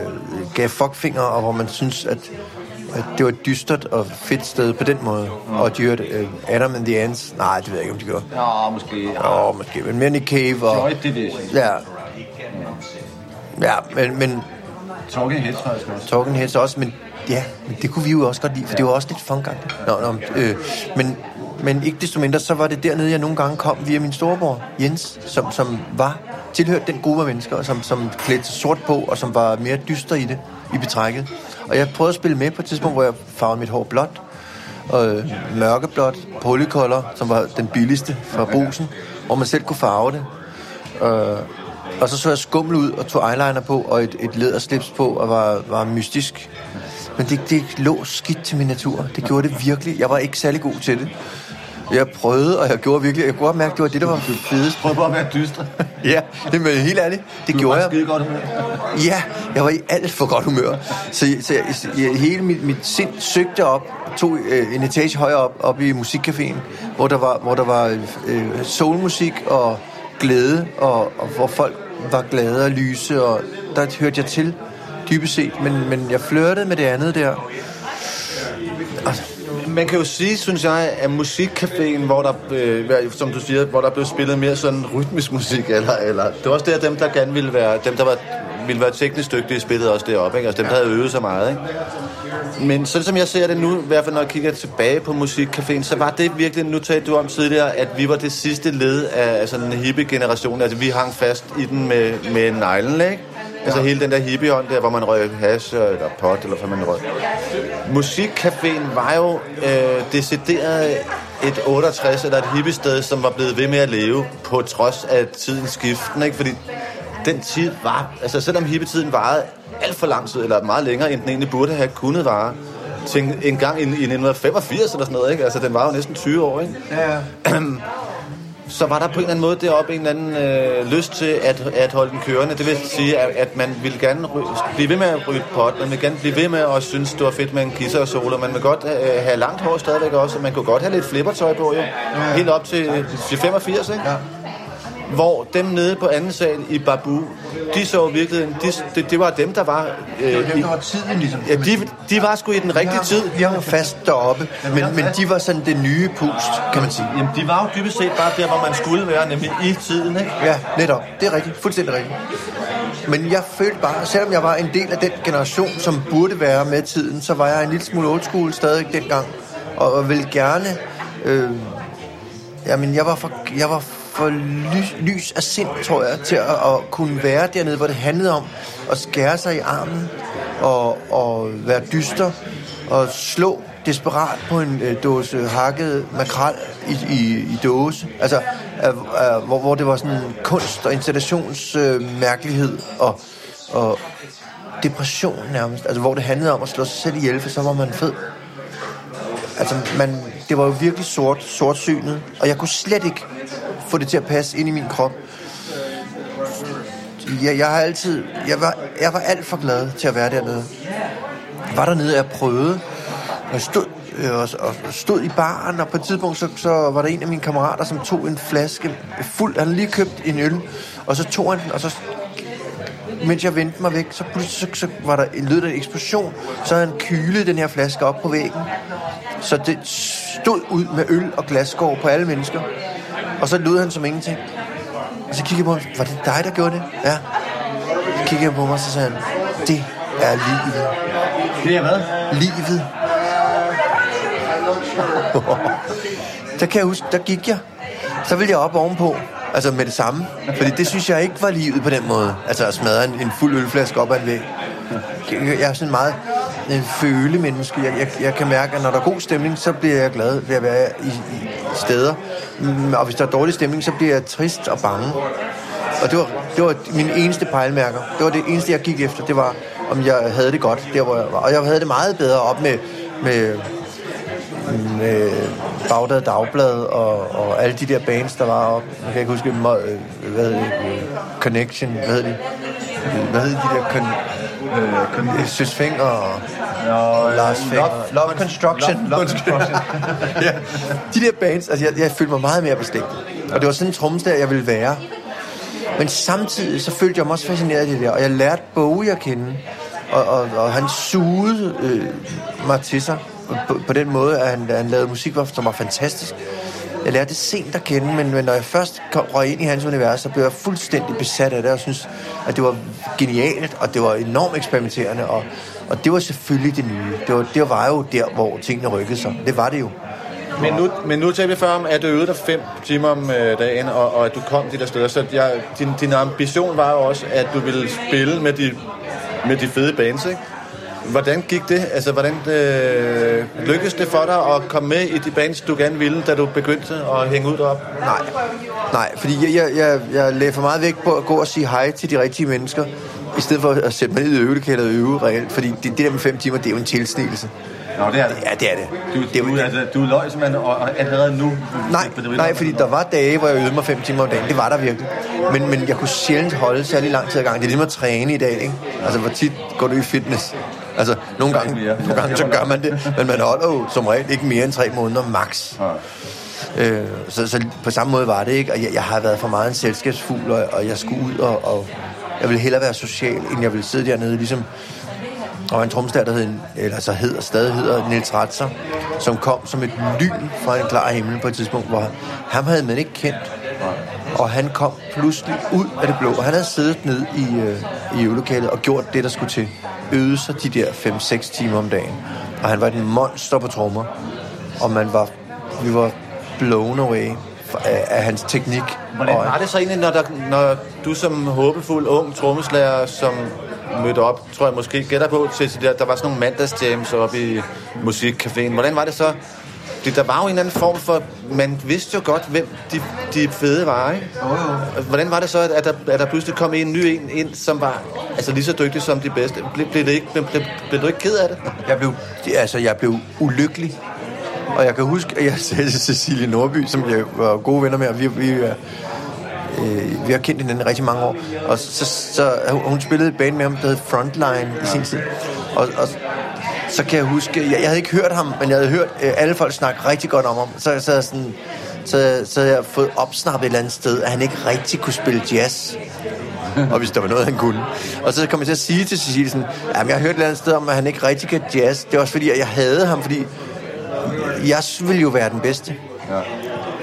gav fuckfinger, og hvor man synes, at, at det var et dystert og fedt sted på den måde. Ja. Og hørte øh, Adam and the Ants. Nej, det ved jeg ikke, om de gjorde. Ja, måske. Ja, måske. Men mere Nick Cave og... Joy Division. Ja. Ja, men, men Talking Heads faktisk også. Talking Heads også, men ja, men det kunne vi jo også godt lide, for ja. det var også lidt funkagtigt. Nå, nå, øh, men, men ikke desto mindre, så var det dernede, jeg nogle gange kom via min storebror, Jens, som, som var tilhørt den gruppe af mennesker, som, som klædte sort på, og som var mere dyster i det, i betrækket. Og jeg prøvede at spille med på et tidspunkt, hvor jeg farvede mit hår blåt, og øh, mørkeblåt, polycolor, som var den billigste fra brusen, hvor man selv kunne farve det. Øh, og så så jeg skummel ud og tog eyeliner på og et, et læderslips på og var, var mystisk. Men det, det lå skidt til min natur. Det gjorde det virkelig. Jeg var ikke særlig god til det. Jeg prøvede, og jeg gjorde virkelig... Jeg kunne godt mærke, at det var det, der var fedest. Prøv bare at være dystre. ja, det er helt ærligt. Det du gjorde jeg. Du godt humør. Ja, jeg var i alt for godt humør. Så, så jeg, jeg, hele mit, mit sind søgte op, tog øh, en etage højere op, op i musikcaféen, hvor der var, hvor der var øh, soulmusik og glæde, og, og hvor folk var glade og lyse, og der hørte jeg til, dybest set. Men, men jeg flirtede med det andet der. Altså, man kan jo sige, synes jeg, at musikcaféen, hvor der, øh, som du siger, hvor der blev spillet mere sådan rytmisk musik, eller, eller det var også der, dem, der gerne ville være, dem, der var, ville være teknisk dygtige, spillede også deroppe, ikke? Altså dem, der havde øvet så meget, ikke? Men sådan som jeg ser det nu, i hvert fald når jeg kigger tilbage på musikcaféen, så var det virkelig, nu talte du om tidligere, at vi var det sidste led af sådan en hippie-generation. Altså vi hang fast i den med, med neglen, ikke? Altså hele den der hippie-ånd der, hvor man røg hash eller pot, eller hvad man røg. Musikcaféen var jo øh, decideret et 68 eller et hippiested, som var blevet ved med at leve på trods af tidens skiften, ikke? Fordi den tid var, altså selvom hippietiden varede alt for lang tid, eller meget længere, end den egentlig burde have kunnet vare, til en gang i, i 1985 eller sådan noget, ikke? Altså, den var jo næsten 20 år, ikke? Ja, så var der på en eller anden måde deroppe en eller anden øh, lyst til at, at holde den kørende. Det vil sige, at, at man ville gerne ry- blive ved med at ryge pot, man vil gerne blive ved med at synes, det var fedt med en kisser og solo. Man vil godt øh, have langt hår stadigvæk også, og man kunne godt have lidt flippertøj på, jo. Helt op til, til 85, ikke? Ja. Hvor dem nede på anden sal i Babu, de så virkelig, de, det, det var dem, der var... Øh, Det var dem, der var tiden, ligesom. Ja, de, de var sgu i den rigtige tid. Vi har jo fast deroppe, men, men de var sådan det nye pust, kan man sige. Jamen, de var jo dybest set bare der, hvor man skulle være, nemlig i tiden, ikke? Ja, netop. Det er rigtigt. Fuldstændig rigtigt. Men jeg følte bare, selvom jeg var en del af den generation, som burde være med tiden, så var jeg en lille smule old school stadig dengang. Og, og ville gerne... Øh, jamen, jeg var for, jeg var for lys, lys af sind, tror jeg, til at, at kunne være dernede, hvor det handlede om at skære sig i armen og, og være dyster og slå desperat på en øh, dåse hakket makrel i, i, i dåse. Altså, øh, øh, hvor, hvor det var sådan kunst- og installationsmærkelighed øh, og, og depression nærmest. Altså, hvor det handlede om at slå sig selv ihjel, for så var man fed. Altså, man, det var jo virkelig sort, sortsynet, og jeg kunne slet ikke få det til at passe ind i min krop. Jeg, jeg har altid, jeg var, jeg var alt for glad til at være dernede. Jeg var dernede, jeg prøvede, og jeg stod, øh, og, og stod i baren, og på et tidspunkt, så, så var der en af mine kammerater, som tog en flaske fuld, han havde lige købt en øl, og så tog han den, og så mens jeg vendte mig væk, så pludselig så, så var der en lyd der en eksplosion. Så havde han kylet den her flaske op på væggen. Så det stod ud med øl og glasskår på alle mennesker. Og så lød han som ingenting. Og så kiggede jeg på ham, var det dig, der gjorde det? Ja. Så kiggede jeg på mig, og så sagde han, det er livet. Det er hvad? Livet. der kan jeg huske, der gik jeg. Så ville jeg op ovenpå. Altså med det samme. Fordi det synes jeg ikke var livet på den måde. Altså at smadre en, en fuld ølflaske op ad en væg. Jeg, jeg er sådan meget en følemenneske. Jeg, jeg, jeg kan mærke, at når der er god stemning, så bliver jeg glad ved at være i, i steder. Mm, og hvis der er dårlig stemning, så bliver jeg trist og bange. Og det var, det var mine eneste pejlemærker. Det var det eneste, jeg gik efter. Det var, om jeg havde det godt, der hvor jeg var. Og jeg havde det meget bedre op med, med, med Bagdad Dagblad og, og alle de der bands, der var op. Jeg kan ikke huske, øh, hvad hedder det? Connection, hvad hedder de? Hvad hedder de der? Con, øh, Søs Finger og, og Lars Finger. Love, love Construction. Love, love Construction. ja. De der bands, altså jeg, jeg følte mig meget mere bestemt. Og det var sådan en trommeslager, jeg ville være. Men samtidig så følte jeg mig også fascineret af det der, og jeg lærte Bowie at kende. Og, og, og han sugede øh, mig til sig på, på den måde, at han, han lavede musik, som var fantastisk. Jeg lærte det sent at kende, men, men når jeg først kom, røg ind i hans univers, så blev jeg fuldstændig besat af det, og synes, at det var genialt, og det var enormt eksperimenterende, og, og det var selvfølgelig det nye. Det var, det var jo der, hvor tingene rykkede sig. Det var det jo. Men nu, men nu talte vi før om, at du øvede dig fem timer om øh, dagen, og, og at du kom de der steder. Så jeg, din, din ambition var jo også, at du ville spille med de, med de fede bands, ikke? Hvordan gik det? Altså, hvordan øh, lykkedes det for dig at komme med i de bands, du gerne ville, da du begyndte at hænge ud deroppe? Nej. Nej, fordi jeg, jeg, jeg, jeg lagde for meget vægt på at gå og sige hej til de rigtige mennesker, i stedet for at sætte mig ned i øvelokalet og øve reelt. Fordi det, det der med fem timer, det er jo en tilsnigelse. Nå, det er det. Ja, det er det. Du, det er du, altså, du løg simpelthen, og, og allerede nu... Nej, nej, fordi der var dage, hvor jeg øvede mig fem timer om dagen. Det var der virkelig. Men, men jeg kunne sjældent holde særlig lang tid ad gangen. Det er ligesom at træne i dag, ikke? Altså, hvor tit går du i fitness? Altså, nogle gange, nogle gange så gør man det, men man holder jo som regel ikke mere end tre måneder max. Øh, så, så på samme måde var det ikke, og jeg, jeg har været for meget en selskabsfugl, og, og jeg skulle ud, og, og jeg ville hellere være social, end jeg ville sidde dernede, ligesom var en trommeslager, der hed, eller så hedder, stadig hedder Niels Ratzer, som kom som et lyn fra en klar himmel på et tidspunkt, hvor ham havde man ikke kendt. Og han kom pludselig ud af det blå, og han havde siddet ned i, øh, i øvelokalet og gjort det, der skulle til. Øvede sig de der 5-6 timer om dagen. Og han var et monster på trommer. Og man var, vi var blown away af, af hans teknik. Hvordan og, var det så egentlig, når, der, når du som håbefuld ung trommeslager, som mødte op, tror jeg måske, gætter på, til, til der, der var sådan nogle mandagsjams oppe i musikcaféen. Hvordan var det så Det, der var jo en eller anden form for... Man vidste jo godt, hvem de, de fede var, ikke? Jo, jo. Hvordan var det så, at der, at der pludselig kom en ny en ind, som var altså, lige så dygtig som de bedste? Ble, blev, det ikke, blev, blev, blev du ikke ked af det? Jeg blev, altså, jeg blev ulykkelig. Og jeg kan huske, at jeg sagde til Cecilie Nordby, som jeg var gode venner med, og vi, vi, øh, vi har kendt hinanden rigtig mange år. Og så, så hun spillede et band med ham, der hed Frontline i sin tid. Og, og så kan jeg huske, jeg, jeg havde ikke hørt ham, men jeg havde hørt øh, alle folk snakke rigtig godt om ham. Så, så, sådan, så, så jeg fået opsnappet et eller andet sted, at han ikke rigtig kunne spille jazz. og hvis der var noget, han kunne. Og så kom jeg til at sige til Cecilie sådan, jamen jeg har hørt et eller andet sted om, at han ikke rigtig kan jazz. Det var også fordi, at jeg havde ham, fordi jeg ville jo være den bedste. Ja.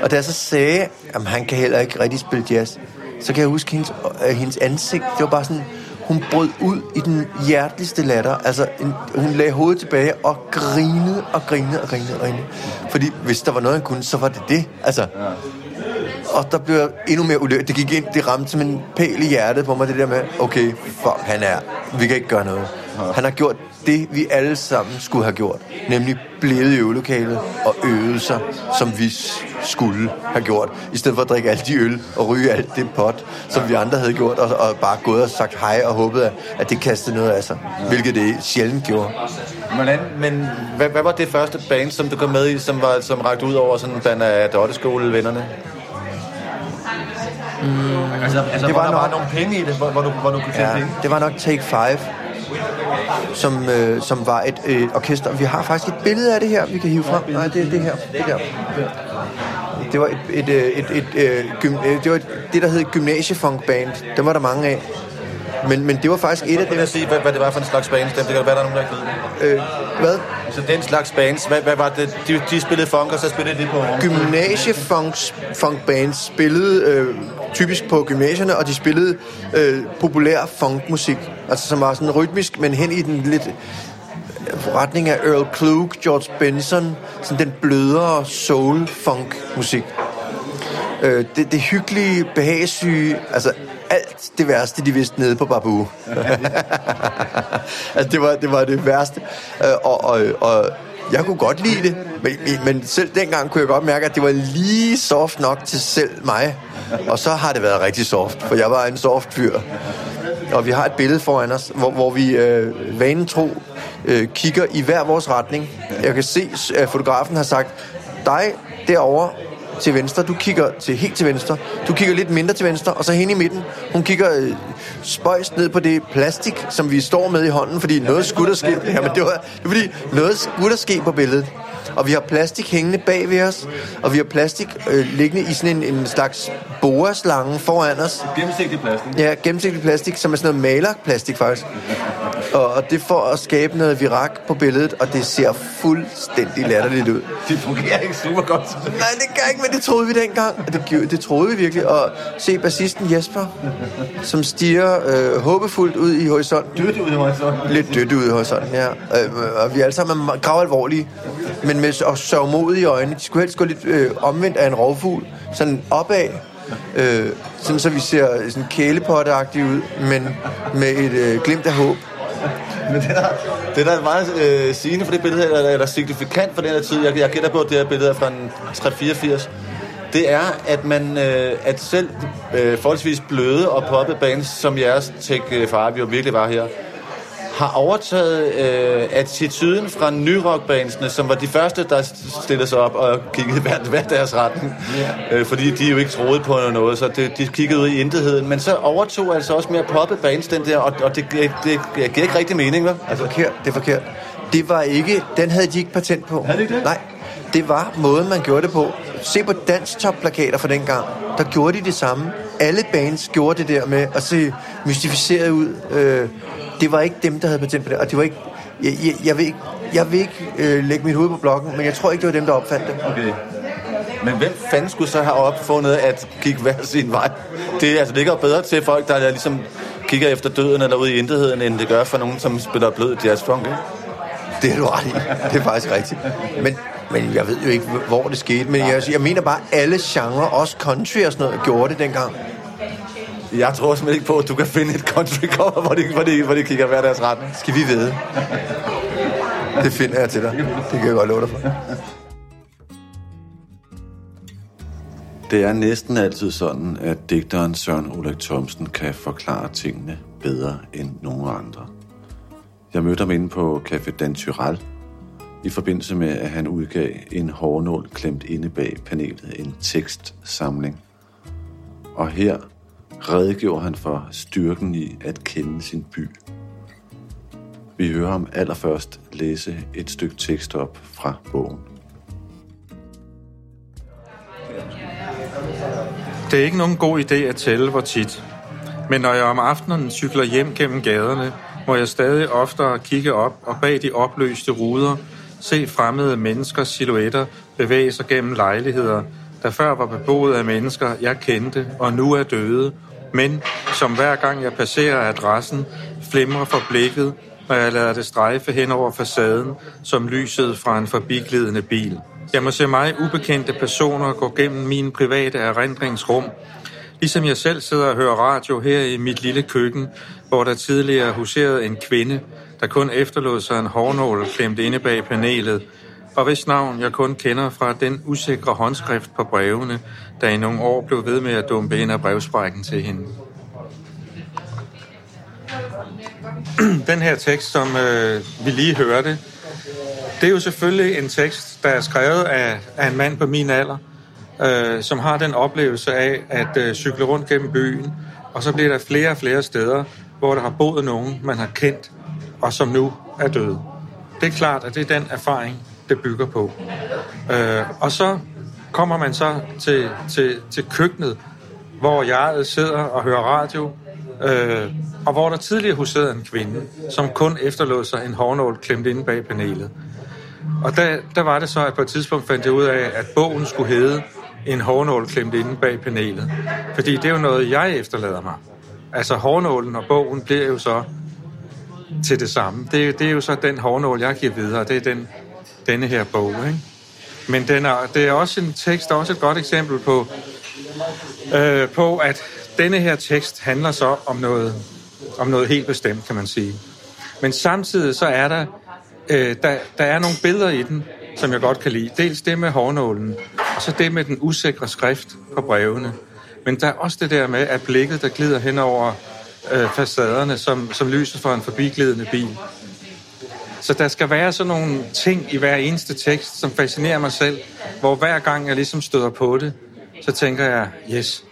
Og da jeg så sagde, at han kan heller ikke rigtig spille jazz, så kan jeg huske hendes, øh, hendes ansigt. Det var bare sådan, hun brød ud i den hjerteligste latter. Altså, en, hun lagde hovedet tilbage og grinede og grinede og grinede og grinede. Fordi hvis der var noget, han kunne, så var det det. Altså, ja. Og der blev jeg endnu mere ulykkelig. Det gik ind, det ramte som en pæl i hjertet på mig, det der med, okay, fuck, han er, vi kan ikke gøre noget. Han har gjort det, vi alle sammen skulle have gjort. Nemlig blevet i øvelokalet og øvet sig, som vi skulle have gjort. I stedet for at drikke alt de øl og ryge alt det pot, som vi andre havde gjort, og, og bare gået og sagt hej og håbet, at, at det kastede noget af sig. Hvilket det sjældent gjorde. Hvordan, men hvad, hvad var det første band, som du kom med i, som, var, som rakte ud over sådan blandt af Dotteskole-vennerne? Mm, Altså, altså det hvor var der nok, var nogle penge i det, hvor, hvor, du, hvor du kunne tjene ja, penge? det var nok Take 5, som, øh, som var et øh, orkester. Vi har faktisk et billede af det her, vi kan hive frem. Nej, det er det her. Det, der. det var et, et, øh, et, et, et, gym, øh, det, var et, det, der hed Gymnasiefunkband. Dem var der mange af. Men, men det var faktisk et af dem... Vil sige, hvad, hvad det var for en slags bands? Dem, det kan være, der er nogen, der. Øh, hvad? Så den slags bands, hvad, hvad var det? De, de spillede funk, og så spillede de på... Gymnasiefunkbands spillede øh, typisk på gymnasierne, og de spillede øh, populær funkmusik. Altså som var sådan rytmisk, men hen i den lidt øh, retning af Earl Klug, George Benson, sådan den blødere soul-funk-musik. Øh, det, det hyggelige, behagssyge, altså alt det værste, de vidste nede på Babu. altså, det var, det var det værste. Øh, og, og, og jeg kunne godt lide det, men, men selv dengang kunne jeg godt mærke, at det var lige soft nok til selv mig. Og så har det været rigtig soft, for jeg var en soft fyr. Og vi har et billede foran os, hvor, hvor vi øh, vanetro øh, kigger i hver vores retning. Jeg kan se, at fotografen har sagt, dig derovre til venstre, du kigger til helt til venstre, du kigger lidt mindre til venstre, og så hen i midten, hun kigger øh, spøjst ned på det plastik, som vi står med i hånden, fordi noget skulle der ske. Jamen, det var, det var fordi, noget skulle der ske på billedet. Og vi har plastik hængende bag ved os, og vi har plastik øh, liggende i sådan en, en slags boreslange foran os. Gennemsigtig plastik. Ja, gennemsigtig plastik, som er sådan noget malerplastik faktisk. Og, og det får at skabe noget virak på billedet, og det ser fuldstændig latterligt ud. Det fungerer ikke super godt. Nej, det kan ikke, men det troede vi dengang. Det, gjorde- det troede vi virkelig. Og se bassisten Jesper, som stiger øh, håbefuldt ud i horisonten. Dødt ud i horisonten. Lidt dødt ud i horisonten, ja. Øh, og vi er alle sammen grav alvorlige, men med og sørgmodige øjne. De skulle helst gå lidt øh, omvendt af en rovfugl, sådan opad. Øh, sådan så vi ser sådan kælepotteagtige ud, men med et øh, glimt af håb. Men det der, det der er meget øh, sigende for det billede her, eller, signifikant for den her tid, jeg, jeg gætter på, at det her billede er fra en 384, det er, at man, øh, at selv øh, forholdsvis bløde og poppe bands, som jeres Tech øh, 5 jo virkelig var her, har overtaget øh, attituden fra nyrockbandsene, som var de første, der stillede sig op og kiggede hver, hver deres retning. Øh, fordi de jo ikke troede på noget, så det, de kiggede ud i intetheden. Men så overtog altså også mere poppet bands den der, og, og det, det, det giver ikke rigtig mening, vel? Det er forkert, det er forkert. Det var ikke, den havde de ikke patent på. Havde de det? Nej, det var måden, man gjorde det på. Se på danstop-plakater fra dengang. Der gjorde de det samme. Alle bands gjorde det der med at se mystificeret ud. Øh, det var ikke dem, der havde patent på det, og det var ikke... Jeg, jeg, jeg vil ikke, jeg vil ikke øh, lægge mit hoved på blokken, men jeg tror ikke, det var dem, der opfandt det. Okay. Men hvem fanden skulle så have opfundet at kigge hver sin vej? Det, altså, det ligger bedre til folk, der ligesom kigger efter døden eller ude i intetheden, end det gør for nogen, som spiller blød jazzfunk, ikke? Det er du ret i. Det er faktisk rigtigt. Men, men jeg ved jo ikke, hvor det skete. Men jeg, jeg mener bare, alle genrer, også country og sådan noget, gjorde det dengang. Jeg tror simpelthen ikke på, at du kan finde et country cover, hvor de, hvor de, hvor de kigger hver deres retning. Skal vi vide? Det finder jeg til dig. Det kan jeg godt love dig for. Det er næsten altid sådan, at digteren Søren Ulrik Thomsen kan forklare tingene bedre end nogen andre. Jeg mødte ham inde på Café Dan Tyrell, i forbindelse med, at han udgav en hårnål klemt inde bag panelet, en tekstsamling. Og her redegjorde han for styrken i at kende sin by. Vi hører ham allerførst læse et stykke tekst op fra bogen. Det er ikke nogen god idé at tælle, hvor tit. Men når jeg om aftenen cykler hjem gennem gaderne, må jeg stadig oftere kigge op og bag de opløste ruder se fremmede menneskers silhuetter bevæge sig gennem lejligheder, der før var beboet af mennesker, jeg kendte og nu er døde, men som hver gang jeg passerer adressen, flimrer for blikket, når jeg lader det strejfe hen over facaden, som lyset fra en forbiglidende bil. Jeg må se mig ubekendte personer gå gennem min private erindringsrum, ligesom jeg selv sidder og hører radio her i mit lille køkken, hvor der tidligere huserede en kvinde, der kun efterlod sig en hårnål klemt inde bag panelet, og hvis navn jeg kun kender fra den usikre håndskrift på brevene, der i nogle år blev ved med at dumpe ind af brevsprækken til hende. Den her tekst, som øh, vi lige hørte, det er jo selvfølgelig en tekst, der er skrevet af, af en mand på min alder, øh, som har den oplevelse af at øh, cykle rundt gennem byen, og så bliver der flere og flere steder, hvor der har boet nogen, man har kendt, og som nu er døde. Det er klart, at det er den erfaring, det bygger på. Øh, og så kommer man så til, til, til køkkenet, hvor jeg sidder og hører radio, øh, og hvor der tidligere huserede en kvinde, som kun efterlod sig en hårnål klemt inde bag panelet. Og der, der var det så, at på et tidspunkt fandt jeg ud af, at bogen skulle hedde En hårnål klemt inde bag panelet. Fordi det er jo noget, jeg efterlader mig. Altså hårnålen og bogen bliver jo så til det samme. Det, det er jo så den hårnål, jeg giver videre. Det er den, denne her bog. Ikke? Men den er, det er også en tekst, der er også et godt eksempel på, øh, på, at denne her tekst handler så om noget, om noget helt bestemt, kan man sige. Men samtidig så er der, øh, der, der er nogle billeder i den, som jeg godt kan lide. Dels det med hårnålen, og så det med den usikre skrift på brevene. Men der er også det der med, at blikket, der glider hen over øh, facaderne, som, som lyset fra en forbiglidende bil. Så der skal være sådan nogle ting i hver eneste tekst, som fascinerer mig selv, hvor hver gang jeg ligesom støder på det, så tænker jeg, yes,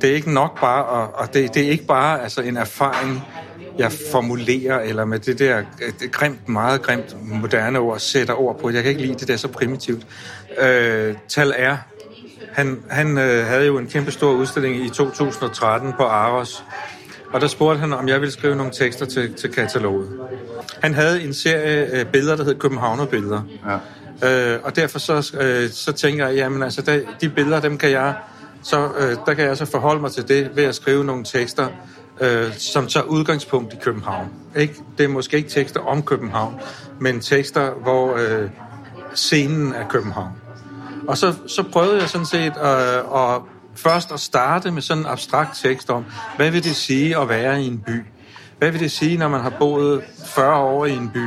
det er ikke nok bare, og, og det, det er ikke bare altså, en erfaring, jeg formulerer, eller med det der det grimt, meget grimt moderne ord, sætter ord på. Jeg kan ikke lide det der så primitivt. Øh, tal er. Han, han øh, havde jo en kæmpe stor udstilling i 2013 på Aros, og der spurgte han, om jeg ville skrive nogle tekster til, til kataloget. Han havde en serie øh, billeder, der hed Københavnerbilleder. Ja. Øh, og derfor så, øh, så tænker jeg, jamen altså, der, de billeder, dem kan jeg, så, øh, der kan jeg så forholde mig til det ved at skrive nogle tekster, øh, som tager udgangspunkt i København. Ikke? Det er måske ikke tekster om København, men tekster, hvor øh, scenen er København. Og så, så prøvede jeg sådan set øh, at først at starte med sådan en abstrakt tekst om, hvad vil det sige at være i en by? Hvad vil det sige, når man har boet 40 år i en by?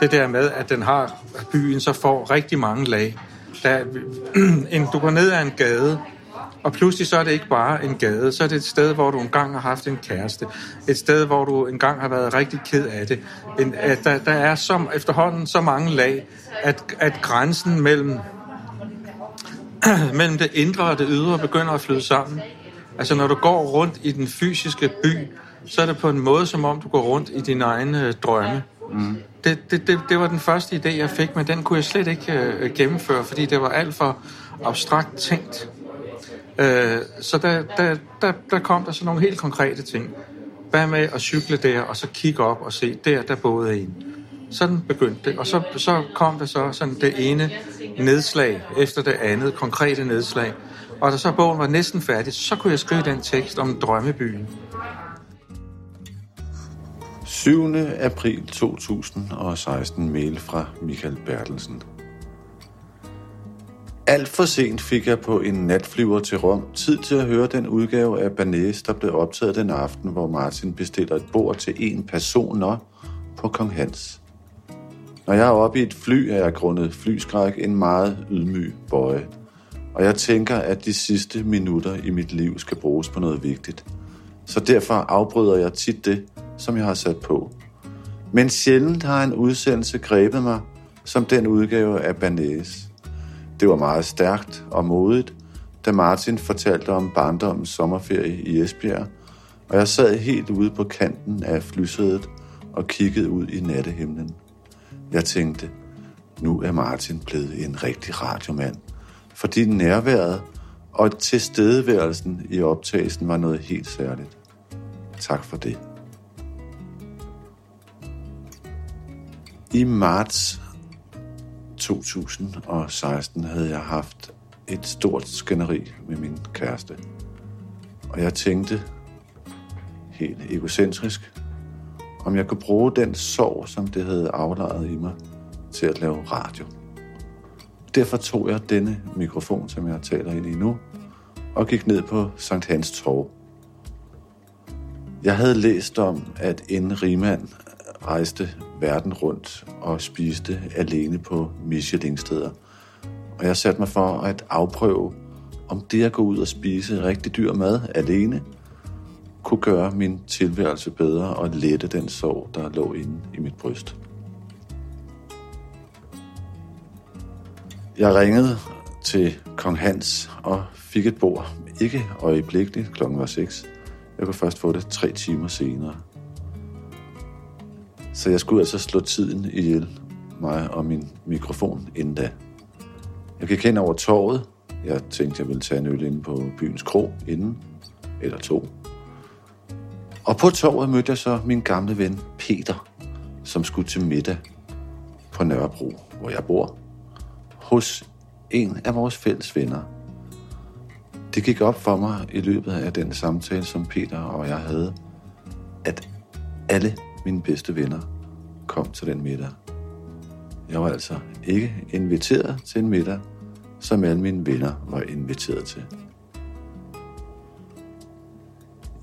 Det der med, at den har at byen så får rigtig mange lag. Der, en, du går ned ad en gade, og pludselig så er det ikke bare en gade, så er det et sted, hvor du engang har haft en kæreste. Et sted, hvor du engang har været rigtig ked af det. En, at der, der er som, efterhånden så mange lag, at, at grænsen mellem, mellem det indre og det ydre begynder at flyde sammen. Altså når du går rundt i den fysiske by, så er det på en måde, som om du går rundt i dine egne øh, drømme. Mm. Det, det, det, det var den første idé, jeg fik, men den kunne jeg slet ikke øh, gennemføre, fordi det var alt for abstrakt tænkt. Øh, så der, der, der, der kom der så nogle helt konkrete ting. Hvad med at cykle der, og så kigge op og se, der, der boede en. Sådan begyndte det, og så, så kom der så sådan det ene nedslag efter det andet, konkrete nedslag. Og da så bogen var næsten færdig, så kunne jeg skrive den tekst om drømmebyen. 7. april 2016 mail fra Michael Bertelsen. Alt for sent fik jeg på en natflyver til Rom tid til at høre den udgave af Banese, der blev optaget den aften, hvor Martin bestiller et bord til en personer på Kong Hans. Når jeg er oppe i et fly, er jeg grundet flyskræk en meget ydmyg bøje. Og jeg tænker, at de sidste minutter i mit liv skal bruges på noget vigtigt. Så derfor afbryder jeg tit det, som jeg har sat på. Men sjældent har en udsendelse grebet mig, som den udgave af Banæs. Det var meget stærkt og modigt, da Martin fortalte om barndommens sommerferie i Esbjerg, og jeg sad helt ude på kanten af flysædet og kiggede ud i nattehimlen. Jeg tænkte, nu er Martin blevet en rigtig radiomand, fordi nærværet og tilstedeværelsen i optagelsen var noget helt særligt. Tak for det. I marts 2016 havde jeg haft et stort skænderi med min kæreste. Og jeg tænkte, helt egocentrisk, om jeg kunne bruge den sorg, som det havde aflejet i mig, til at lave radio. Derfor tog jeg denne mikrofon, som jeg taler ind i nu, og gik ned på Sankt Hans Torv. Jeg havde læst om, at en rigmand rejste verden rundt og spiste alene på Michelin-steder. Og jeg satte mig for at afprøve, om det at gå ud og spise rigtig dyr mad alene, kunne gøre min tilværelse bedre og lette den sorg, der lå inde i mit bryst. Jeg ringede til kong Hans og fik et bord. Ikke øjeblikkeligt, klokken var 6. Jeg kunne først få det tre timer senere. Så jeg skulle altså slå tiden ihjel, mig og min mikrofon inden da. Jeg gik hen over torvet. Jeg tænkte, jeg ville tage en øl inde på byens kro inden, eller to. Og på torvet mødte jeg så min gamle ven Peter, som skulle til middag på Nørrebro, hvor jeg bor, hos en af vores fælles venner. Det gik op for mig i løbet af den samtale, som Peter og jeg havde, at alle mine bedste venner kom til den middag. Jeg var altså ikke inviteret til en middag, som alle mine venner var inviteret til.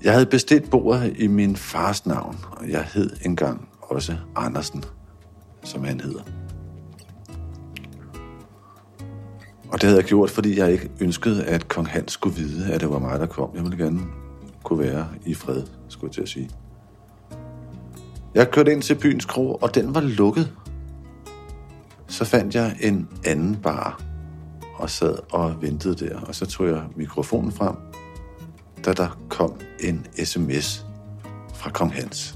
Jeg havde bestilt bordet i min fars navn, og jeg hed engang også Andersen, som han hedder. Og det havde jeg gjort, fordi jeg ikke ønskede, at kong Hans skulle vide, at det var mig, der kom. Jeg ville gerne kunne være i fred, skulle jeg til at sige. Jeg kørte ind til byens kro, og den var lukket. Så fandt jeg en anden bar og sad og ventede der. Og så tog jeg mikrofonen frem, da der kom en sms fra kong Hans.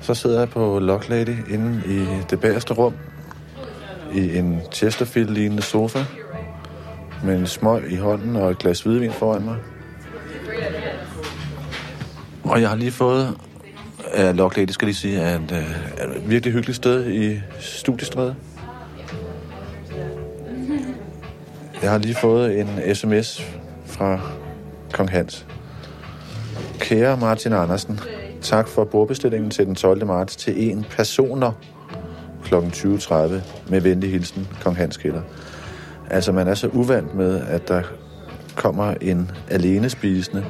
Så sidder jeg på Lock Lady inde i det bagerste rum i en Chesterfield-lignende sofa med en smøg i hånden og et glas hvidvin foran mig. Og jeg har lige fået af Lock Lady, skal lige sige, at, at øh, et virkelig hyggeligt sted i Studiestræde. Jeg har lige fået en sms fra Kong Hans. Kære Martin Andersen, tak for bordbestillingen til den 12. marts til en personer kl. 20.30 med venlig hilsen, Kong Hans Kælder. Altså, man er så uvant med, at der kommer en alene spisende,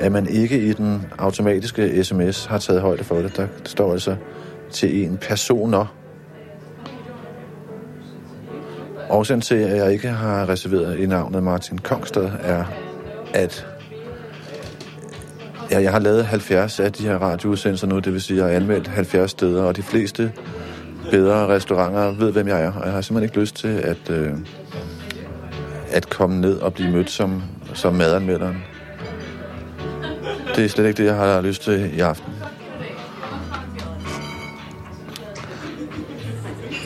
at man ikke i den automatiske sms har taget højde for det. Der står altså til en personer. Årsagen til, at jeg ikke har reserveret i navnet Martin Kongstad, er, at ja, jeg har lavet 70 af de her radioudsendelser nu, det vil sige, at jeg har anmeldt 70 steder, og de fleste bedre restauranter ved, hvem jeg er. Og jeg har simpelthen ikke lyst til at, øh, at komme ned og blive mødt som, som madanmelderen. Det er slet ikke det, jeg har lyst til i aften.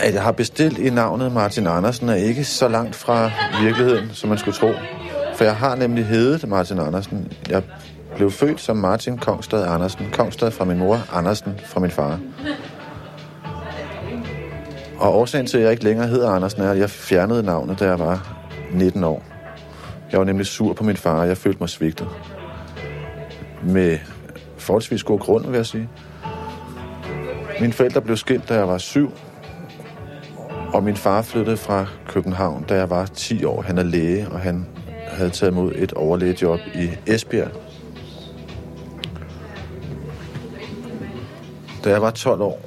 At jeg har bestilt i navnet Martin Andersen er ikke så langt fra virkeligheden, som man skulle tro. For jeg har nemlig heddet Martin Andersen. Jeg blev født som Martin Kongstad Andersen. Kongstad fra min mor, Andersen fra min far. Og årsagen til, at jeg ikke længere hedder Andersen, er, at jeg fjernede navnet, da jeg var 19 år. Jeg var nemlig sur på min far, og jeg følte mig svigtet. Med forholdsvis god grund, vil jeg sige. Mine forældre blev skilt, da jeg var syv, og min far flyttede fra København, da jeg var 10 år. Han er læge, og han havde taget imod et overlægejob i Esbjerg. Da jeg var 12 år,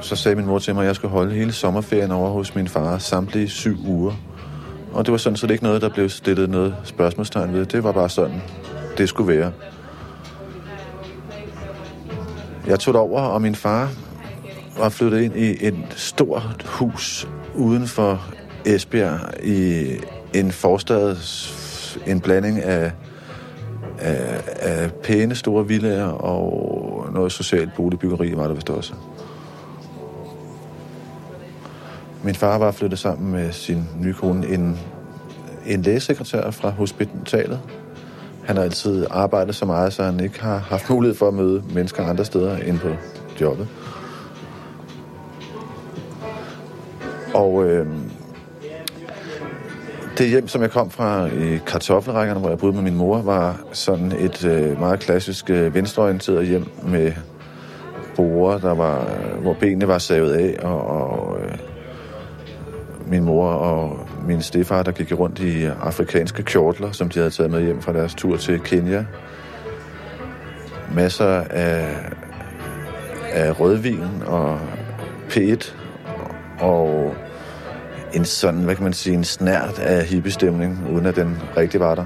så sagde min mor til mig, at jeg skulle holde hele sommerferien over hos min far samtlige syv uger. Og det var sådan set ikke noget, der blev stillet noget spørgsmålstegn ved. Det var bare sådan, det skulle være. Jeg tog over, og min far var flyttet ind i et stort hus uden for Esbjerg i en forstad, en blanding af, af, af pæne store villager og noget socialt boligbyggeri var der vist også. Min far var flyttet sammen med sin nye kone, en, en lægesekretær fra hospitalet. Han har altid arbejdet så meget, så han ikke har haft mulighed for at møde mennesker andre steder end på jobbet. Og øh, det hjem, som jeg kom fra i kartoffelrækkerne, hvor jeg boede med min mor, var sådan et øh, meget klassisk øh, venstreorienteret hjem med borer, der var, øh, hvor benene var savet af, og, og øh, min mor og min stefar, der gik rundt i afrikanske kjortler, som de havde taget med hjem fra deres tur til Kenya. Masser af, af rødvin og p og en sådan, hvad kan man sige, en snært af hippiestemning, uden at den rigtig var der.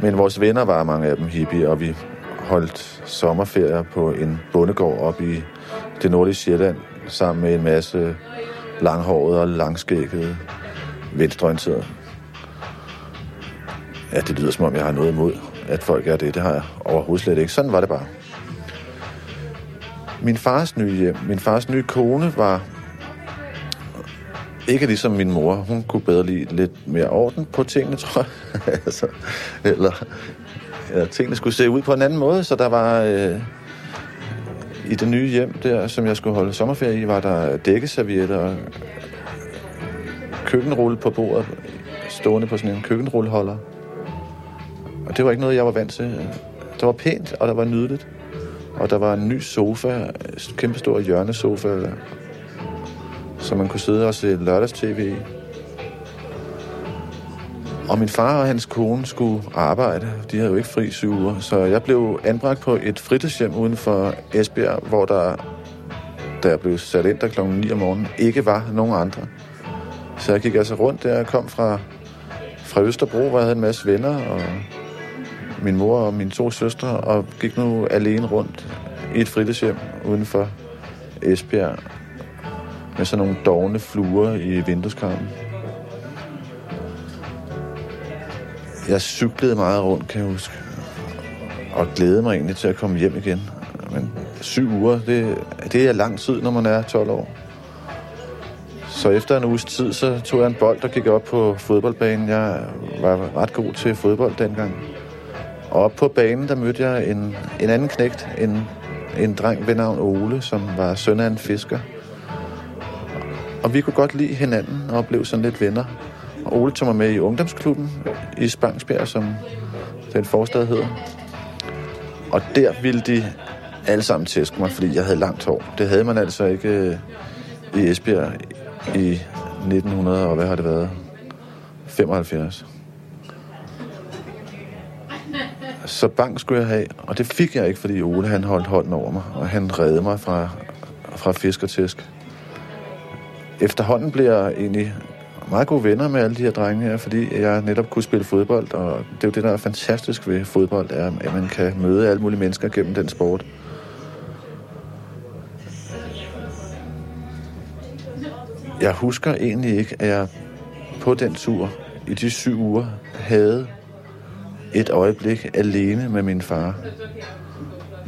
Men vores venner var mange af dem hippie, og vi holdt sommerferier på en bondegård op i det nordlige Sjælland, sammen med en masse langhårede og langskækkede venstreorienterede. Ja, det lyder som om, jeg har noget imod, at folk er det. Det har jeg overhovedet slet ikke. Sådan var det bare. Min fars nye hjem, min fars nye kone var ikke ligesom min mor. Hun kunne bedre lide lidt mere orden på tingene, tror jeg. altså, eller ja, tingene skulle se ud på en anden måde, så der var... Øh, i det nye hjem der, som jeg skulle holde sommerferie i, var der dækkeservietter og køkkenrulle på bordet, stående på sådan en køkkenrulleholder. Og det var ikke noget, jeg var vant til. Det var pænt, og der var nydeligt. Og der var en ny sofa, en kæmpestor hjørnesofa, så man kunne sidde og se lørdags-tv. Og min far og hans kone skulle arbejde. De havde jo ikke fri syv uger. Så jeg blev anbragt på et fritidshjem uden for Esbjerg, hvor der, da jeg blev sat ind der kl. 9 om morgenen, ikke var nogen andre. Så jeg gik altså rundt der. og kom fra, fra Østerbro, hvor jeg havde en masse venner, og min mor og mine to søstre, og gik nu alene rundt i et fritidshjem uden for Esbjerg med sådan nogle dogne fluer i vindueskarmen. Jeg cyklede meget rundt, kan jeg huske. Og glædede mig egentlig til at komme hjem igen. Men syv uger, det, det er lang tid, når man er 12 år. Så efter en uges tid, så tog jeg en bold og gik op på fodboldbanen. Jeg var ret god til fodbold dengang. Og op på banen, der mødte jeg en, en anden knægt, en, en dreng ved navn Ole, som var søn af en fisker. Og vi kunne godt lide hinanden og blev sådan lidt venner. Og Ole tog mig med i ungdomsklubben i Spangsbjerg, som den forstad hedder. Og der ville de alle sammen tæske mig, fordi jeg havde langt hår. Det havde man altså ikke øh, i Esbjerg i 1900, og hvad har det været? 75. Så bank skulle jeg have, og det fik jeg ikke, fordi Ole han holdt hånden over mig, og han redde mig fra, fra fisk og tæsk. Efterhånden blev jeg egentlig meget gode venner med alle de her drenge her, fordi jeg netop kunne spille fodbold, og det er jo det, der er fantastisk ved fodbold, er, at man kan møde alle mulige mennesker gennem den sport. Jeg husker egentlig ikke, at jeg på den tur i de syv uger havde et øjeblik alene med min far,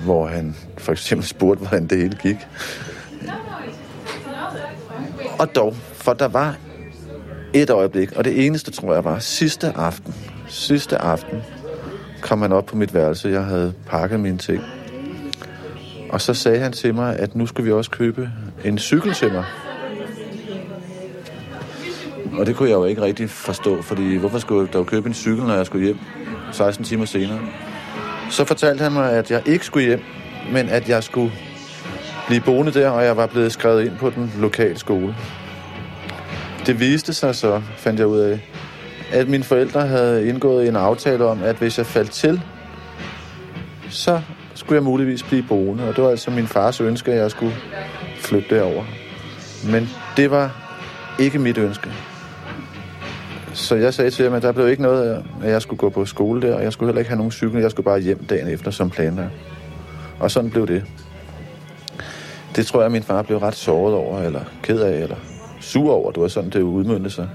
hvor han for eksempel spurgte, hvordan det hele gik. Og dog, for der var et øjeblik, og det eneste, tror jeg, var sidste aften. Sidste aften kom han op på mit værelse. Jeg havde pakket mine ting. Og så sagde han til mig, at nu skulle vi også købe en cykel til mig. Og det kunne jeg jo ikke rigtig forstå, fordi hvorfor skulle jeg dog købe en cykel, når jeg skulle hjem 16 timer senere? Så fortalte han mig, at jeg ikke skulle hjem, men at jeg skulle blive boende der, og jeg var blevet skrevet ind på den lokale skole. Det viste sig så, fandt jeg ud af, at mine forældre havde indgået en aftale om, at hvis jeg faldt til, så skulle jeg muligvis blive boende. Og det var altså min fars ønske, at jeg skulle flytte derover. Men det var ikke mit ønske. Så jeg sagde til ham, at der blev ikke noget at jeg skulle gå på skole der, og jeg skulle heller ikke have nogen cykel. Jeg skulle bare hjem dagen efter som planlagt. Og sådan blev det. Det tror jeg, min far blev ret såret over, eller ked af, eller sur over. Det var sådan, det udmyndte sig.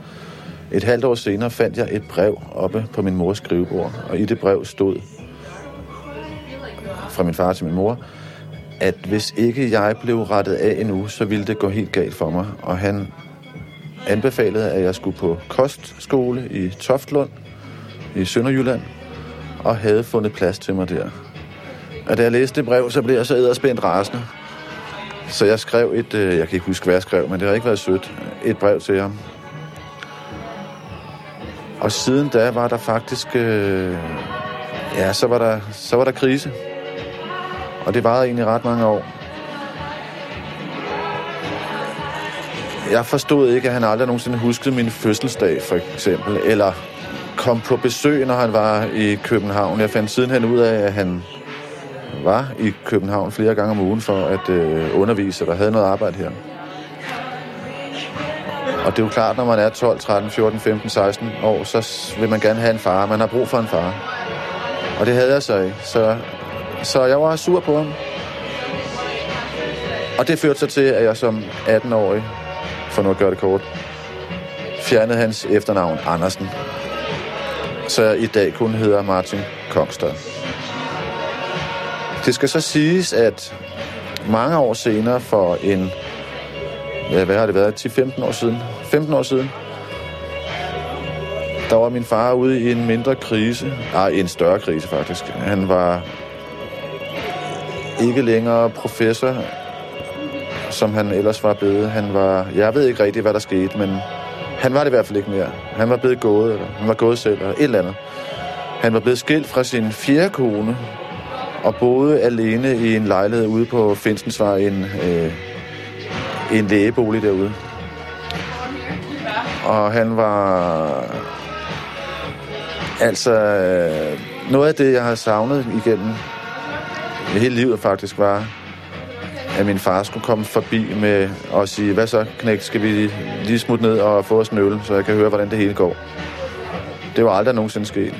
Et halvt år senere fandt jeg et brev oppe på min mors skrivebord, og i det brev stod fra min far til min mor, at hvis ikke jeg blev rettet af endnu, så ville det gå helt galt for mig. Og han anbefalede, at jeg skulle på kostskole i Toftlund i Sønderjylland, og havde fundet plads til mig der. Og da jeg læste det brev, så blev jeg så edderspændt rasende. Så jeg skrev et, øh, jeg kan ikke huske, hvad jeg skrev, men det har ikke været sødt, et brev til ham. Og siden da var der faktisk, øh, ja, så var der, så var der krise. Og det varede egentlig ret mange år. Jeg forstod ikke, at han aldrig nogensinde huskede min fødselsdag, for eksempel. Eller kom på besøg, når han var i København. Jeg fandt sidenhen ud af, at han var i København flere gange om ugen for at øh, undervise, der havde noget arbejde her. Og det er jo klart, når man er 12, 13, 14, 15, 16 år, så vil man gerne have en far. Man har brug for en far. Og det havde jeg så ikke. Så, så jeg var sur på ham. Og det førte så til, at jeg som 18-årig, for nu at gøre det kort, fjernede hans efternavn Andersen. Så jeg i dag kun hedder Martin Kongstad. Det skal så siges, at mange år senere for en, ja, hvad har det været, 10-15 år siden, 15 år siden, der var min far ude i en mindre krise, ah, nej, en større krise faktisk. Han var ikke længere professor, som han ellers var blevet. Han var, jeg ved ikke rigtig, hvad der skete, men han var det i hvert fald ikke mere. Han var blevet gået, eller han var gået selv, eller et eller andet. Han var blevet skilt fra sin fjerde kone, og boede alene i en lejlighed ude på Finsensvej, en, øh, en lægebolig derude. Og han var... Altså, øh, noget af det, jeg har savnet igennem hele livet faktisk, var, at min far skulle komme forbi med og sige, hvad så, knæk, skal vi lige smutte ned og få os en øl, så jeg kan høre, hvordan det hele går. Det var aldrig nogensinde sket.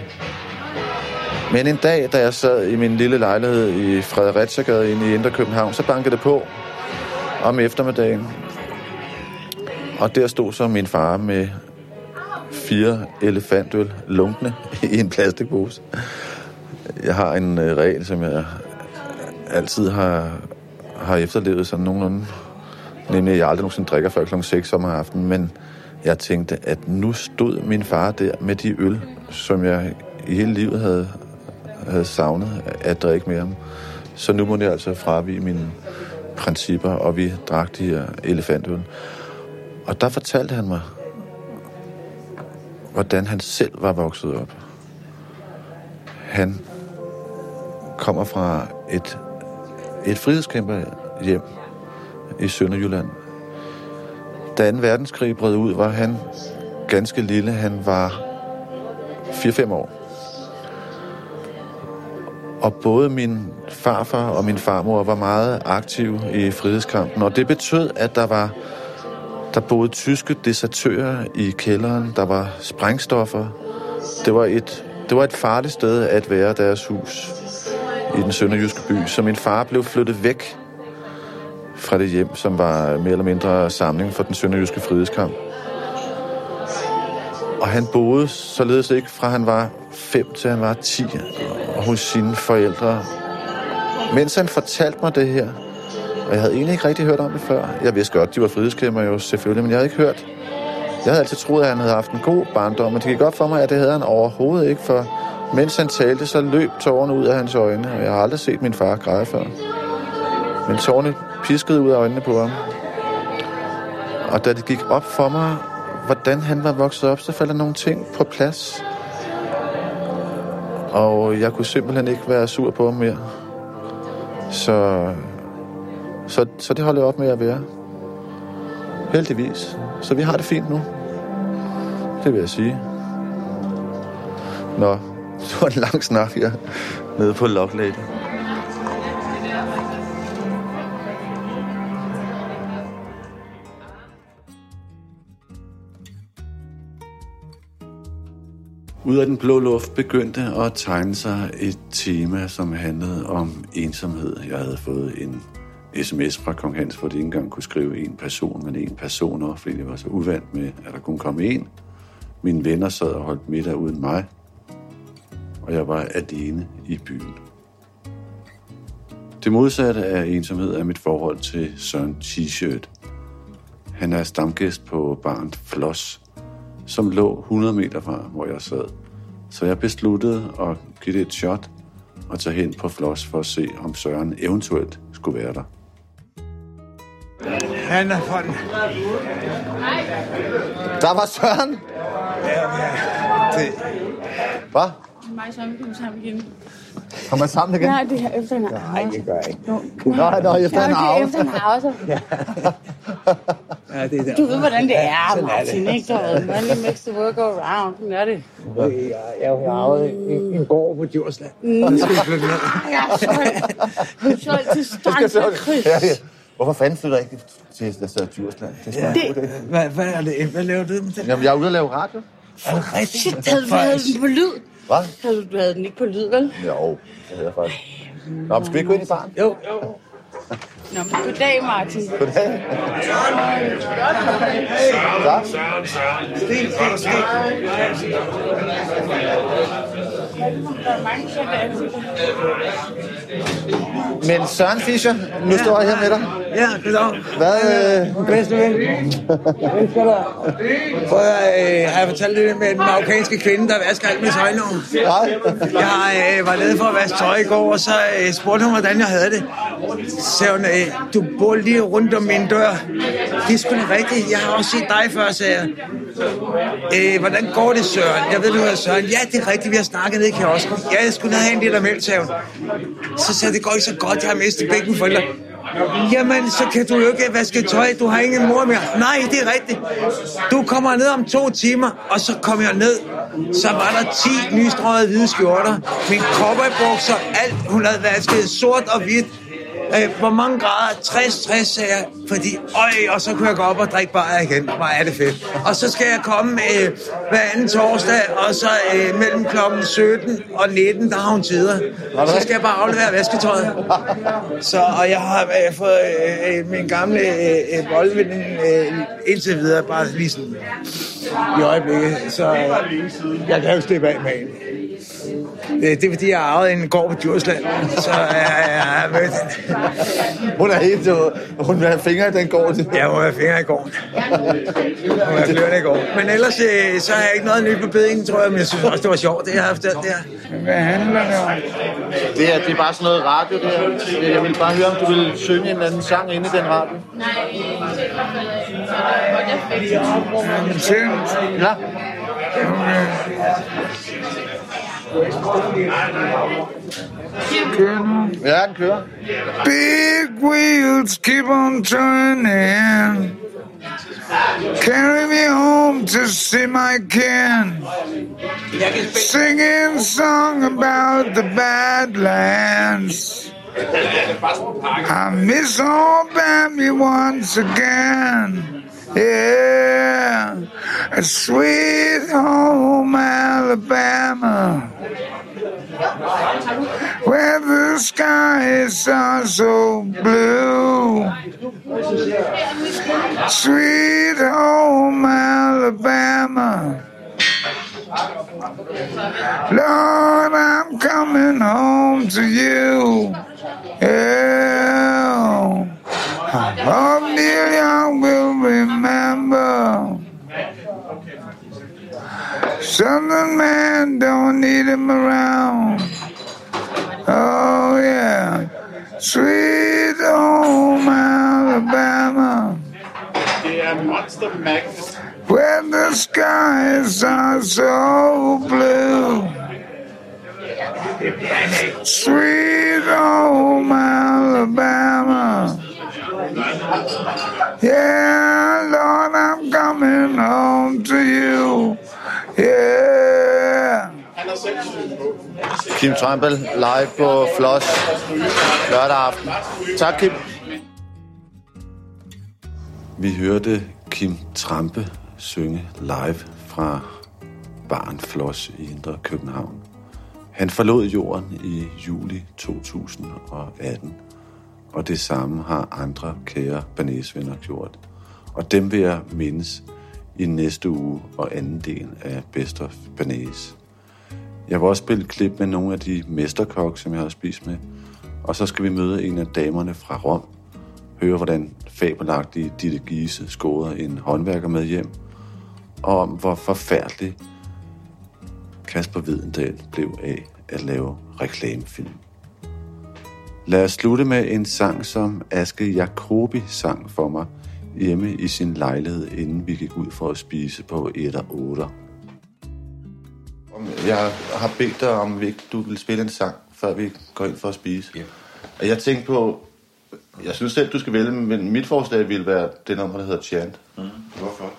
Men en dag, da jeg sad i min lille lejlighed i Fredericia inde i Indre København, så bankede det på om eftermiddagen. Og der stod så min far med fire elefantøl lunkne i en plastikpose. Jeg har en øh, regel, som jeg altid har, har efterlevet sådan nogenlunde. Nemlig, at jeg aldrig nogensinde drikker før kl. 6 om aftenen, men jeg tænkte, at nu stod min far der med de øl, som jeg i hele livet havde, havde savnet at drikke med ham. Så nu må jeg altså fravige mine principper, og vi drak de her elefantøl. Og der fortalte han mig, hvordan han selv var vokset op. Han kommer fra et, et frihedskæmper hjem i Sønderjylland. Da 2. verdenskrig brød ud, var han ganske lille. Han var 4-5 år. Og både min farfar og min farmor var meget aktive i frihedskampen, og det betød, at der var der boede tyske desertører i kælderen, der var sprængstoffer. Det var et, det var et farligt sted at være deres hus i den sønderjyske by, så min far blev flyttet væk fra det hjem, som var mere eller mindre samling for den sønderjyske frihedskamp. Og han boede således ikke fra han var 5 til han var 10 hos sine forældre. Mens han fortalte mig det her, og jeg havde egentlig ikke rigtig hørt om det før. Jeg vidste godt, de var frihedskæmper jo selvfølgelig, men jeg havde ikke hørt. Jeg havde altid troet, at han havde haft en god barndom, men det gik godt for mig, at det havde han overhovedet ikke, for mens han talte, så løb tårerne ud af hans øjne, og jeg har aldrig set min far græde før. Men tårerne piskede ud af øjnene på ham. Og da det gik op for mig, hvordan han var vokset op, så faldt der nogle ting på plads. Og jeg kunne simpelthen ikke være sur på ham mere. Så, så, så det holder jeg op med at være. Heldigvis. Så vi har det fint nu. Det vil jeg sige. Nå, det var en lang snak her nede på Lock Lady. Ud af den blå luft begyndte at tegne sig et tema, som handlede om ensomhed. Jeg havde fået en sms fra Kong Hans, hvor de ikke engang kunne skrive en person, men en personer, fordi jeg var så uvant med, at der kunne komme en. Mine venner sad og holdt middag uden mig, og jeg var alene i byen. Det modsatte af ensomhed er mit forhold til Søren T-shirt. Han er stamgæst på barnet Floss, som lå 100 meter fra, hvor jeg sad. Så jeg besluttede at give det et shot og tage hen på Floss for at se, om Søren eventuelt skulle være der. Han er fra. Der var Søren. Ja, ja. Det. Hvad? Mig og Søren, vi sammen igen. Kommer sammen igen? Nej, det er efter en Nej, det gør jeg ikke. Jo. Nå, nå, efter Ja, en det er arve. efter en pause. Ja, det er der. Du ved, hvordan det er, er det. Martin, ikke? Der er money makes the work go round. Sådan er det. Jeg, jeg har arvet en, en gård på Djursland. Mm. Og det skal vi flytte ned. Jeg er solgt. Jeg til Stans og Chris. Ja, ja. Hvorfor fanden flytter jeg ikke til der sidder Djursland? Det er Ja. det. Hvad, hvad, er det? hvad laver du med den? Jamen, jeg er ude at lave radio. Er det rigtigt? Shit, havde den på lyd? Hvad? Havde du, du havde den ikke på lyd, vel? Jo, det hedder jeg faktisk. Nå, men skal vi ikke gå ind i baren? Jo, jo. Nå, men goddag, Martin. Goddag. Men Søren Fischer, nu står jeg her med dig. Ja, goddag. Hvad? Øh... Bedste ven. Elsker dig. Prøv at, øh, har jeg fortalt det med den marokkanske kvinde, der vasker alt mit tøj nu? Nej. Jeg øh, var nede for at vaske tøj i går, og så øh, spurgte hun, hvordan jeg havde det. Så hun, øh, Øh, du bor lige rundt om min dør. Det er sgu da rigtigt. Jeg har også set dig før, sagde jeg. Øh, hvordan går det, Søren? Jeg ved, du hedder Søren. Ja, det er rigtigt, vi har snakket ned i kiosken. Ja, jeg skulle ned have en liter mælk, sagde hun. Så sagde det går ikke så godt, jeg har mistet begge mine forældre. Jamen, så kan du jo ikke vaske tøj. Du har ingen mor mere. Nej, det er rigtigt. Du kommer ned om to timer, og så kom jeg ned. Så var der 10 nystrøget hvide skjorter. Min cowboybukser, alt hun havde vasket sort og hvidt. Øh, hvor mange grader? 60, 60, sagde jeg. Fordi, øj, og så kunne jeg gå op og drikke bare igen. Hvor er det fedt. Og så skal jeg komme øh, hver anden torsdag, og så øh, mellem klokken 17 og 19, der har hun tider. Så skal jeg bare aflevere vasketøjet. Så, og jeg har øh, fået øh, øh, min gamle øh, øh, boldvinden øh, indtil videre, bare lige sådan i øjeblikket. Så øh, jeg kan jo slippe af med hende. Det, det er fordi, jeg har arvet en gård på Djursland, så jeg, jeg har mødt hende. Hun er helt... øh, Hun vil have fingre i den gård. Ja, hun har fingre i gården. Hun har kløerne i gården. Men ellers øh, så har jeg ikke noget nyt på bedingen, tror jeg, men jeg synes også, det var sjovt, det jeg har haft alt det her. Hvad handler det om? Det er, det er bare sådan noget radio, det her. Jeg ville bare høre, om du ville synge en eller anden sang inde i den radio. Syng. Ja. Ja, den kører. Big wheels keep on turning. Carry me home to see my kin. Singing song about the Badlands. I miss old Bambi once again. Yeah, sweet home Alabama. Where the skies are so blue. Sweet home Alabama. Lord, I'm coming home to you. Yeah. Neil Young will remember. Southern man don't need him around. Oh yeah, sweet home Alabama, Monster Magnet. where the skies are so blue. Sweet home Alabama. Yeah, Lord, I'm coming home to you. Yeah. Kim Trampel live på Floss lørdag aften. Tak, Kim. Vi hørte Kim Trampe synge live fra barn Floss i Indre København. Han forlod jorden i juli 2018, og det samme har andre kære Banæsvenner gjort. Og dem vil jeg mindes i næste uge og anden del af Best of Banæs. Jeg vil også spille klip med nogle af de mesterkok, som jeg har spist med, og så skal vi møde en af damerne fra Rom, høre hvordan fabelagtige Ditte Giese scorede en håndværker med hjem, og om hvor forfærdelig Kasper Videndal blev af at lave reklamefilm. Lad os slutte med en sang, som Aske Jacobi sang for mig hjemme i sin lejlighed, inden vi gik ud for at spise på 1 og 8. Jeg har bedt dig om, ikke du vil spille en sang, før vi går ind for at spise. Yeah. Og jeg tænkte på, jeg synes selv, du skal vælge, men mit forslag ville være det nummer, der hedder Chant. Mm. Hvorfor?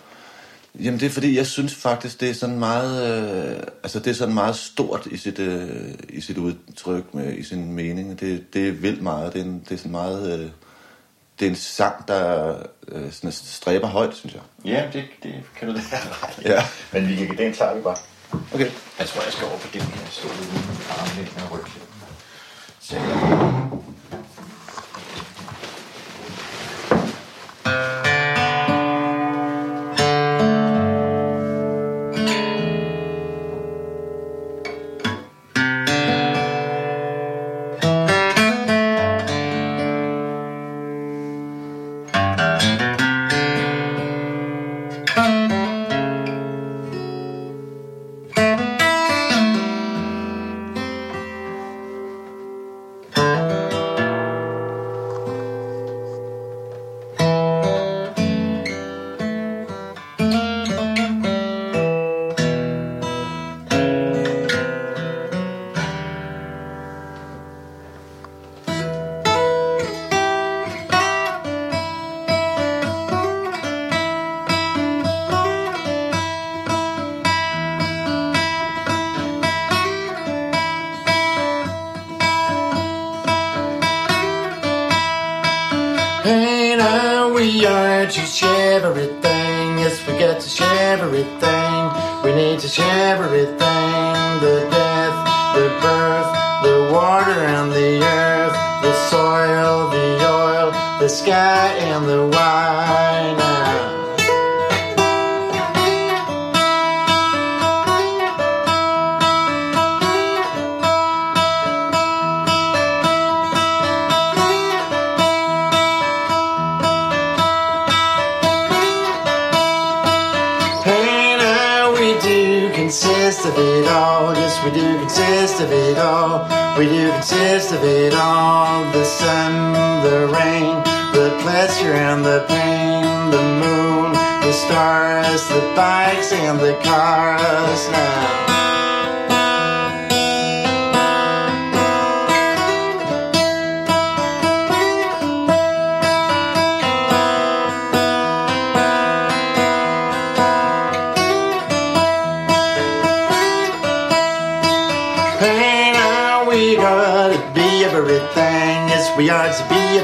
Jamen det er fordi, jeg synes faktisk, det er sådan meget, øh, altså det er sådan meget stort i sit, øh, i sit udtryk, med, i sin mening. Det, det er vildt meget. Det er, en, det er sådan meget, øh, det er en sang, der øh, sådan stræber højt, synes jeg. Ja, det, det kan du da. Ja. Men vi kan, den tager vi bare. Okay. Jeg tror, jeg skal over på den her stol uden armlæg med ryg. Så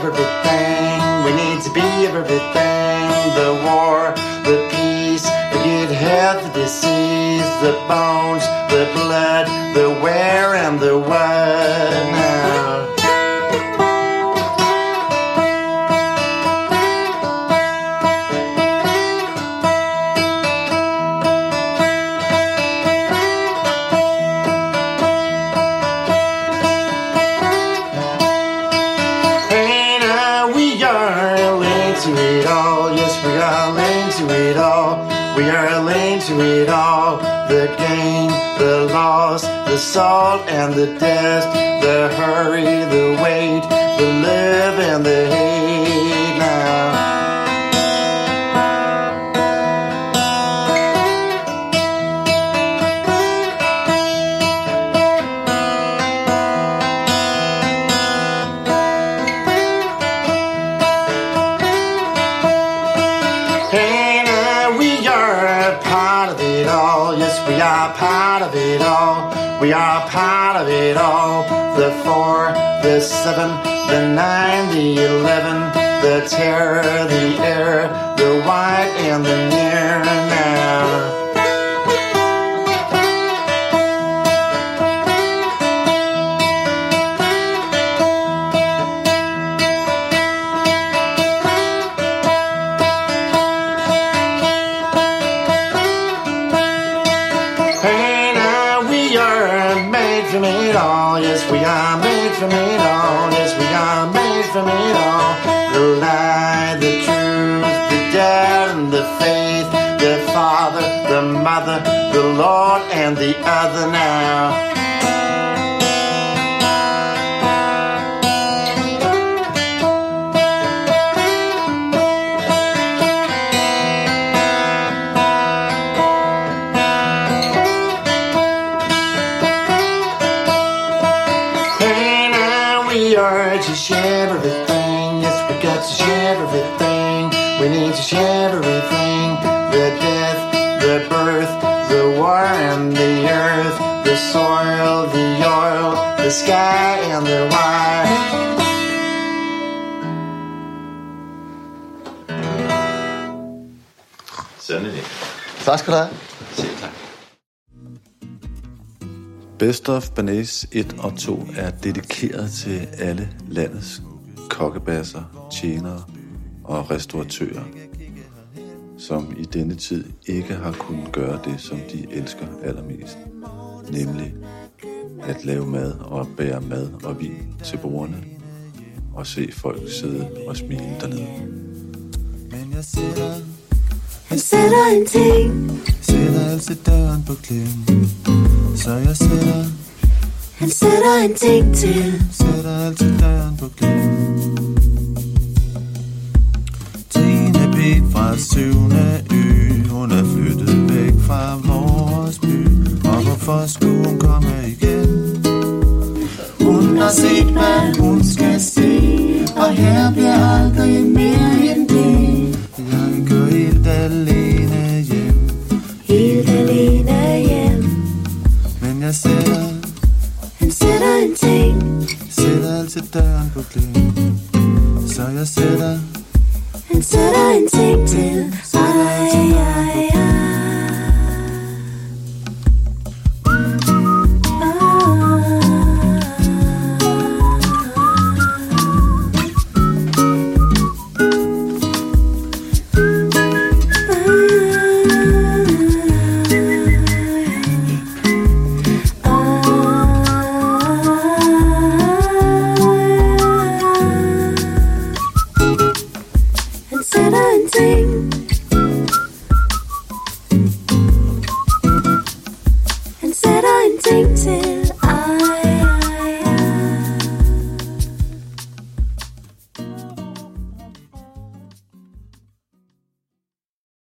to be everything. Seven, the nine, the eleven, the terror, the air, the Lord, and the other now. Sky and the wire. Sådan det. Tak skal du have. Best of Banæs 1 og 2 er dedikeret til alle landets kokkebasser, tjenere og restauratører, som i denne tid ikke har kunnet gøre det, som de elsker allermest, nemlig at lave mad og bære mad og vin til bordene og se folk sidde og smile dernede. Men jeg sætter, Han sætter en ting, sætter altid døren på klem. Så jeg sætter, han sætter en ting til. sætter altid døren på klem. Tine pige fra syvende ø, hun er flyttet væk fra vores by. Og hvorfor skulle hun komme igen? Hun har set, hvad hun skal se, og her bliver aldrig mere end det. Jeg går helt alene hjem, Helt alene hjem. men jeg sætter, Han sætter en ting, sætter altid døren på klem. Så jeg sætter, han sætter en ting til. Ej, ej, ej.